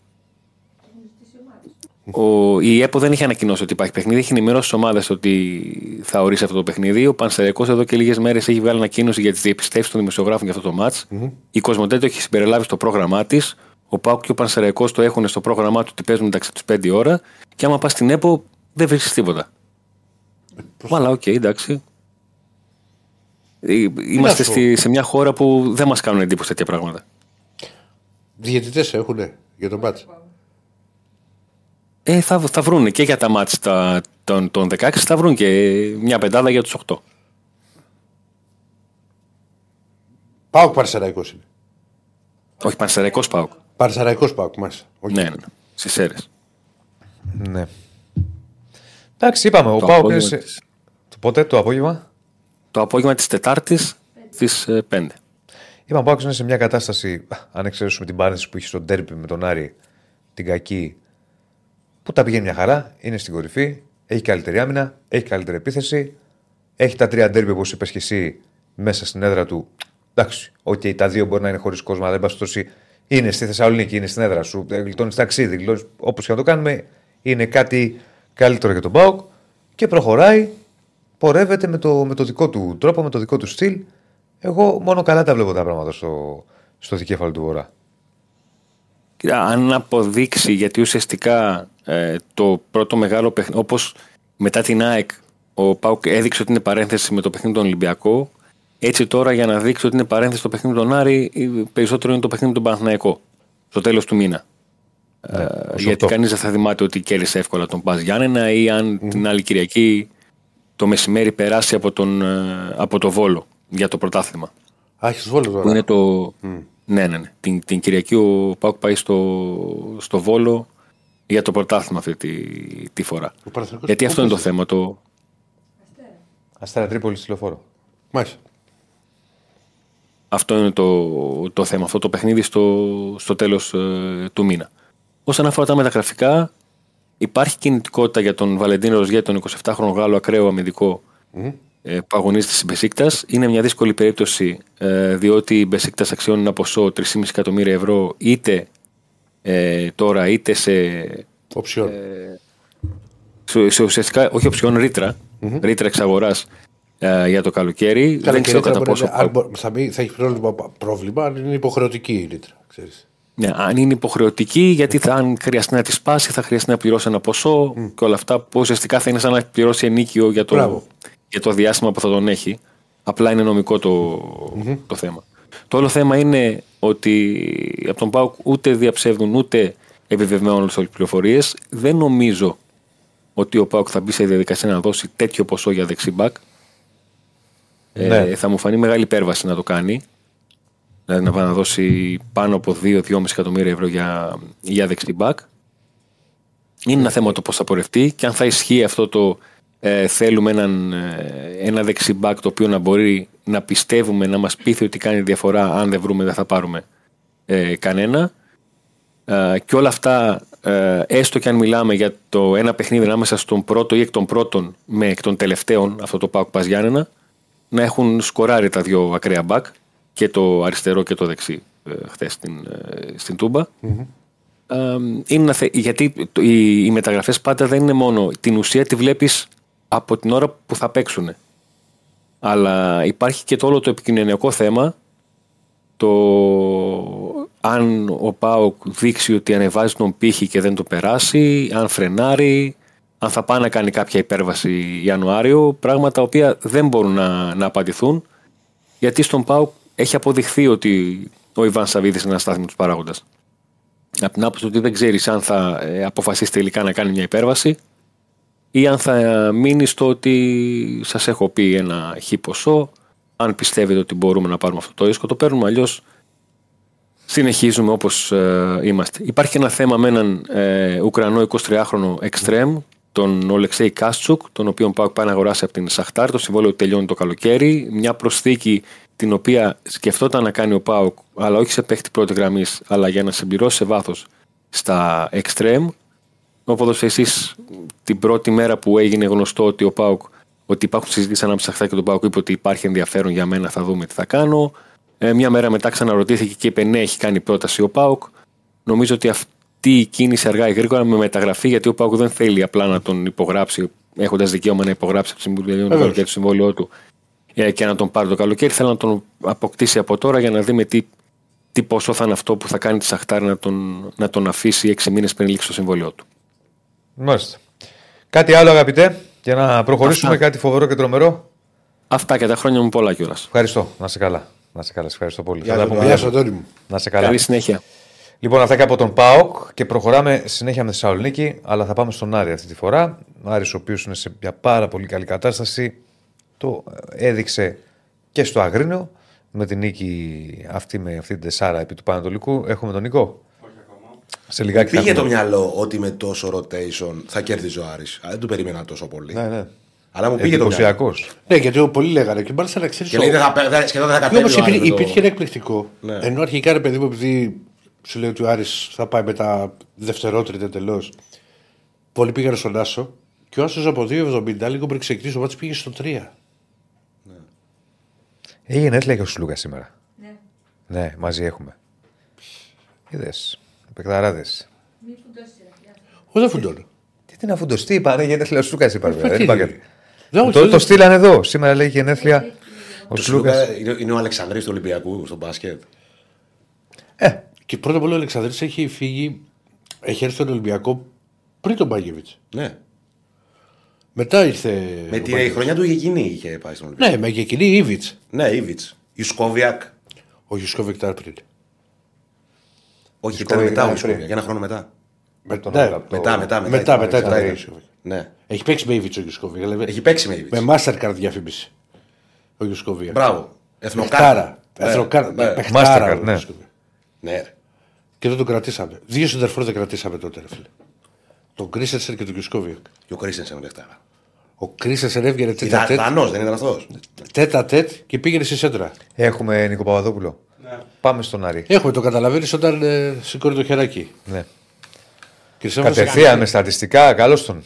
Ο, η ΕΠΟ δεν έχει ανακοινώσει ότι υπάρχει παιχνίδι. Έχει ενημερώσει τις ομάδες ότι θα ορίσει αυτό το παιχνίδι. Ο Πανσεραϊκός εδώ και λίγες μέρες έχει βγάλει ανακοίνωση για τις διεπιστεύσεις των δημοσιογράφων για αυτό το ματ Η Κοσμοτέ το έχει συμπεριλάβει στο πρόγραμμά της. Ο ΠΑΟΚ και ο Πανσερραϊκός το έχουν στο πρόγραμμά του ότι παίζουν μεταξύ τους 5 ώρα. Και άμα πας στην ΕΠΟ δεν βρίσκεις τίποτα. Αλλά οκ, εντάξει. Ε, Είμαστε σου πω. στη, σε μια χώρα που δεν μας κάνουν εντύπωση τέτοια πράγματα. Διαιτητές έχουν για τον ματς; Ε, θα, θα βρουν και για τα ματς τα, των, των 16 θα βρουν και μια πεντάδα για τους 8. Πάω Παρσεραϊκό είναι. Όχι, Πανσεραϊκός πάω. Παρσεραϊκό πάω, μάλιστα. Όχι. Ναι, ναι, ναι. Στις αίρες. Ναι. Εντάξει, είπαμε. Ο Το Πάοκ απόγευμα είναι. σε- της- Το πότε, το απόγευμα; Το απόγευμα της Τετάρτης στις ε, 5. Είπαμε, ο Πάοκ είναι σε μια κατάσταση, αν εξαιρέσουμε την παρένθεση που είχε στον τέρπι με τον Άρη, την κακή, που τα πηγαίνει μια χαρά, είναι στην κορυφή, έχει καλύτερη άμυνα, έχει καλύτερη επίθεση, έχει τα τρία ντέρμπι, όπως είπες και εσύ, μέσα στην έδρα του. Εντάξει, οκ, τα δύο μπορεί να είναι χωρίς κόσμο, αλλά εν πάση περιπτώσει είναι στη Θεσσαλονίκη, είναι στην έδρα σου, γλιτώνεις ταξίδι, όπως και να το κάνουμε, είναι κάτι καλύτερο για τον ΠΑΟΚ και προχωράει, πορεύεται με το, με το δικό του τρόπο, με το δικό του στυλ. Εγώ μόνο καλά τα βλέπω τα πράγματα στο, στο δικέφαλο του Βορρά. Κοίτα, αν αποδείξει, γιατί ουσιαστικά ε, το πρώτο μεγάλο παιχνίδι, όπως μετά την ΑΕΚ, ο Πάουκ έδειξε ότι είναι παρένθεση με το παιχνίδι τον Ολυμπιακό. Έτσι τώρα για να δείξει ότι είναι παρένθεση το παιχνίδι τον Άρη, ε, περισσότερο είναι το παιχνίδι τον Παναθηναϊκό. Στο τέλος του μήνα. Ε, γιατί κανείς δεν θα θυμάται ότι κέρδισε εύκολα τον Πας Γιάννενα ή αν την άλλη Κυριακή το μεσημέρι περάσει από, τον, ε, από το Βόλο για το πρωτάθλημα. Α, έχεις βόλο Που τώρα. είναι το. Ναι, ναι, ναι. Την, την Κυριακή ο Πάουκ πάει στο, στο Βόλο για το πρωτάθλημα αυτή τη, τη φορά. Ο Παναθηναϊκός Γιατί πού αυτό είναι το παίζει; θέμα. Το, Αστέρα Τρίπολη στη λεωφόρο. Μάλιστα. αυτό είναι το, το θέμα. Αυτό το παιχνίδι στο, στο τέλος του μήνα. Όσον αφορά τα μεταγραφικά, υπάρχει κινητικότητα για τον Βαλεντίνο Ροζιέ, τον 27χρονο Γάλλο ακραίο αμυντικό ε, που αγωνίζεται στην Μπεσίκτας. Είναι μια δύσκολη περίπτωση ε, διότι η Μπεσίκτας αξιώνει ένα ποσό 3,5 εκατομμύρια ευρώ είτε ε, τώρα είτε σε, Οψιόν. σε, σε ουσιαστικά όχι οψιόν ρήτρα, ρήτρα εξαγοράς ε, για το καλοκαίρι. Καλά, Δεν και ξέρω ρήτρα κατά μπορεί πόσο. να- αν μπο- θα, μπει- θα έχεις πρόβλημα, πρόβλημα αν είναι υποχρεωτική η ρήτρα. Ξέρεις. Ναι, αν είναι υποχρεωτική, γιατί θα, αν χρειαστεί να τη σπάσει, θα χρειαστεί να πληρώσει ένα ποσό και όλα αυτά που ουσιαστικά θα είναι σαν να πληρώσει ενίκιο για το, Μπράβο. για το διάστημα που θα τον έχει. Απλά είναι νομικό το, το θέμα. Το όλο θέμα είναι ότι από τον ΠΑΟΚ ούτε διαψεύδουν ούτε επιβεβαιώνουν όλες τις πληροφορίες. Δεν νομίζω ότι ο ΠΑΟΚ θα μπει σε διαδικασία να δώσει τέτοιο ποσό για δεξί μπακ. Ναι. Ε, θα μου φανεί μεγάλη υπέρβαση να το κάνει. Δηλαδή να πάει να δώσει πάνω από 2-2,5 εκατομμύρια ευρώ για, για δεξί μπακ. Είναι ένα θέμα το πώς θα πορευτεί και αν θα ισχύει αυτό το ε, θέλουμε έναν, ε, ένα δεξί μπακ το οποίο να μπορεί να πιστεύουμε να μας πείθει ότι κάνει διαφορά αν δεν βρούμε δεν θα πάρουμε ε, κανένα ε, και όλα αυτά ε, έστω και αν μιλάμε για το ένα παιχνίδι ανάμεσα στον πρώτο ή εκ των πρώτων με εκ των τελευταίων αυτό το Πάουκ Πας Γιάννενα να έχουν σκοράρει τα δύο ακραία μπακ και το αριστερό και το δεξί ε, χθες στην, ε, στην Τούμπα. Ε, είναι ένα θε- γιατί το- οι, οι μεταγραφές πάντα δεν είναι μόνο την ουσία τη βλέπεις από την ώρα που θα παίξουν αλλά υπάρχει και το όλο το επικοινωνιακό θέμα το αν ο Πάοκ δείξει ότι ανεβάζει τον πύχη και δεν το περάσει, αν φρενάρει, αν θα πάει να κάνει κάποια υπέρβαση Ιανουάριο, πράγματα τα οποία δεν μπορούν να, να απαντηθούν, γιατί στον Πάοκ έχει αποδειχθεί ότι ο Ιβάν Σαββίδης είναι ένας στάθμιτος παράγοντας. Από την άποψη ότι δεν ξέρεις αν θα ε, αποφασίσεις τελικά να κάνει μια υπέρβαση ή αν θα μείνεις στο ότι σας έχω πει ένα χι ποσό, αν πιστεύετε ότι μπορούμε να πάρουμε αυτό το ρίσκο, το παίρνουμε αλλιώς συνεχίζουμε όπως ε, είμαστε. Υπάρχει ένα θέμα με έναν ε, Ουκρανό 23χρονο εξτρέμ, τον Ολεξέη Κάστσουκ, τον οποίο πάω πάει να αγοράσει από την Σαχτάρ. Το συμβόλαιο του τελειώνει το καλοκαίρι. Μια προσθήκη την οποία σκεφτόταν να κάνει ο Πάουκ, αλλά όχι σε παίχτη πρώτη γραμμής, αλλά για να συμπληρώσει σε βάθος στα εξτρέμ. Ο ποδοσφαιριστής την πρώτη μέρα που έγινε γνωστό ότι ο Πάουκ ότι υπάρχουν συζητήσεις ανάμεσα στα Χθά και τον Πάουκ είπε ότι υπάρχει ενδιαφέρον για μένα, θα δούμε τι θα κάνω. Ε, μια μέρα μετά ξαναρωτήθηκε και είπε ναι, έχει κάνει πρόταση ο Πάουκ. Νομίζω ότι αυ- τι κίνηση αργά ή γρήγορα με μεταγραφή, γιατί ο Πάουκ δεν θέλει απλά να τον υπογράψει, έχοντας δικαίωμα να υπογράψει από το Συμβούλιο Βεβαίως. το συμβόλαιό του ε, και να τον πάρει το καλοκαίρι. Θέλει να τον αποκτήσει από τώρα για να δούμε τι, τι ποσό θα είναι αυτό που θα κάνει τη Σαχτάρ να τον, να τον αφήσει έξι μήνες πριν λήξει το συμβόλαιό του. Μάλιστα. Κάτι άλλο, αγαπητέ, για να προχωρήσουμε, Αυτά. κάτι φοβερό και τρομερό; Αυτά και τα χρόνια μου πολλά κιόλας. Ευχαριστώ. Να σε καλά. Να σε καλά. Σε ευχαριστώ πολύ. Γεια Θα τα σου, πούμε. Γεια σου, Αντώνη μου. Να σε καλά. Καλή συνέχεια. Λοιπόν, αυτά και από τον ΠΑΟΚ και προχωράμε συνέχεια με τη Θεσσαλονίκη, αλλά θα πάμε στον Άρη αυτή τη φορά. Ο Άρης ο οποίος είναι σε μια πάρα πολύ καλή κατάσταση. Το ε, έδειξε και στο Αγρίνιο με την νίκη αυτή με αυτή την τεσσάρα επί του Πανατολικού. Έχουμε τον Νικό. Σε λιγάκι θα Πήγε το έχουμε- μυαλό ότι με τόσο rotation θα κέρδιζε ο Άρης. Α, Δεν του περίμενα τόσο πολύ. Ναι, ναι. Αλλά μου πήγε το μυαλό. Εντυπωσιακός. Ναι, γιατί πολλοί λέγανε και μάλιστα να ξέρεις. Και λέει δεν θα, πέ- δεν- σχεδόν δεν θα Όμως κατέβει ο Άρης με το- υπήρχε ένα εκπληκτικό. Ναι. Ενώ αρχικά ρε παιδί μου, επειδή σου λέει ότι ο Άρης θα πάει μετά δευτερότριτα εντελώς. Πολλοί πήγαν στον Άσο και ο Άσος από 2,70 λίγο πριν ξεκινήσει ο μάτς πήγε στο 3. Έγινε έτσι λέγει ο Σλούκα σήμερα. Ναι. Ναι, μαζί έχουμε. Είδες. Πεκταράδε. Μην φουντώσει ρε. Όχι, δεν φουντώνω. Τι την αφουντοστή είπα, ναι, γενέθλια ο Σλούκα είπα. βέβαια, Δεν τι είπα είναι. κάτι. Δεν, όχι, Το, δεν- το στείλανε εδώ. Σήμερα λέει γενέθλια ο Το Σλούκα. Σλούκα είναι, είναι ο Αλεξανδρής του Ολυμπιακού στο μπάσκετ. Ε, Και πρώτα απ' όλα ο Αλεξανδρής έχει φύγει, έχει έρθει στον Ολυμπιακό πριν τον Μπάγεβιτ. Ναι. Μετά ήρθε. Με ο τη Μπάγεβιτς. χρονιά του εκείνη είχε πάει στον Ολυμπιακό. Ναι, με και εκείνη η Ήβιτ. Ναι, Ήβιτ. Ιουσκόβιακ. Ο Γιουσκόβικ ήταν πριν. Όχι, Ιουσκόβιακ ήταν μετά ήταν ο Ιουσκόβιακ. πριν. Για ένα χρόνο μετά. Με, τον ναι, άλλο από το- Μετά, μετά, μετά. μετά, μετά ήταν. ήταν ο Γιουσκόβικ. Ναι. Έχει παίξει με Ήβιτ ο Γιουσκόβικ. Δηλαδή, Έχει παίξει με Ήβιτ. με Mastercard διαφήμιση. Ο Γιουσκόβικ. Μπράβο. Εθνοκάρτα. Παιχτάρα. Ναι, Εθνοκάρτα. ναι. Παιχτάρα, Mastercard, ο ναι. Γιουσκόβικ. Ναι. ρε. Και δεν τον κρατήσαμε. Δύο συντερφόρ δεν κρατήσαμε τότε, ρε φίλε. Τον Κρίσενσεν και τον Γιουσκόβικ. Και ο Κρίστενσεν παιχτάρα. Ο Κρίσενσεν έβγαινε τέτα Ήταν τέτ, Δανός, δεν ήταν αυτός. τέτα τέτ και πήγαινε στη σέντρα. Έχουμε Νίκο Παπαδόπουλο. Ναι. Πάμε στον Άρη. Έχουμε το καταλαβαίνεις όταν ε, σηκώνει το χεράκι. Ναι. Και σε έβαζε- Κατευθείαν με στατιστικά, καλώς τον.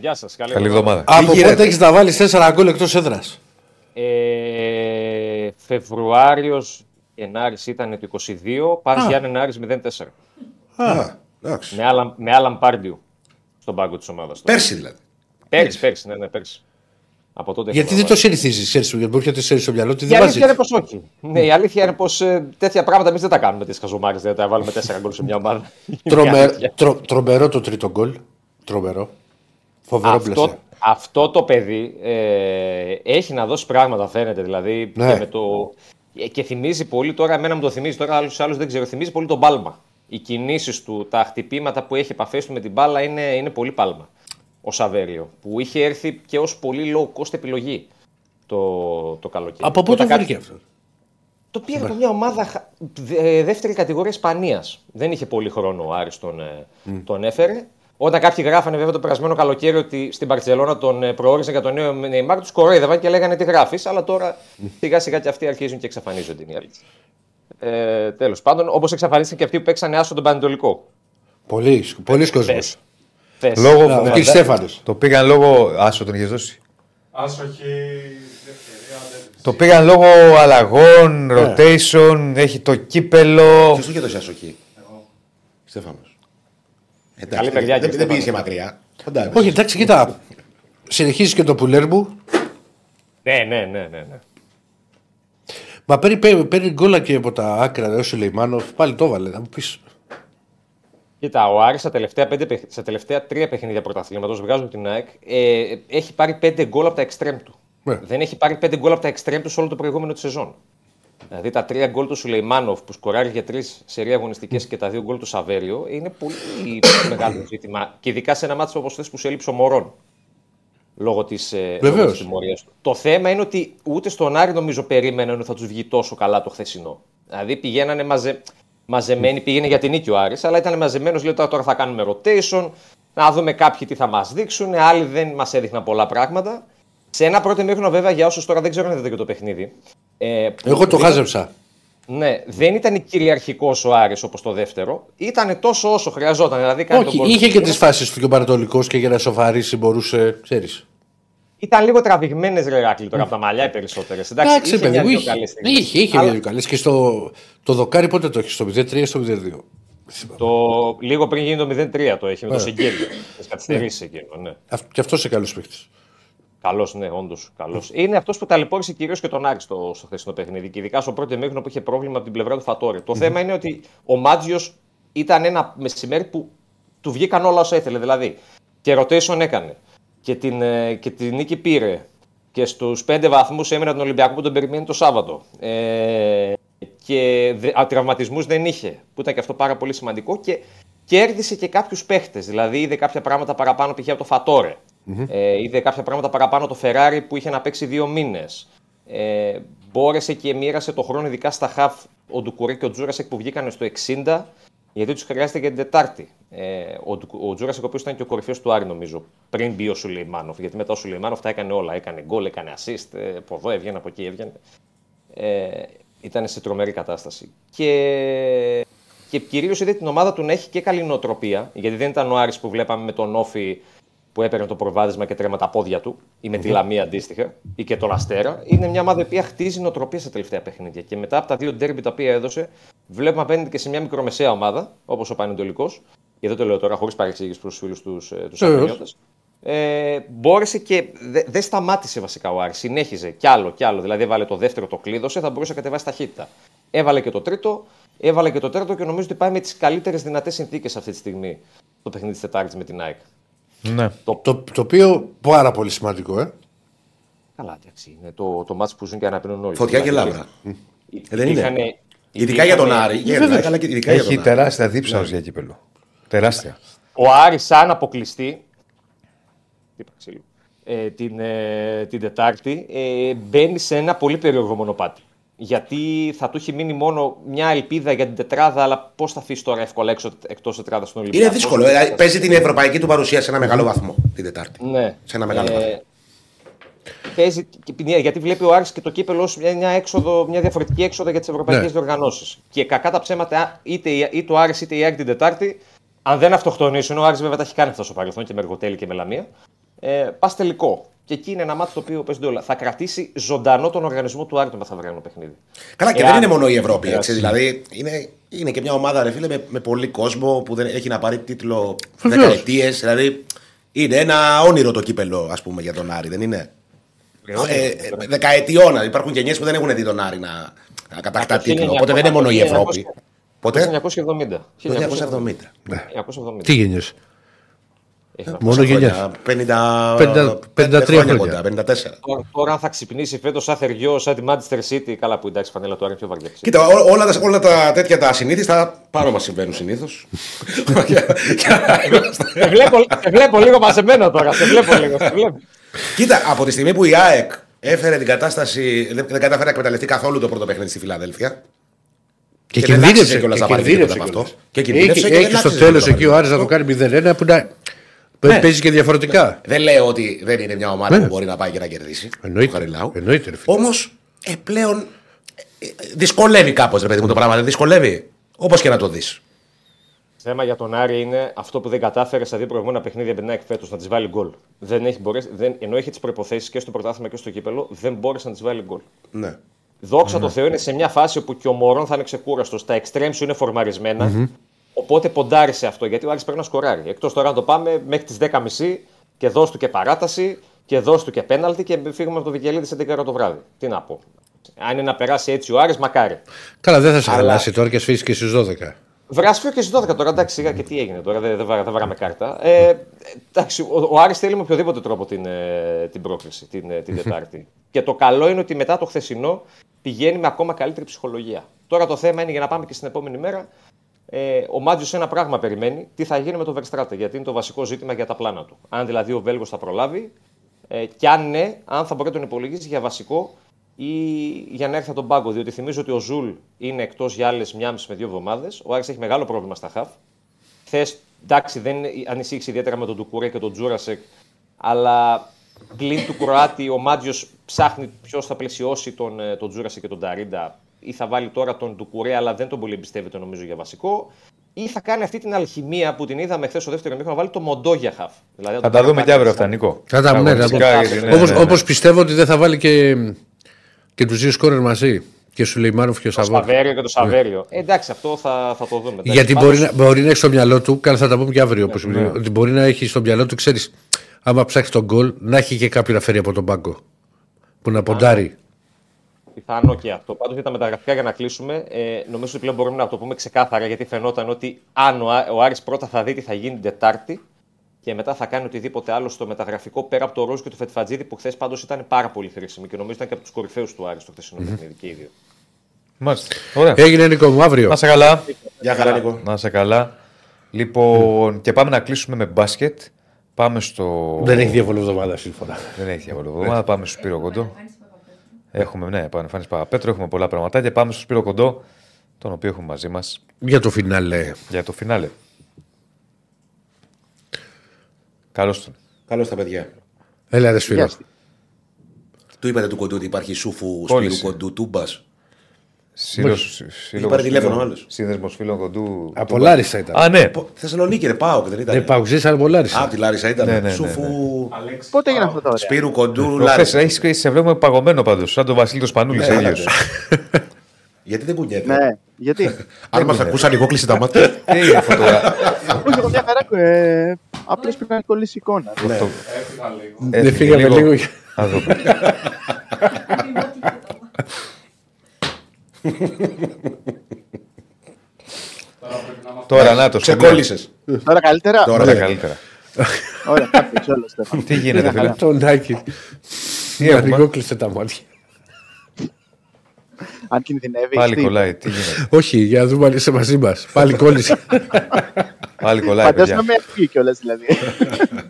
Γεια σας. Καλή, Καλή εβδομάδα. Από γίνεται. πότε έχεις να βάλεις 4 γκολ εκτός έδρας; Ε, Φεβρουάριος Γενάρη ήταν το 22, Πάρη Γιάννη Άρης 0-4. Α, εντάξει. Με άλλα, με άλλα Πάρντιου στον πάγκο της ομάδας. Πέρσι δηλαδή. Πέρυσι, πέρυσι, ναι, ναι, πέρυσι. Από τότε Γιατί έχω δεν το βάλει. συνηθίζεις, ξέρεις γιατί μπορεί να το ξέρει στο μυαλό ότι Η δεν αλήθεια βάζει. είναι πως όχι. Ναι, η αλήθεια είναι πως τέτοια πράγματα εμείς δεν τα κάνουμε τι χαζομάρες. Δεν τα βάλουμε 4 γκολ σε μια ομάδα. Είναι η Τρομε- αλήθεια. τρο- Τρομερό το τρίτο γκολ. Τρομερό. Φοβερό αυτό, πλαίσιο. αυτό το παιδί ε, έχει να δώσει πράγματα, φαίνεται. Δηλαδή Ναι. και, με το, ε, και θυμίζει πολύ τώρα, εμένα μου το θυμίζει τώρα, άλλου άλλους δεν ξέρω. Θυμίζει πολύ τον Πάλμα. Οι κινήσεις του, τα χτυπήματα που έχει επαφές του με την μπάλα είναι, είναι πολύ Πάλμα. Ο Σαβέριο. Που είχε έρθει και ως πολύ low cost επιλογή το, το καλοκαίρι. Από πότε Όταν το κάτι- βρήκε αυτό; το πήρε από μια ομάδα χα- δε- δεύτερη κατηγορία Ισπανίας. Δεν είχε πολύ χρόνο ο Άρης τον, ε, τον έφερε. Όταν κάποιοι γράφανε βέβαια το περασμένο καλοκαίρι ότι στην Παρσελόνα τον ε, προόριζαν για τον νέο Νεϊμάρ, τους κορόιδευαν και λέγανε τι γράφεις. Αλλά τώρα σιγά σιγά και αυτοί αρχίζουν και εξαφανίζονται. Είναι η αλήθεια. Ε, Τέλος πάντων, όπως εξαφανίστηκαν και αυτοί που παίξανε άσο τον Πανετολικό. Πολύ, πολύ κόσμος. Θες. Θες. Λόγω. Ο κ. Στέφανο. Το πήγαν λόγω. Άσο τον είχες δώσει. Άσοχη ευκαιρία δεν Το πήγαν λόγω αλλαγών, rotation, έχει το κύπελο. Ποιος του είχε δώσει ασοχή. Στέφανος. Εντάξει, Καλή παιδιά, δεν, κύριε δεν πήγες και Στέφανο. μακριά. Κοντά Όχι, εντάξει, κοίτα. Συνεχίζεις και το πουλέρ μου. Ναι, ναι, ναι, ναι. ναι. Μα παίρνει, παίρνει, παίρνει γκολ και από τα άκρα, ρε, ο Σουλεϊμάνοφ. Πάλι το έβαλε. Να μου πεις. Κοίτα, ο Άρης στα τελευταία, πέντε, παιχ- στα τελευταία τρία παιχνίδια πρωταθλήματος, βγάζουν την ΑΕΚ, ε, έχει πάρει πέντε γκολ από τα εξτρέμ του. Ναι. Δεν έχει πάρει πέντε γκολ από τα εξτρέμ του σε όλο το προηγούμενο της σεζόν. Δηλαδή τα τρία γκολ του Σουλεϊμάνοφ που σκοράρει για τρεις σερί αγωνιστικές και τα δύο γκολ του Σαβέριο είναι πολύ μεγάλο ζήτημα. Και ειδικά σε ένα ματς όπως χθες που σου έλειψε ο Μορόν. Λόγω της Βεβαίως. τιμωρία του. Το θέμα είναι ότι ούτε στον Άρη νομίζω περίμεναν ότι θα τους βγει τόσο καλά το χθεσινό. Δηλαδή πηγαίνανε μαζε... μαζεμένοι, πήγαινε για την νίκη ο Άρης, αλλά ήταν μαζεμένος, λέει τώρα, τώρα θα κάνουμε rotation, να δούμε κάποιοι τι θα μας δείξουν. Άλλοι δεν μας έδειχναν πολλά πράγματα. Σε ένα πρώτο μήχρονο, βέβαια, για όσους τώρα δεν ξέρουν αν είδατε και το παιχνίδι. Ε, που Εγώ το δεν- χάζεψα. Ναι, δεν ήταν κυριαρχικός ο Άρης όπως το δεύτερο. Ήταν τόσο όσο χρειαζόταν. Δηλαδή, κάνει τον Όχι, γκολ είχε του και Κίνα. τις φάσεις του και ο Πανατολικό και για να σοφαρίσει μπορούσε. Ξέρεις. Ήταν λίγο τραβηγμένες ρεράκλι τώρα από τα μαλλιά οι περισσότερες. Εντάξει, παιδί μου, μια-δυο είχε. καλές στιγμές. Είχε, είχε Αλλά- μια καλές. Και στο το δοκάρι πότε το έχει, στο 0-3 ή στο 0-2. Το, λίγο πριν γίνει το 0-3 το έχει με το Σεγγέλιο. Τις καθυστερήσεις εκείνο, ναι. Αυ- Και αυτός είναι καλός παίκτης. Καλός, ναι, όντως. Καλός. Είναι αυτός που ταλαιπώρησε κυρίως και τον Άρη στο, στο χθεσινό παιχνίδι. Και ειδικά στο πρώτο ημίχρονο που είχε πρόβλημα από την πλευρά του φατορη Το θέμα είναι ότι ο Μάτζιος ήταν ένα μεσημέρι που του βγήκαν όλα όσα ήθελε. Δηλαδή, και rotation έκανε. Και την, ε, και την νίκη πήρε. Και στους πέντε βαθμούς έμεινε τον Ολυμπιακό που τον περιμένει το Σάββατο. Ε, και τραυματισμούς δεν είχε. Που ήταν και αυτό πάρα πολύ σημαντικό. Και κέρδισε και κάποιους παίχτες. Δηλαδή, είδε κάποια πράγματα παραπάνω π.χ. από το φατορε Ε, είδε κάποια πράγματα παραπάνω το Ferrari που είχε να παίξει δύο μήνες. Ε, μπόρεσε και μοίρασε το χρόνο, ειδικά στα χαφ, ο Ντουκουρέ και ο Τζούρασεκ που βγήκαν στο 60, γιατί τους χρειάζεται για την Τετάρτη. Ε, ο, Ντου- ο Τζούρασεκ, ο οποίος ήταν και ο κορυφαίος του Άρη, νομίζω, πριν μπει ο Σουλεϊμάνοφ. Γιατί μετά ο Σουλεϊμάνοφ τα έκανε όλα. Έκανε γκολ, έκανε assist, ε, από εδώ έβγαινε, από εκεί έβγαινε. Ε, ήταν σε τρομερή κατάσταση. Και, και κυρίως είδε την ομάδα του να έχει και καλή νοοτροπία, γιατί δεν ήταν ο Άρης που βλέπαμε με τον ΟΦΗ που έπαιρνε το προβάδισμα και τρέμαν τα πόδια του, ή με τη Λαμία αντίστοιχα, ή και τον Αστέρα. Είναι μια ομάδα η οποία χτίζει νοοτροπία στα τελευταία παιχνίδια. Και μετά από τα δύο ντέρμπι τα οποία έδωσε, βλέπουμε απέναντι και σε μια μικρομεσαία ομάδα, όπως ο Πανετολικός, και δεν το λέω τώρα χωρίς παρεξήγηση προς τους φίλους τους τους Βεβαίως. Αθηνιώτες, ε, μπόρεσε και δε- δεν σταμάτησε βασικά ο Άρης. Συνέχιζε κι άλλο κι άλλο. Δηλαδή έβαλε το δεύτερο, το κλείδωσε, θα μπορούσε να κατεβάσει ταχύτητα. Έβαλε και το τρίτο, έβαλε και το τέταρτο και νομίζω ότι πάει με τις καλύτερες δυνατές συνθήκες αυτή τη στιγμή το παιχνίδι της Τετάρτης με την ΑΕΚ. Ναι. Το, το οποίο πάρα πολύ σημαντικό, ε. Καλά, εντάξει. Είναι το, το μάτς που ζουν και αναπίνουν όλοι. Φωτιά και Δηλαδή, λάβρα. υ- Ε, δεν είναι. είχανε- Ειδικά για τον είχανε- Άρη. Για τον Άρη, αλλά και ειδικά για Έχει τον Άρη. τεράστια δίψα για κύπελο. Τεράστια. Ο Άρης σαν αποκλειστή τι είπα, ξύλο, ε, την, ε, την Τετάρτη ε, μπαίνει σε ένα πολύ περίεργο μονοπάτι. Γιατί θα του έχει μείνει μόνο μια ελπίδα για την τετράδα, αλλά πώς θα αφήσει τώρα εύκολα έξω εκτός τετράδας στον Ολυμπιακό. Είναι δύσκολο. ε, Παίζει την ευρωπαϊκή του παρουσία σε ένα μεγάλο βαθμό την Τετάρτη. Ναι. Σε ένα μεγάλο βαθμό. Παίζει, και- και- γιατί βλέπει ο Άρης και το κύπελο ως μια, μια, έξοδο, μια διαφορετική έξοδο για τις ευρωπαϊκές Ναι. διοργανώσεις. Και κακά τα ψέματα, είτε, η- είτε ο Άρης είτε η ΑΕΚ την Τετάρτη, αν δεν αυτοκτονήσουν, ο Άρης βέβαια τα έχει κάνει αυτό στο παρελθόν και με εργοτέλη και με λαμία, ε, πας τελικό. Και εκεί είναι ένα μάτι το οποίο παίζονται όλα. Θα κρατήσει ζωντανό τον οργανισμό του Άρη το μεθαυριανό παιχνίδι. Καλά, και Εάν- δεν είναι μόνο η Ευρώπη. Εάν- Έτσι, δηλαδή είναι, είναι και μια ομάδα ρε φίλε, με, με πολύ κόσμο που δεν έχει να πάρει τίτλο Βεβαίως. δεκαετίες. Δηλαδή είναι ένα όνειρο το κύπελο, ας πούμε, για τον Άρη, δεν είναι; Ε, ε, δεκαετιών. Υπάρχουν γενιές που δεν έχουν δει τον Άρη να, να κατακτά το τίτλο. 1900, Οπότε δεν είναι μόνο η το Ευρώπη. 1900. Πότε; Το 1970. Το 1970. 1970. Τι γενιέ. Έχει να Μόνο γενιά. 50, 50 53 χρόνια. κοντά, 54. Τώρα, τώρα αν θα ξυπνήσει φέτος σαν θεριό, σαν τη Manchester City, καλά που εντάξει, φανέλα τώρα είναι πιο βαριά. Κοίτα, ό- όλα, τα, όλα τα τέτοια τα ασυνήθιστα πάνω μας συμβαίνουν συνήθως. σε, βλέπω, σε βλέπω λίγο μαζεμένο τώρα. Σε βλέπω λίγο. Σε βλέπω. Κοίτα, από τη στιγμή που η ΑΕΚ έφερε την κατάσταση, δεν, δεν κατάφερε να εκμεταλλευτεί καθόλου το πρώτο παιχνίδι στη Φιλαδέλφια. Και, Και δεν κινδύνευσε άξιζε κιόλας να πάρει κινδύνευσε τίποτα από κιόλας. αυτό. Και κινδύνευσε Έχει, και δεν έχει στο άξιζε τέλος να πάρει εκεί ο Άρης να το τίποτα. κάνει 0-1 που να. Ναι. Παίζει και διαφορετικά. Δεν λέω ότι δεν είναι μια ομάδα Ναι. που μπορεί να πάει και να κερδίσει. Εννοείται. Χαριλάου. Εννοείται, ρε φίλε. Όμως ε, πλέον ε, ε, δυσκολεύει κάπως, ρε παιδί μου, το πράγμα. Δεν δυσκολεύει. Όπως και να το δεις. Θέμα για τον Άρη είναι αυτό που δεν κατάφερε στα δύο προηγούμενα παιχνίδια με την ΑΕΚ φέτος να της βάλει γκολ. Δεν έχει μπορέσει, δεν, ενώ έχει τις προποθέσει και στο πρωτάθλημα και στο κύπελο, δεν μπόρεσε να της βάλει γκολ. Ναι. Δόξα τω Θεώ είναι σε μια φάση όπου και ο Μωρόν θα είναι ξεκούραστος. Τα εξτρέμ σου είναι φορμαρισμένα. Οπότε ποντάρει σε αυτό γιατί ο Άρης πρέπει να σκοράρει. Εκτός τώρα να το πάμε μέχρι τις 10.30 και δώσ' του και παράταση και δώσ' του και πέναλτι και φύγουμε από το Βικελίδη σε 11 ώρα το βράδυ. Τι να πω. Αν είναι να περάσει έτσι ο Άρης, μακάρι. Καλά, δεν θα σε Αλλά- χαλάσει τώρα και σφίσεις και στις 12. Βράσφιο και στις 12 τώρα, εντάξει, σιγά και τι έγινε τώρα, δεν, δεν, βά- δεν βάραμε κάρτα. Ε, εντάξει, ο, ο Άρης θέλει με οποιοδήποτε τρόπο την, ε, την πρόκριση την, ε, την Τετάρτη. και το καλό είναι ότι μετά το χθεσινό πηγαίνει με ακόμα καλύτερη ψυχολογία. Τώρα το θέμα είναι για να πάμε και στην επόμενη μέρα. Ε, ο Μάτζιος ένα πράγμα περιμένει, τι θα γίνει με τον Verstraete, γιατί είναι το βασικό ζήτημα για τα πλάνα του. Αν δηλαδή ο Βέλγος θα προλάβει, ε, και αν ναι, αν θα μπορεί να τον υπολογίσει για βασικό ή για να έρθει από τον πάγκο. Διότι θυμίζω ότι ο Ζουλ είναι εκτός για άλλες μία μισή με δύο εβδομάδες. Ο Άρης έχει μεγάλο πρόβλημα στα χαφ. Χθες, εντάξει, δεν ανησύχησε ιδιαίτερα με τον Ντουκουρέ και τον Τζούρασεκ, αλλά πλην του Κροάτη ο Μάντζιος ψάχνει ποιος θα πλαισιώσει τον, ε, τον Τζούρασεκ και τον Ταρίντα ή θα βάλει τώρα τον Ντουκουρέ, αλλά δεν τον πολύ εμπιστεύεται νομίζω για βασικό. Ή θα κάνει αυτή την αλχημία που την είδαμε χθες στο δεύτερο ημίχρονο να βάλει το Μοντό για χαφ. Δηλαδή, να Θα το τα κάνει δούμε πάλι και αύριο σαν- αυτά, Νικό. Θα τα ναι, θα Αγωνιστικά, τα- γιατί, ναι, Όπως, ναι, ναι. όπως πιστεύω ότι δεν θα βάλει και, και τους δύο σκόρερ μαζί. Και σου λέει Μάνοφ και ο Το Σαββό. Σαβέριο και το Σαβέριο. Ε, εντάξει, αυτό θα, θα το δούμε. Εντάξει, Γιατί πάντως- μπορεί να, μπορεί να έχει στο μυαλό του, καλά θα τα πούμε και αύριο, όπως μου λέει, ότι μπορεί να έχει στο μυαλό του, ξέρεις, άμα ψάξει τον γκολ, να έχει και κάποιον να φέρει από τον πάγκο. Που να ποντάρει. Πιθανό και αυτό. Πάντως για τα μεταγραφικά για να κλείσουμε, ε, νομίζω ότι πλέον μπορούμε να το πούμε ξεκάθαρα γιατί φαινόταν ότι αν ο, Ά- ο Άρης πρώτα θα δει τι θα γίνει την Τετάρτη και μετά θα κάνει οτιδήποτε άλλο στο μεταγραφικό πέρα από το Ρόζ και το Φετφατζίδη που χθες πάντως ήταν πάρα πολύ χρήσιμη και νομίζω ήταν και από τους κορυφαίους του Άρη στο χθεσινό παιχνίδι και οι δύο. Μάλιστα. Ωραία. Έγινε Νίκο μου αύριο. Να είσαι καλά. Γεια χαρά, Νίκο. Να είσαι καλά. Λοιπόν, και πάμε να κλείσουμε με μπάσκετ. Πάμε στο. Δεν έχει διάβολο εβδομάδα σύμφωνα. Δεν έχει διάβολο εβδομάδα. Πάμε στο Σπύρο Κοντό. Έχουμε, ναι, επανεμφάνιση Παπαπέτρου. Έχουμε πολλά πραγματάκια. Πάμε στο Σπύρο Κοντό, τον οποίο έχουμε μαζί μας Για το φινάλε. για το φινάλε. Καλώς τον. Καλώς τα παιδιά. Έλα ρε Σπύρο. Του είπατε του κοντού ότι υπάρχει σούφου Πώληση. σπίρου κοντού τούμπας. Σύλλογο τηλέφωνο άλλος. Σύνδεσμος φίλων κοντού. Από Λάρισα ήταν. Α, ναι. Θεσσαλονίκη, ρε πάω, δεν ήταν. Δεν πάω ξύς, αλλά από Λάρισα. Α, από τη Λάρισα ήταν. Ναι, ναι, ναι, σούφου Πότε έγινε αυτό το ωραία. σπύρου κοντού Προχθές Λάρισα. έχεις, σε βλέπουμε παγωμένο πάντως, σαν τον Βασίλη το Σπανούλη Ναι, ίδιο. έλατε. Γιατί δεν κουνιέται; Ναι, γιατί; Αν μας ακούσαν, εγώ κλείσε τα μάτια. Τι είναι φωτογραφία. Όχι, εγώ μια χαρά. Ε, Απλώς πρέπει να κολλήσει εικόνα. Ναι. Δεν φύγαμε λίγο. Να δούμε. Τώρα να το Ξεκόλλησε. Τώρα καλύτερα; Τώρα. Ωραία, Ναι. καλύτερα. Ωραία, κάποιο όλο Στέφαν. Τι γίνεται, φίλε; Το Νάκη. Τι έχουμε; Ανοίγω κλείσε τα μάτια. Αν κινδυνεύεις. Πάλι τι. κολλάει. Τι γίνεται; Όχι, για να δούμε αν είσαι μαζί μας. Πάλι κόλλησε. Πάλι κολλάει, Φαντάζομαι παιδιά. με αρχή κιόλας δηλαδή.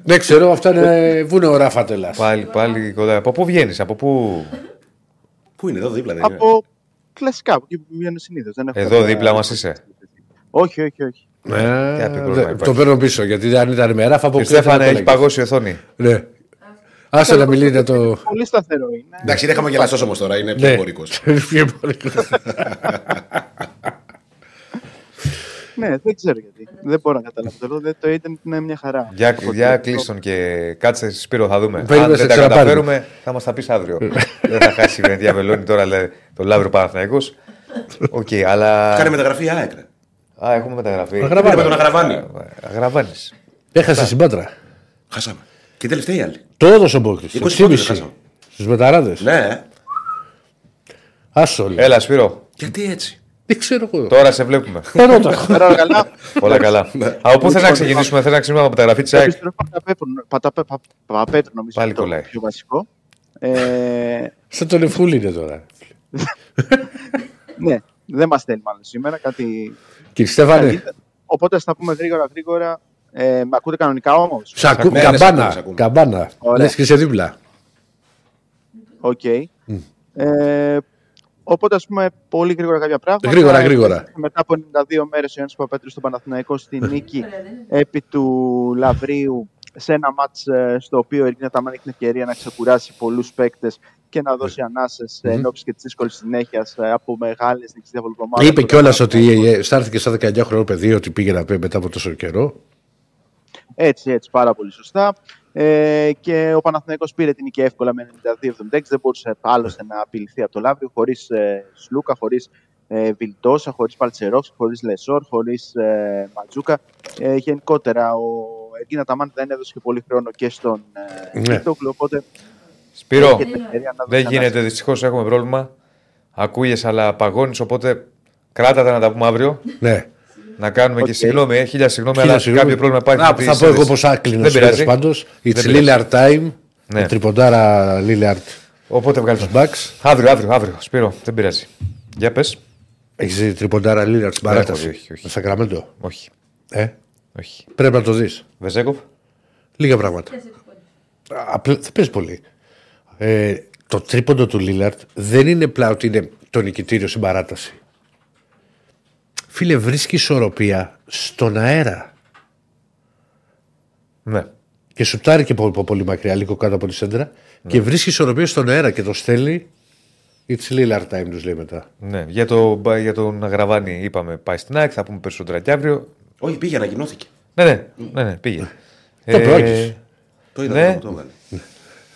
Δεν ξέρω, αυτά είναι βούνε ράφα τελάς. Πάλι, πάλι κολλάει. Από πού βγαίνεις, από πού. Πού είναι, εδώ δίπλα δεν είναι. Από κλασικά, από εκεί που βγαίνω συνήθως. Εδώ δίπλα μας είσαι. Όχι, όχι, όχι. Τι άπει πρόβλημα Ε, υπάρχει. Το παίρνω πίσω γιατί αν ήταν με ράφα από Και πού θα Στέφανε, το έχει έλεγες. παγώσει η οθόνη. Ναι. Άσε να μιλήσει το. Πολύ σταθερό είναι. Εντάξει, είναι χαμογελαστός όμως τώρα, είναι πιο Ναι. εμπορικός. Πιο πολύ. Ναι, δεν ξέρω γιατί. Δεν μπορώ να καταλάβω. Το, λέω, το ίντερνετ είναι μια χαρά. Για, Από για το- κλείστον και κάτσε Σπύρο, θα δούμε. Περίμενε, Αν σε δεν τα ξαναπάρουμε. καταφέρουμε, θα μας τα πεις αύριο. δεν θα χάσει η Βενετία Βελώνη τώρα λέει, το Λαύριο Παναθυναϊκό. Οκ, αλλά. Κάνει μεταγραφή η ΑΕΚ. ρε. Α, έχουμε μεταγραφή. Αγραβάνη. Πήραμε τον Αγραβάνη. Αγραβάνης. Έχασε συμπάτρα. Χάσαμε. Και τελευταία η άλλη. Το έδωσε ο Μπόκρης. 20 πόντους χάσαμε. Στους μεταράδες. Ναι, Άσο όλοι. Έλα, Σπύρο, γιατί έτσι; Δεν ξέρω εγώ. τώρα σε βλέπουμε. Ερώτα. Πέρα καλά. Όλα καλά. Από πού θε να ξεκινήσουμε, θε να ξεκινήσουμε από μεταγραφή της ΑΕΚ; Επιστροφή Παπαπέτρου νομίζω. Πάλι είναι το κολλάει. Πιο βασικό. Ε, Σαν τον Εφούλη είναι τώρα. ναι, δεν μας στέλνει μάλλον σήμερα. Κάτι. Κύριε Στέφανε, κάτι- Οπότε θα τα πούμε γρήγορα γρήγορα. Ε, με ακούτε κανονικά όμως; σ' ακού- Ναι, ναι, σ' ακούμε, σ' καμπάνα. ακούμε. Καμπάνα. Ωραία. Λες και είσαι δίπλα. Οκ. Ε, οπότε, ας πούμε, πολύ γρήγορα κάποια πράγματα. Γρήγορα, γρήγορα. Μετά από 92 μέρες ο Γιάννης Παπαπέτρου στο Παναθηναϊκό στη νίκη επί του Λαβρίου σε ένα ματς ε, στο οποίο ο Εργκίν Αταμάν έχει την ευκαιρία να ξεκουράσει πολλούς παίκτες και να δώσει ανάσες mm-hmm. εν όψει και της δύσκολης συνέχειας από μεγάλες νίκες διαβολοβδομάδες. Είπε κιόλας ότι ε, στάθηκε σαν 19 χρονών παιδί ότι πήγε να πει μετά από τόσο καιρό. Έτσι, έτσι, πάρα πολύ σωστά. Ε, και ο Παναθηναϊκός πήρε την νίκη εύκολα με 92-76. Δεν μπορούσε άλλωστε να απειληθεί από το Λαύριο χωρίς ε, Σλούκα, χωρίς ε, Βιλτόσα, χωρίς Παλτσερόφ, χωρίς Λεσόρ, χωρίς ε, Ματζούκα. Ε, γενικότερα, ο Εγκίνα Ταμάν δεν έδωσε και πολύ χρόνο και στον ε, Ναι. Κίτοκλου, οπότε Σπύρο, είχε την ευκαιρία να δώσει δεν γίνεται, δυστυχώς έχουμε πρόβλημα. Ακούγες, αλλά παγώνει, οπότε κράτα τα να τα πούμε αύριο. Ναι. Να κάνουμε και Οκ. συγγνώμη, ε, χίλια συγγνώμη, Χίλια αλλά συγγνώμη. κάποιο πρόβλημα υπάρχει. Να, με τη θα πω εγώ σύνδεση. πώ άκλεινα Δεν πειράζει. πάντως. It's Δεν πειράζει. Lillard time. Ναι. Η τριποντάρα Lillard Οπότε βγάλεις τον Bucks. Αύριο, αύριο, αύριο. Σπύρο, δεν πειράζει. Για πες. Έχεις δει τριποντάρα Lillard στην παράταση; όχι, όχι. Στο Σακραμέντο. Όχι. Ε, όχι. πρέπει να το δεις. Βεζέκοφ. Λίγα πράγματα. Απλά δεν παίζει πολύ. Ε, το τρίποντο του Λίλαρτ δεν είναι πλά ότι είναι το νικητήριο στην παράταση. Φίλε, βρίσκεις ισορροπία στον αέρα; Ναι. Και σουτάρει και πολύ, πολύ μακριά, λίγο κάτω από τη σέντρα. Και βρίσκεις ισορροπία στον αέρα και το στέλνει. It's Lillard time, τους λέει μετά. ναι. Για, το, για τον Αγραβάνη είπαμε πάει στην ΑΕΚ, θα πούμε περισσότερα και αύριο. Όχι, πήγε, ανακοινώθηκε. Ναι, ναι, ναι, ναι πήγε. Το πρόκειται. Το είδα Ναι. που το έβγαλε.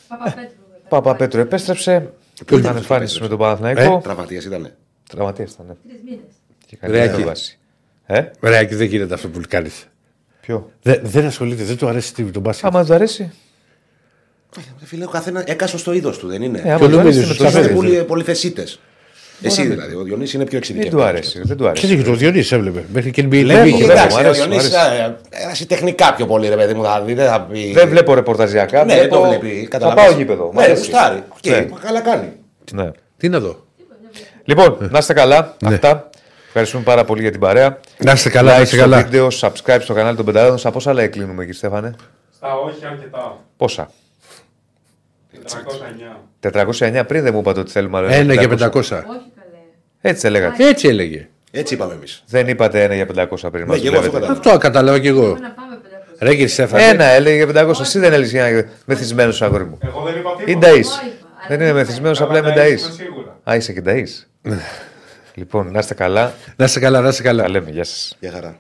Παπαπέτρου. Παπα Πέτρο επέστρεψε. Πού Ήταν ήταν εμφάνισης αυτός με που τον Παναθηναϊκό. Τραυματίας ήταν. Τραυματίας ήταν. Ναι. Τρεις μήνες. Και καλή Ρεάκι. παρέμβαση. Ε, Ρε, και δεν γίνεται αυτό που κάνει. ποιο; δεν ασχολείται, δεν του αρέσει τι- τον μπάσκετ. Άμα του αρέσει. Ρε Φίλε, ο καθένας έκασε στο είδος του, δεν είναι. Ε, άμα Και ο του αρέσει, Λούμπεδης, με το το Είσαστε ξέρει. πολύ, πολυθεσίτε. Εσύ δηλαδή, ο Διονύσης είναι πιο Δεν του εξειδικευμένο. αρέσει. Δεν του Και αρέσει. είχε το Διονύση έβλεπε. Μέχρι και NBA Βλέπω, TV είχε. βλέπω. Εντάξει, μου ο αρέσει, μου Διονύσης ε, ε, τεχνικά πιο πολύ, ρε παιδί μου, θα δει, δεν θα πει. Δεν βλέπω ρεπορταζιακά. Ναι, βλέπω... το βλέπει. Θα καταλαβαίνεις. πάω γήπεδο. Μ' Ναι, αρέσει. γουστάρει. Οκ, Ναι. καλά κάνει. Ναι. Τι να δω. Λοιπόν, να είστε καλά. Ναι. Αυτά. Ευχαριστούμε πάρα πολύ για την παρέα. Να είστε καλά, να Like είστε στο καλά. βίντεο, subscribe στο κανάλι των Μπεταράδων. Στα πόσα like κλείνουμε εκεί, Στέφανε; Στα όχι αρκετά. Πόσα; 409. 409 πριν δεν μου είπατε ότι θέλουμε άλλο Ένα για 500. 500. Όχι καλέ. Έτσι δεν λέγατε. Έτσι έλεγε. Έτσι είπαμε εμείς. Δεν είπατε ένα για 500 πριν. μας Ναι, και εγώ αυτό δουλεύετε. κατάλαβα. Αυτό κατάλαβα κι εγώ. Πάμε να πάμε 500. Ρε κύριε Στέφανε. Ένα έλεγε για 500. Εσύ δεν έλεγες για μεθυσμένος αγόρι μου. Εγώ δεν είπα τίποτα. Ή νταΐς. Εγώ είπα, αλλά Δεν δεν είναι είπα. μεθυσμένος, Καλά, απλά είμαι νταΐς νταΐς. είμαι σίγουρα. Α, είσαι και νταΐς. Λοιπόν, να είστε καλά. Να είστε καλά, να είστε καλά. Τα λέμε. Γεια σας. Γεια χαρά.